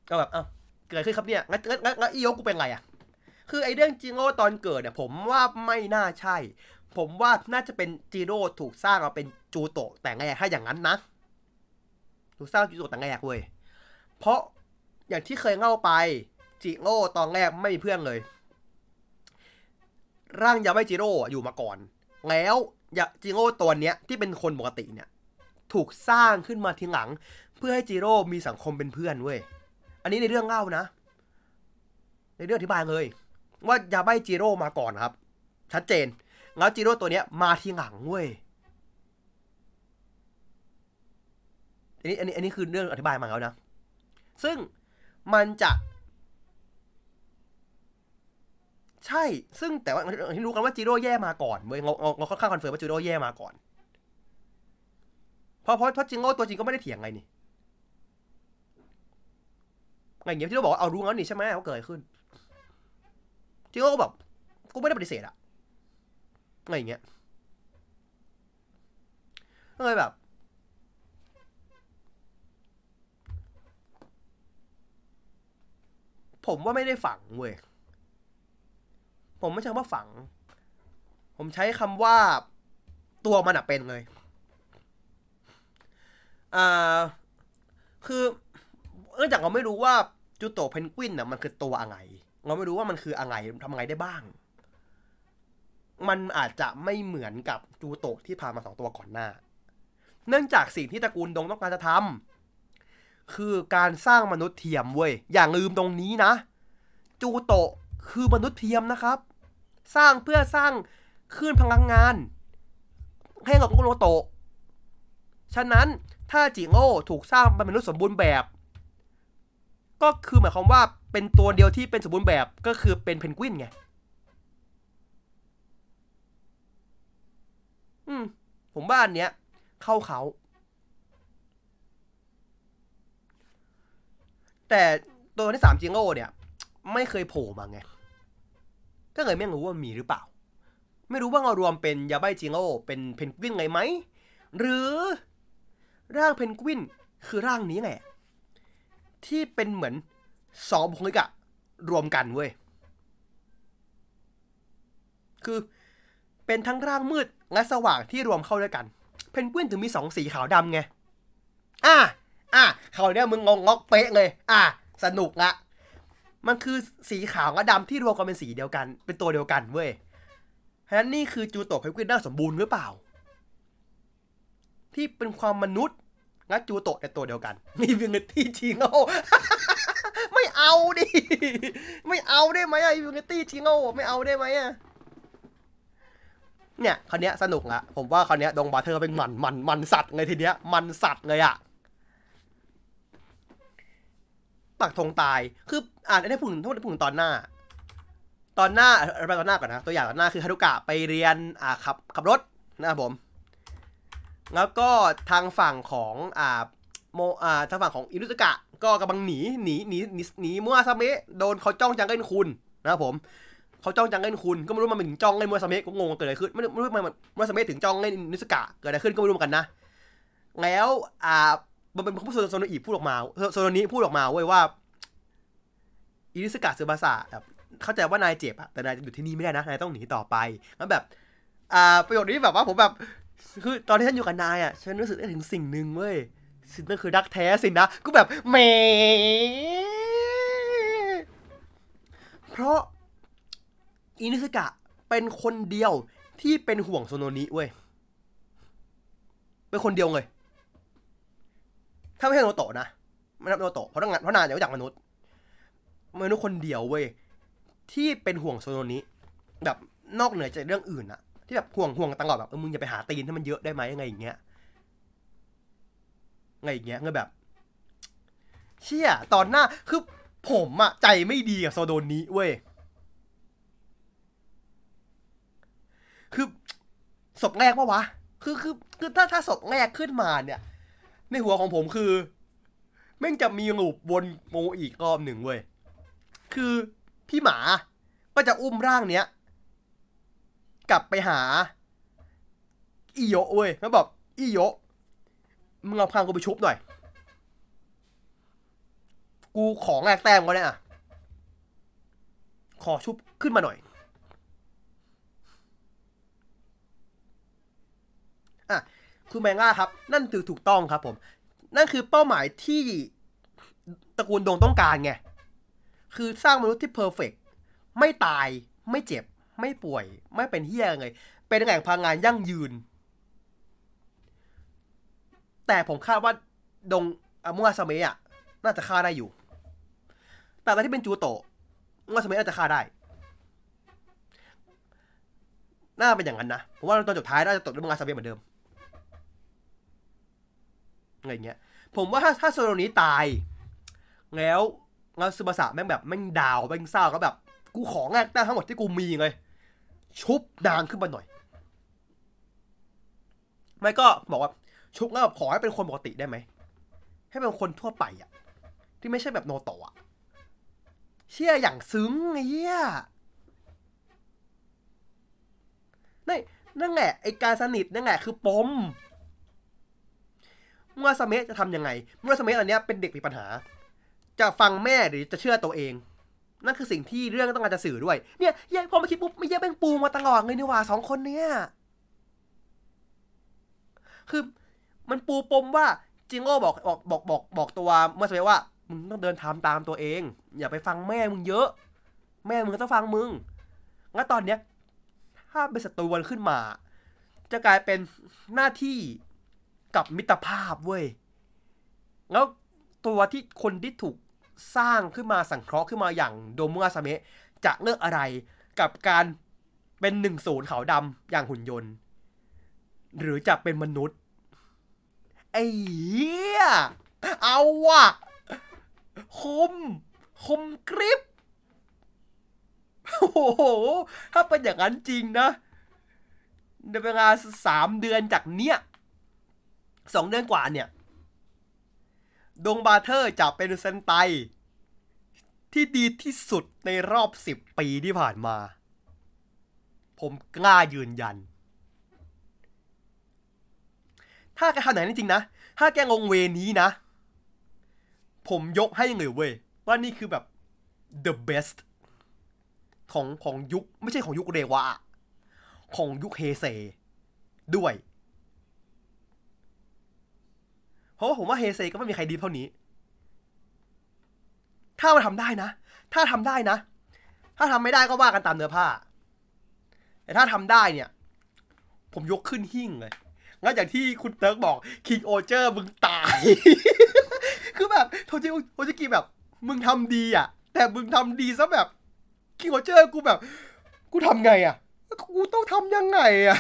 ก็แบบเอ้าเกิดอะไรขึ้นครับเนี่ย งั้นงั้นงั้นอีโยกูเป็นไรอะ คือไอ้เรื่องจิโร่ตอนเกิดเนี่ย ผมว่าไม่น่าใช่ ผมว่าน่าจะเป็นจิโร่ถูกสร้างมาเป็นจูโตะแต่แรกถ้าอย่างนั้นนะถูกสร้างจูโตะแต่แรกเว้ย เพราะอย่างที่เคยเล่าไป จิโร่ตอนแรกไม่มีเพื่อนเลย ร่างยาไม่จิโร่อยู่มาก่อน แล้วยาจิโร่ตัวเนี้ยที่เป็นคนปกติเนี่ย ถูกสร้างขึ้นมาทีหลัง เพื่อให้จิโร่มีสังคมเป็นเพื่อนเว้ย อันนี้ในเรื่องเล่านะ ในเรื่องอธิบายเลย ว่ายาใบจิโร่มาก่อนครับ ชัดเจน แล้วจิโร่ตัวเนี้ยมาทีหลังเว้ยอันนี้อันนี้อันนี้คือเรื่องอธิบายมาแล้วนะ ซึ่งมันจะ ใช่ ซึ่งแต่ว่าที่รู้กันว่าจิโร่แย่มาก่อนเว้ยเราเราเราค่อนข้าง confirm ว่าจิโร่แย่มาก่อน เพราะเพราะเพราะจิโร่ตัวจริงก็ไม่ได้เถียงไงนี่ไงอย่างเงี้ยที่เราบอกว่าเอารู้แล้วนี่ใช่ไหมว่าเกิดขึ้นจิโร่ก็แบบกูไม่ได้ปฏิเสธอะอะไรอย่างเงี้ยก็เลยแบบ ผมว่าไม่ได้ฝังเว้ย ผมไม่ใช่ว่าฝัง ผมใช้คำว่าตัวมันอะเป็นเลยอ่าคือเนื่องจากเราไม่รู้ว่าจูโตเพนกวินน่ะมันคือตัวอะไร เราไม่รู้ว่ามันคืออะไรทำอะไรได้บ้าง มันอาจจะไม่เหมือนกับจูโตที่ผ่านมาสองตัวก่อนหน้า เนื่องจากสิ่งที่ตระกูลดงต้องการจะทำคือการสร้างมนุษย์เทียมเว้ย อย่าลืมตรงนี้นะ จูโตคือมนุษย์เทียมนะครับ สร้างเพื่อสร้างคลื่นพลังงาน ให้กับโลโตะฉะนั้นถ้าจิโง่ถูกสร้างเป็นมนุษย์สมบูรณ์แบบ ก็คือหมายความว่าเป็นตัวเดียวที่เป็นสมบูรณ์แบบก็คือเป็นเพนกวินไง อืม ผมว่าอันเนี้ย เข้าเขา แต่ตัวที่สามจิโง่เนี่ย ไม่เคยโผล่มาไง ก็เลยไม่รู้ว่ามีหรือเปล่า ไม่รู้ว่าเรารวมเป็นยาใบจิงโอเป็นเพนกวินไงไหม หรือร่างเพนกวินคือร่างนี้ไงที่เป็นเหมือนสองบุคลิกะรวมกันเว้ย คือเป็นทั้งร่างมืดและสว่างที่รวมเข้าด้วยกัน เพนกวินถึงมีสองสีขาวดำไง อะอะเขาวเนี้ยมึงงงงอกเป๊ะเลย อะสนุกละ มันคือสีขาวกับดำที่รวมกันเป็นสีเดียวกัน เป็นตัวเดียวกันเว้ยฉะนั้นนี่คือจูโตะเพนกวินน่าสมบูรณ์หรือเปล่า ที่เป็นความมนุษย์และจูโตะในตัวเดียวกัน มีวิงตี้จิงโอไม่เอาดิ ไม่เอาได้ไหมอะวิงตี้จิงโอไม่เอาได้ไหมอะเนี่ยคราวเนี้ยสนุกละผมว่าคราวเนี้ยดงบาเทอร์เป็นมันมันมันสัตว์เลยทีเนี้ยมันสัตว์เลยอะ ปักธงตาย คืออ่านได้พูดถึงพูดถึงตอนหน้า ตอนหน้าเอาไปตอนหน้าก่อนนะ ตัวอย่างตอนหน้าคือฮารุกะไปเรียนอ่าขับขับรถนะครับผม แล้วก็ทางฝั่งของอ่าโมอ่าทางฝั่งของอิรุสกะ ก็กำลังหนีหนีหนีหนีหนีมัวซาเมะโดนเขาจ้องจังเกิลคุณนะครับผมเขาจ้องจังเกิลคุณก็ไม่รู้มันถึงจ้องเล่นมัวซาเมะก็งงเกิดอะไรขึ้นไม่รู้ไม่รู้มันมัวซาเมะถึงจ้องเล่นอิรุสกะเกิดอะไรขึ้นก็ไม่รู้เหมือนกันนะ แล้วอ่า มันเป็นผู้โซโนอิพูดออกมาโซโนนี้พูดออกมาเว้ยว่าอิรุสกะซึบาสะแบบเข้าใจว่านายเจ็บอะแต่นายจะอยู่ที่นี่ไม่ได้นะนายต้องหนีต่อไปแล้วแบบ อ่า ประโยคนี้แบบว่าผมแบบคือตอนที่ฉันอยู่กับนายอะฉันรู้สึกได้ถึงสิ่งหนึ่งเว้ยสิ่งนั้นคือรักแท้สินะกูแบบแหมเพราะอินิสกะเป็นคนเดียวที่เป็นห่วงโซโนนิเว้ยเป็นคนเดียวเลย ถ้าไม่ใช่โนโตะนะไม่นับโนโตะเพราะงานเพราะนานจะรู้จักมนุษย์มนุษย์คนเดียวเว้ยที่เป็นห่วงโซโนนิแบบนอกเหนือจากเรื่องอื่นอะที่แบบห่วงห่วงตลอดแบบเออมึงอย่าไปหาตีนให้มันเยอะได้ไหมไงอย่างเงี้ยไงอย่างเงี้ยเงยแบบ เชี่ยตอนหน้าคือผมอะใจไม่ดีกับโซโดนนี้เว้ยคือศพแรกปะวะ คือคือคือถ้าถ้าศพแรกขึ้นมาเนี่ย ในหัวของผมคือแม่งจะมีลูปวนโมอีกรอบหนึ่งเว้ย คือพี่หมาก็จะอุ้มร่างเนี้ย กลับไปหา อีโยะเว้ยแล้วบอกอีโยะมึงเอาพังกูไปชุบหน่อย กูของแรกแต้มก็ได้อะ ขอชุบขึ้นมาหน่อย อะ คือแมงล่าครับ นั่นคือถูกต้องครับผม นั่นคือเป้าหมายที่ตระกูลดงต้องการไง คือสร้างมนุษย์ที่เพอร์เฟกไม่ตาย ไม่เจ็บ ไม่ป่วย ไม่เป็นเฮี้ยเลย เป็นแหล่งพลังงานยั่งยืน แต่ผมคาดว่าดงอามัวซาเมะอะน่าจะฆ่าได้อยู่ แต่ตอนที่เป็นจูโตะมัวซาเมะน่าจะฆ่าได้ น่าเป็นอย่างนั้นนะ ผมว่าตอนจบท้ายน่าจะตกด้วยมัวซาเมะเหมือนเดิม อะไรเงี้ย ผมว่าถ้าถ้าโซโลนี้ตาย แล้วแล้วซูบาสะแม่งแบบแม่งดาวแม่งเศร้าก็แบบ กูของแรกได้ทั้งหมดที่กูมีเลย ชุบนางขึ้นมาหน่อย ไม่ก็บอกว่าชุบแล้วแบบขอให้เป็นคนปกติได้ไหม ให้เป็นคนทั่วไปอะที่ไม่ใช่แบบโนโตะอะเชี่ยอย่างซึ้งไอ้เหี้ยนั่นนั่นแหละไอการสนิทนั่นแหละคือปม มัวสเมะจะทำยังไงมัวสเมะอันนี้เป็นเด็กมีปัญหา จะฟังแม่หรือจะเชื่อตัวเอง นั่นคือสิ่งที่เรื่องต้องการจะสื่อด้วย เนี่ยเหี้ยพอมาคิดปุ๊บไม่เหี้ยแม่งปูมาตลอดเลยนี่ว่าสองคนเนี้ยคือมันปูปมว่าจิงโง่บอกบอกบอกบอกบอกตัวเมื่อสมัยว่ามึงต้องเดินทาตามตัวเอง อย่าไปฟังแม่มึงเยอะ แม่มึงต้องฟังมึงแล้วตอนเนี้ย ถ้าเป็นศัตรูกันขึ้นมา จะกลายเป็นหน้าที่ กับมิตรภาพเว้ย แล้วตัวที่คนที่ถูกสร้างขึ้นมาสังเคราะห์ขึ้นมาอย่างโดมุอาซาเมะจะเลือกอะไรกับการเป็นหนึ่งศูนย์ขาวดำอย่างหุ่นยนต์ หรือจะเป็นมนุษย์ ไอ้เหี้ย เอาวะคม คมกริบโอ้โห ถ้าเป็นอย่างนั้นจริงนะในเวลาสามเดือนจากเนี้ย สองเดือนกว่าเนี่ย ดงบาเทอร์จะเป็นเซนไต ที่ดีที่สุดในรอบสิบปีที่ผ่านมา ผมกล้ายืนยัน ถ้าแกทำไหนจริงนะ ถ้าแกงงเวนี้นะ ผมยกให้เลยเว้ย ว่านี่คือแบบ the best ของของยุค ไม่ใช่ของยุคเรวะ ของยุคเฮเซด้วย เพ ราะว่าผมว่าเฮเซก็ไม่มีใครดีเท่านี้ ถ้ามันทำได้นะ ถ้าทำได้นะ ถ้าทำไม่ได้ก็ว่ากันตามเนื้อผ้า แต่ถ้าทำได้เนี่ย ผมยกขึ้นหิ้งเลยงั้นอย่างที่คุณเติร์กบอกคิงโอเจอร์มึงตาย คือแบบโทชิโทชิกิแบบ มึงทำดีอะ แต่มึงทำดีซะแบบคิงโอเจอร์กูแบบ กูทำไงอะ กูต้องทำยังไงอะ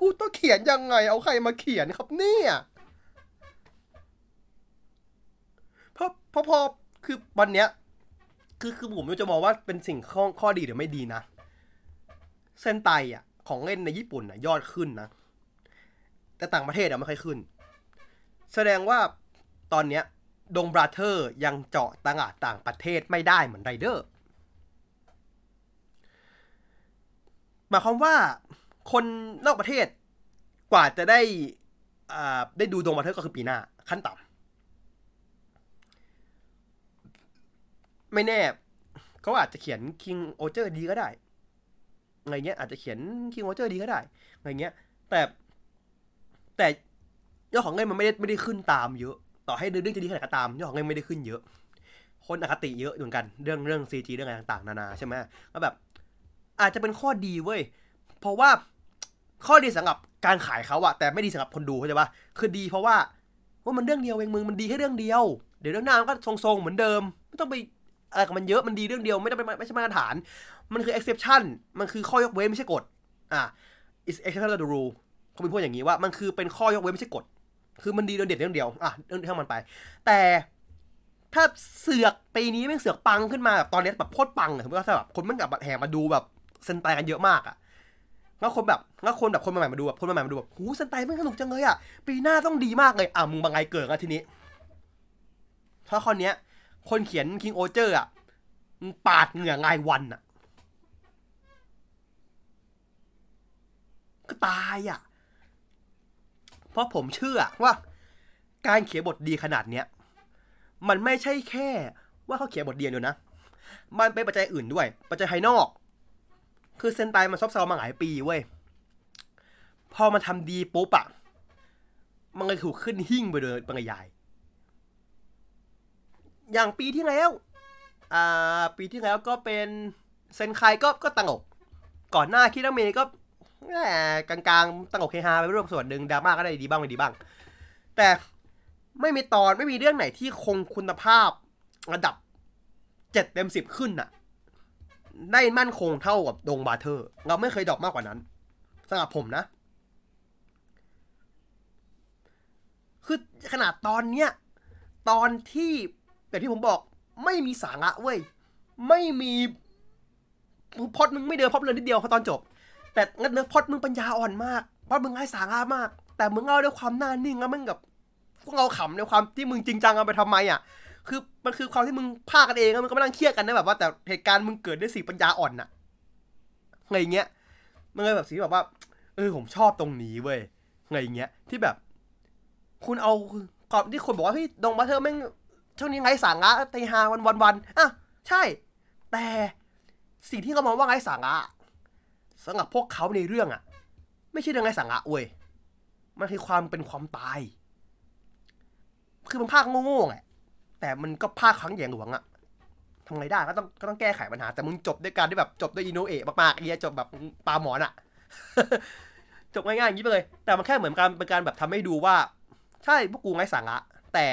กูต้องเขียนยังไง เอาใครมาเขียนครับเนี่ย เพราะเพราะพอคือวันเนี้ย คือคือผมจะมองว่าเป็นสิ่งข้อข้อดีหรือไม่ดีนะเซนไตอะ ของเล่นในญี่ปุ่นอะ ยอดขึ้นนะ แต่ต่างประเทศอะไม่ค่อยขึ้น แสดงว่าตอนเนี้ยดงบราเธอร์ยังเจาะตลาดต่างประเทศไม่ได้เหมือนไรเดอร์หมายความว่าคนนอกประเทศกว่าจะได้อ่าได้ดูดงบราเธอร์ก็คือปีหน้าขั้นต่ำ ไม่แน่ เขาอาจจะเขียนคิงโอเจอร์ดีก็ได้อะไรเงี้ยอาจจะเขียนคิงโอเจอร์ดีก็ได้อะไรเงี้ย แต่แต่ยอดของเงินมันไม่ได้ไม่ได้ขึ้นตามเยอะ ต่อให้เรื่องจะดีขนาดก็ตามยอดของเงินไม่ได้ขึ้นเยอะ คนอคติเยอะเหมือนกันเรื่องเรื่อง CG เรื่องอะไรต่างๆ นานาใช่ไหมก็แบบ อาจจะเป็นข้อดีเว้ยเพราะว่าข้อดีสำหรับการขายเขาอะแต่ไม่ดีสำหรับคนดูเข้าใจปะคือดีเพราะว่าว่ามันเรื่องเดียวเองมึงมันดีแค่เรื่องเดียว เดี๋ยวเรื่องหน้ามันก็ทรงๆเหมือนเดิม ไม่ต้องไป อะไรกับมันเยอะมันดีเรื่องเดียวไม่ต้องไปไม่ใช่มาตรฐาน มันคือ exception มันคือข้อยกเว้นไม่ใช่กฎอะ is exception to the rule เขาเป็นพูดอย่างนี้ว่ามันคือเป็นข้อยกเว้นไม่ใช่กฎคือมันดีเรื่องเด็ดเรื่องเดียวอะเรื่องที่มันไป แต่ถ้าเสือกปีนี้แม่งเสือกปังขึ้นมาแบบตอนนี้แบบโคตรปังอะสมมติว่าแบบคนมันแบบแห่มาดูแบบเซนไตกันเยอะมากอะแล้วคนแบบแล้วคนแบบคนใหม่มาดูแบบคนใหม่มาดูแบบหูเซนไตมันสนุกจังเลยอะปีหน้าต้องดีมากเลยอะมึงบางไงเกิดกันทีนี้ถ้าข้อเนี้ย คนเขียนคิงโอเจอร์อะมึงปาดเหงื่อไงายวันอะ ก็ตายอะ เพราะผมเชื่อว่า การเขียนบทดีขนาดเนี้ย มันไม่ใช่แค่ว่าเขาเขียนบทเดียวเดียวนะ มันเป็นปัจจัยอื่นด้วย ปัจจัยภายนอก คือเซนไตมันซบเซามาหลายปีเว้ย พอมันทำดีปุ๊บอะมันเลยถูกขึ้นหิ่งไปเลยป็นใหญ่ อย่างปีที่แล้ว อ่า ปีที่แล้วก็เป็นเซนไคก็ก็ตังอกก่อนหน้าคิดาเมก็แหมกลางๆตังอกเฮฮาไปร่วมส่วนหนึ่งดราม่าก็ได้ดีบ้างไม่ดีบ้าง แต่ไม่มีตอนไม่มีเรื่องไหนที่คงคุณภาพระดับเจ็ดเต็มสิบขึ้นน่ะ ได้มั่นคงเท่ากับดงบาเทอร์ เราไม่เคยดรอกมากกว่านั้นสำหรับผมนะ คือขนาดตอนเนี้ยตอนที่ แต่ที่ผมบอกไม่มีสาระเว้ย ไม่มีพอดมึงไม่เดินพอดเลยนิดเดียวพอตอนจบ แต่งั้นเนื้อพอดมึงปัญญาอ่อนมากพอดมึงให้สาระมาก แต่มึงเอาด้วยความหน้านิ่งแล้วมึงกับพวกเราขำในความที่มึงจริงจังเอาไปทำไมอะ คือมันคือความที่มึงพากันเองแล้วมึงก็ไม่นั่งเครียดกันนะแบบว่าแต่เหตุการณ์มึงเกิดด้วยสีปัญญาอ่อนน่ะอะไรเงี้ยมันเลยแบบสีแบบว่า เออผมชอบตรงนี้เว้ยอะไรเงี้ยที่แบบ คุณเอาก่อนที่คนบอกว่าเฮ้ยดงบัตเทอร์แม่ง ช่วงนี้ไงสาระตีฮาวันวันวันอะใช่ แต่สิ่งที่เขามองว่าไงสาระสำหรับพวกเขาในเรื่องอะ ไม่ใช่เรื่องไงสาระเว้ยมันคือความเป็นความตาย คือมันภาคโง่ๆไงแต่มันก็ภาคครั้งใหญ่หลวงอะทำไงได้ก็ต้องก็ต้องแก้ไขปัญหา แต่มึงจบด้วยการที่แบบจบด้วยอินโนเอะมากๆไอ้เหี้ยจบแบบปลาหมอนอะจบง่ายๆอย่างนี้ไปเลย แต่มันแค่เหมือนการเป็นการแบบทำให้ดูว่า ใช่พวกกูไงสาระแต่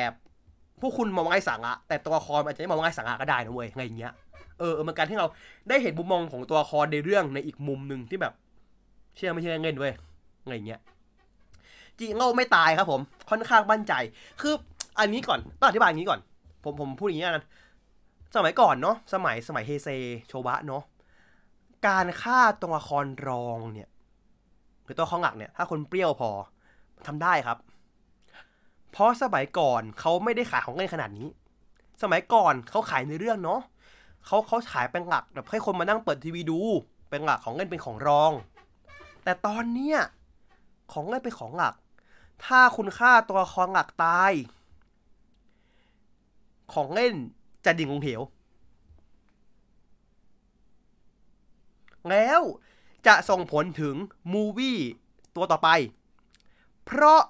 พวกคุณมองไงสาระแต่ตัวละครอาจจะไม่มองไงสาระก็ได้นะเว้ยไงเงี้ยเออมันการที่เราได้เห็นมุมมองของตัวละครในเรื่องในอีกมุมหนึ่งที่แบบ เชื่อไม่เชื่อเงินเว้ยไงเงี้ยจีโง่ไม่ตายครับผม ค่อนข้างมั่นใจ คืออันนี้ก่อนต้องอธิบายอย่างนี้ก่อน ผมผมพูดอย่างนี้กันสมัยก่อนเนาะสมัยสมัยเฮเซโชบะเนาะการฆ่าตัวละครรองเนี่ยหรือตัวข้องหลักเนี่ย ถ้าคนเปรี้ยวพอทำได้ครับ เพราะสมัยก่อนเขาไม่ได้ขายของเล่นขนาดนี้ สมัยก่อนเขาขายในเรื่องเนาะเขาเขาขายเป็นหลักแบบให้คนมานั่งเปิดทีวีดู เป็นหลักของเล่นเป็นของรอง แต่ตอนเนี้ยของเล่นเป็นของหลัก ถ้าคุณค่าตัวละครหลักตาย ของเล่นจะดิ่งลงเหว แล้วจะส่งผลถึงมูวี่ตัวต่อไป เพราะ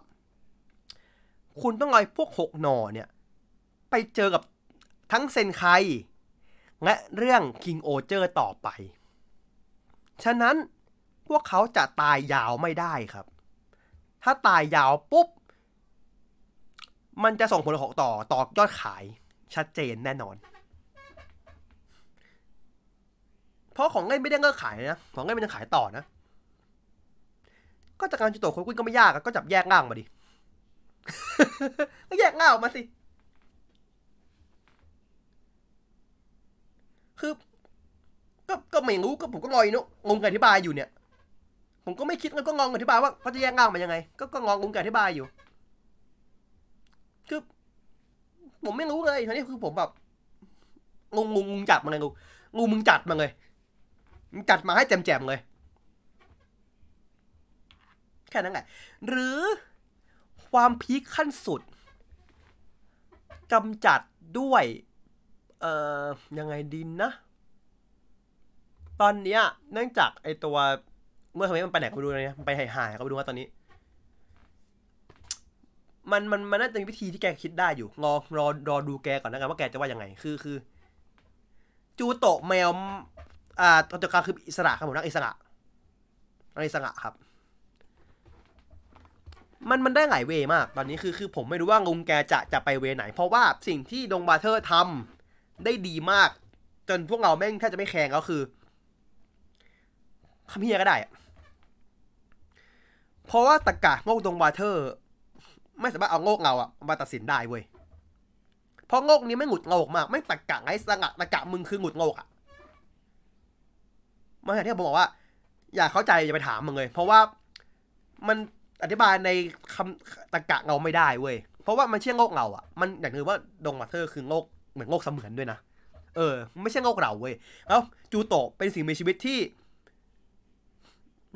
คุณต้องเอาพวกหกหน่อเนี่ย ไปเจอกับทั้งเซนไคและเรื่อง King o เจอร์ต่อไป ฉะนั้นพวกเขาจะตายยาวไม่ได้ครับ ถ้าตายยาวปุ๊บ มันจะส่งผลของต่อต่อยอดขายชัดเจนแน่นอน เพราะของเล่นไม่ได้เลิกขายนะ ของเล่นมันยังขายต่อนะ ก็จากการจุดตัวคนกุ้ยก็ไม่ยากอะก็จับแยกง่างมาดิ ก็แยกง่างออกมาสิ คือก็ก็ไม่รู้ก็ผมก็งอยเนอะงงกับอธิบายอยู่เนี่ย ผมก็ไม่คิดแล้วก็งงอธิบายว่าเขาจะแยกง่ามายังไง ก็ก็งงงกับอธิบายอยู่ คือ ผมไม่รู้เลยทีนี้คือผมแบบงงงงงจัดมาเลยงงงมึงจัดมาเลยมึงจัดมาให้แจมๆเลย แค่นั้นแหละหรือ ความพีคขั้นสุดกำจัดด้วย เอ่อ ยังไงดินนะ ตอนเนี้ย เนื่องจากไอตัว เมื่อทำไมมันไปไหนก็ไม่รู้นะมันไปหายๆก็ไม่รู้ว่าตอนนี้ มันมันมันน่าจะมีวิธีที่แกคิดได้อยู่ รอรอรอดูแกก่อนนะกันว่าแกจะว่ายังไง คือคือ จูโตะแมว อ่าตัวการคืออิสระครับผมนักอิสระนักอิสระครับ มันมันได้หลายเวมาก ตอนนี้คือคือผมไม่รู้ว่าลุงแกจะจะไปเวไหน เพราะว่าสิ่งที่ดงบาเทอร์ทำได้ดีมาก จนพวกเราแม่งแทบจะไม่แข่งก็คือคำเฮียก็ได้ เพราะว่าตะกะโงกดงบาเทอร์ ไม่สามารถเอาโงกเราอะมาตัดสินได้เว้ยเพราะโงกนี้ไม่หงุดโงกมาก ไม่ตะกะไอ้สงะตะกะมึงคือหงุดโงกอะมาอย่างที่ผมบอกว่า อยากเข้าใจจะไปถามมึงเลย เพราะว่ามัน อธิบายในคำตะกะเงาไม่ได้เว้ย เพราะว่ามันเชื่อโงกเงาอะมันอย่างคือว่าดงมาเธอร์คือโงกเหมือนโงกเสมือนด้วยนะ เออ ไม่ใช่โงกเราเว้ย แล้วจูโตะเป็นสิ่งมีชีวิตที่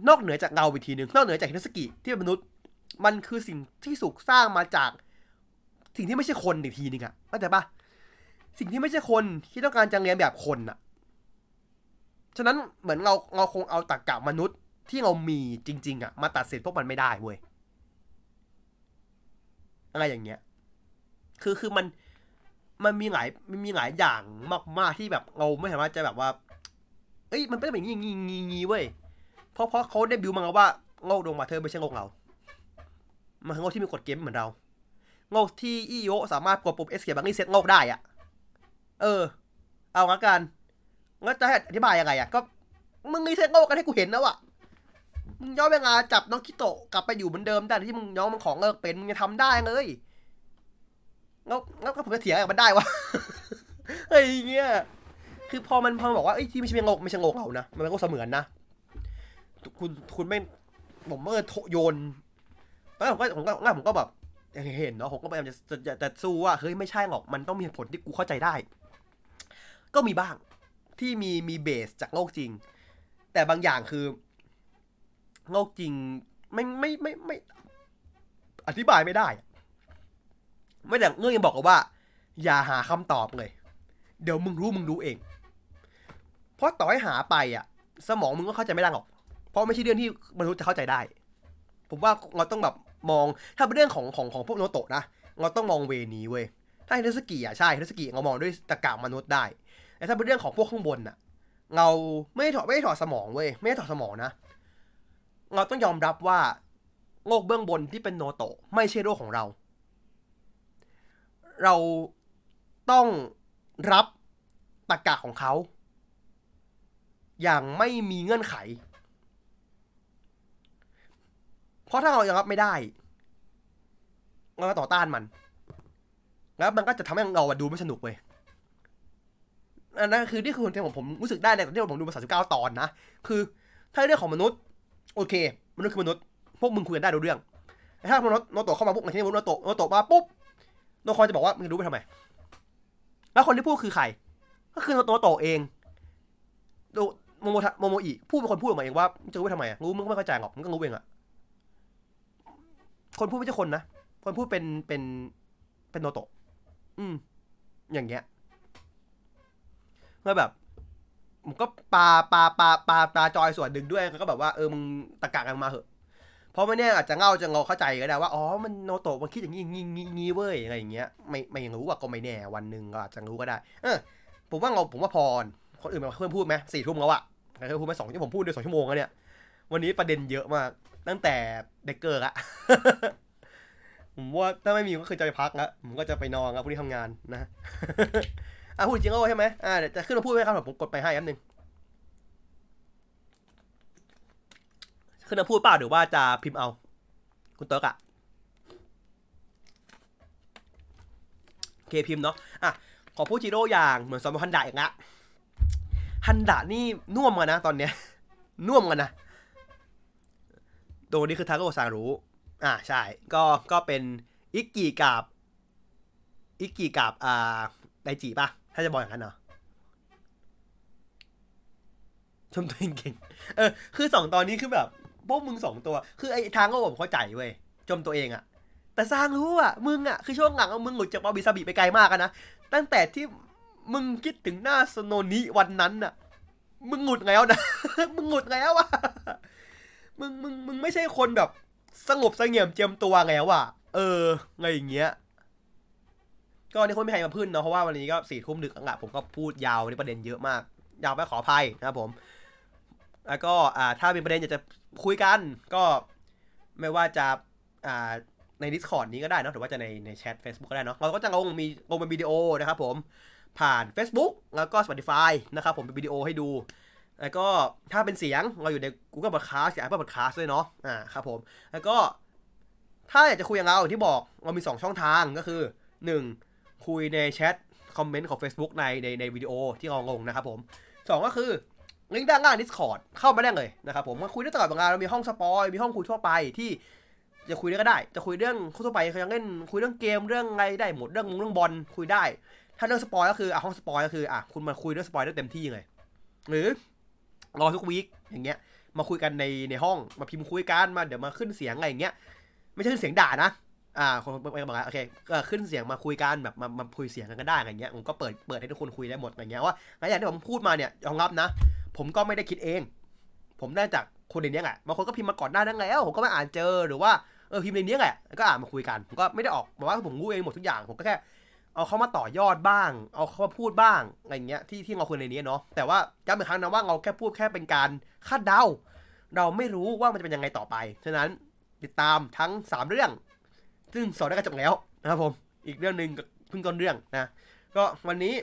นอกเหนือจากเงาอีกทีหนึ่งนอกเหนือจากฮินสกิที่เป็นมนุษย์ มันคือสิ่งที่สุกสร้างมาจาก สิ่งที่ไม่ใช่คนอีกทีหนึงอะเข้าใจปะสิ่งที่ไม่ใช่คนที่ต้องการจะเรียนแบบคนอะฉะนั้นเหมือนเราเราคงเอาตรรกะมนุษย์ ที่เรามีจริง ๆอะมาตัดสินพวกมันไม่ได้เว้ยอะไรอย่างเงี้ย คือคือมันมันมีหลายมันมีหลายอย่างมาก ๆ ที่แบบเราไม่สามารถจะแบบว่า เอ้ยมันเป็นแบบนี้งี้งี้งี้เว้ยเพราะเพราะเขาได้บิวมาแล้วว่าโงกดวงมาเธอไม่ใช่โงกเรา มันคือโงกที่มีกฎเกมเหมือนเราโงกที่อีโอสามารถกดปุ่มเอสเคบังนี่เซตโงกได้อะเออ เอางั้นกันงั้นจะให้อธิบายยังไงอะก็มึงมีเซตโงกกันให้กูเห็นนะวอะ มึงย้อนเวลาจับน้องคิโตะกลับไปอยู่เหมือนเดิมได้ที่มึงย้อนมันของเลิกเป็นมึงจะทำได้เลยแล้วแล้วก็ผมจะเถียงกับมันได้วะเฮ้ยเงี้ยคือพอมันพอมันบอกว่าไอ้ที่ไม่ใช่โงกไม่ใช่โงกเรานะมันเป็นโงกเสมือนนะคุณคุณไม่ผมเมื่อโยนแล้วผมก็ผมก็งั้นผมก็แบบเห็นเนาะผมก็พยายามจะจะจะสู้ว่าเฮ้ยไม่ใช่หรอกมันต้องมีผลที่กูเข้าใจได้ ก็มีบ้างที่มีมีเบสจากโลกจริง แต่บางอย่างคือ โลกจริงไม่ไม่ไม่ไม่ อธิบายไม่ได้ ไม่แต่เงื่อนยังบอกกันว่า อย่าหาคำตอบเลย เดี๋ยวมึงรู้มึงรู้เอง เพราะต่อให้หาไปอะ สมองมึงก็เข้าใจไม่ได้หรอก เพราะไม่ใช่เรื่องที่มนุษย์จะเข้าใจได้ ผมว่าเราต้องแบบมองถ้าเป็นเรื่องของของของพวกโนโตะนะเราต้องมองเวนี้เว้ยถ้าฮินสกิอะใช่ฮินสกิเรามองด้วยตะกามนุษย์ได้แต่ถ้าเป็นเรื่องของพวกข้างบนน่ะ เราไม่ได้ถอดไม่ถอดสมองเว้ยไม่ได้ถอดสมองนะ เราต้องยอมรับว่าโลกเบื้องบนที่เป็นโนโตะไม่ใช่โลกของเรา เราต้องรับตะกะของเขา อย่างไม่มีเงื่อนไข เพราะถ้าเรายังรับไม่ได้เราก็ต่อต้านมัน แล้วมันก็จะทำให้เราดูไม่สนุกเว้ยอันนั้นคือนี่คือคนที่ผมผมรู้สึกได้ในตอนที่ผมดูมาสาสิบเก้าตอนนะ คือถ้าเรื่องของมนุษย์ โอเคมนุษย์คือมนุษย์พวกมึงคุยกันได้รู้เรื่องแต่ถ้ามนุษย์โนโตะเข้ามาปุ๊บในที่นี้โนโตะโนโตะมาปุ๊บโนคอนจะบอกว่ามึงรู้ไปทำไม แล้วคนที่พูดคือใคร ก็คือโนโตะเองโมโมทโมโมอิพูดเป็นคนพูดออกมาเองว่าจะรู้ไปทำไมอะรู้มึงก็ไม่เข้าใจหรอกมึงก็รู้เองอะคนพูดไม่ใช่คนนะคนพูดเป็นเป็นเป็นโนโตะอืมอย่างเงี้ยแล้วแบบ ผมก็ปาปาปาปาปาจอยส่วนหนึ่งด้วยก็แบบว่าเออมึงตะกะกันมาเหอะเพราะไม่แน่อาจจะเงาจะงอเข้าใจก็ได้ว่าอ๋อมันโนโตะมันคิดอย่างนี้งี้งี้งี้เว้ยอะไรอย่างเงี้ยไม่ไม่รู้ว่าก็ไม่แน่วันหนึ่งก็อาจจะรู้ก็ได้ เออ ผมว่าเราผมว่าพรคนอื่นมาเพื่อนพูดไหมสี่ทุ่มแล้วอะใครเคยพูดไหมสองที่ผมพูดเดือนสองชั่วโมงแล้วเนี่ย วันนี้ประเด็นเยอะมากตั้งแต่เด็กเกิร์อะผมว่าถ้าไม่มีก็คือจะไปพักล้วผมก็จะไปนอนแล้วพรุ่งนี้ทำงานนะ อะพูดจริงก็ใช่ไหมอ่าเดี๋ยวจะขึ้นมาพูดไหมครับผมกดไปให้แป๊บนึงขึ้นมาพูดเปล่าหรือว่าจะพิมพ์เอา คุณเติร์กอะเคพิมพ์เนาะอะขอพูดจิโร่อย่างเหมือนซอมฮันดะอีกละฮันดะนี่น่วมกันนะตอนเนี้ยน่วมกันนะตัวนี้คือทาโกซารุอ่าใช่ ก็ก็เป็นอิกกิกับอิกกิกับอ่าไดจิป่ะ ถ้าจะบอกอย่างนั้นเหรอชมตัวเองเก่ง เออ คือสองตอนนี้คือแบบพวกมึงสองตัว คือไอ้ทางก็ผมเข้าใจเว้ยชมตัวเองอะ แต่สร้างรู้อะมึงอะคือช่วงหลังอะมึงหลุดจากบาบิซาบิไปไกลมากนะ ตั้งแต่ที่มึงคิดถึงหน้าสโนนิวันนั้นน่ะมึงหงุดแล้วนะ มึงหงุดแล้วอะมึง มึง มึงไม่ใช่คนแบบสงบเสงี่ยมเจียมตัวแล้วอะเออ อะไรอย่างเงี้ย ก็วันนี้คนไม่ใครมาพึ่นเนาะเพราะว่าวันนี้ก็สี่ทุ่มดึกแล้วอะผมก็พูดยาวในประเด็นเยอะมาก ยาวไปขออภัยนะครับผม แล้วก็อ่าถ้ามีประเด็นอยากจะคุยกันก็ไม่ว่าจะอ่าใน Discord นี้ก็ได้เนอะหรือว่าจะในในแชท Facebook ก็ได้เนาะเราก็จะลงมีลงเป็นวิดีโอนะครับผมผ่าน Facebook แล้วก็ Spotify นะครับผมเป็นวิดีโอให้ดู แล้วก็ถ้าเป็นเสียงเราอยู่ใน Google Podcast กับ Apple Podcast ด้วยเนาะอ่าครับผมแล้วก็ถ้าอยากจะคุยกับเราอย่าที่บอกเรามี 2 ช่องทางก็คือ 1 คุยในแชทคอมเมนต์ของ Facebook ในในในวิดีโอที่เราลงนะครับผม2ก็คือลิงก์ด้านล่าง Discord เข้ามาได้เลยนะครับผมมาคุยได้ตลอดเวลาเรามีห้องสปอยมีห้องคุยทั่วไปที่จะคุยได้ก็ได้ จะคุยเรื่องทั่วไปเขายังเล่นคุยเรื่องเกมเรื่องอะไรได้หมดเรื่องเรื่องบอลคุยได้ ถ้าเรื่อง spoil ก็คืออะห้อง spoil ก็คืออะคุณมาคุยเรื่อง spoil ได้เต็มที่เลย หรือรอทุก week อย่างเงี้ย มาคุยกันในในห้องมาพิมพ์คุยกันมาเดี๋ยวมาขึ้นเสียงอะไรอย่างเงี้ย ไม่ใช่ขึ้นเสียงด่านะ อ่าคนไปบอกว่าโอเคก็ขึ้นเสียงมาคุยกันแบบมามาคุยเสียงกันก็ได้อะไรเงี้ยผมก็เปิดเปิดให้ทุกคนคุยได้หมดอะไรเงี้ยว่าหลายอย่างที่ผมพูดมาเนี่ยยอมรับนะ ผมก็ไม่ได้คิดเอง ผมได้จากคนในนี้แหละบางคนก็พิมพ์มาก่อนหน้านั้นแล้วผมก็มาอ่านเจอหรือว่าเออพิมพ์ในนี้แหละก็อ่านมาคุยกันผมก็ไม่ได้ออกบอกว่าผมรู้เองหมดทุกอย่างผมก็แค่เอาเข้ามาต่อยอดบ้าง เอาเข้ามาพูดบ้างอะไรเงี้ยที่ที่เราคุยในนี้เนาะแต่ว่าย้ำอีกครั้งนะว่าเราแค่พูดแค่เป็นการคาดเดา เราไม่รู้ว่ามันจะเป็นยังไงต่อไปฉะนั้นติดตามทั้ง 3 เรื่อง ซึ่งสอนได้ก็จบแล้วนะครับผม อีกเรื่องหนึ่งเพิ่งต้นเรื่องนะ ก็วันนี้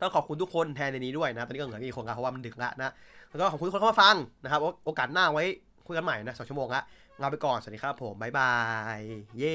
ต้องขอบคุณทุกคนแทนในนี้ด้วยนะ ตอนนี้ก็เหลือกี่คนครับเพราะว่ามันดึกละนะ แล้วก็ขอบคุณทุกคนเข้ามาฟังนะครับ โอโอกาสหน้าไว้คุยกันใหม่นะสองชั่วโมงละลาไปก่อน สวัสดีครับผม บ๊ายบาย เย้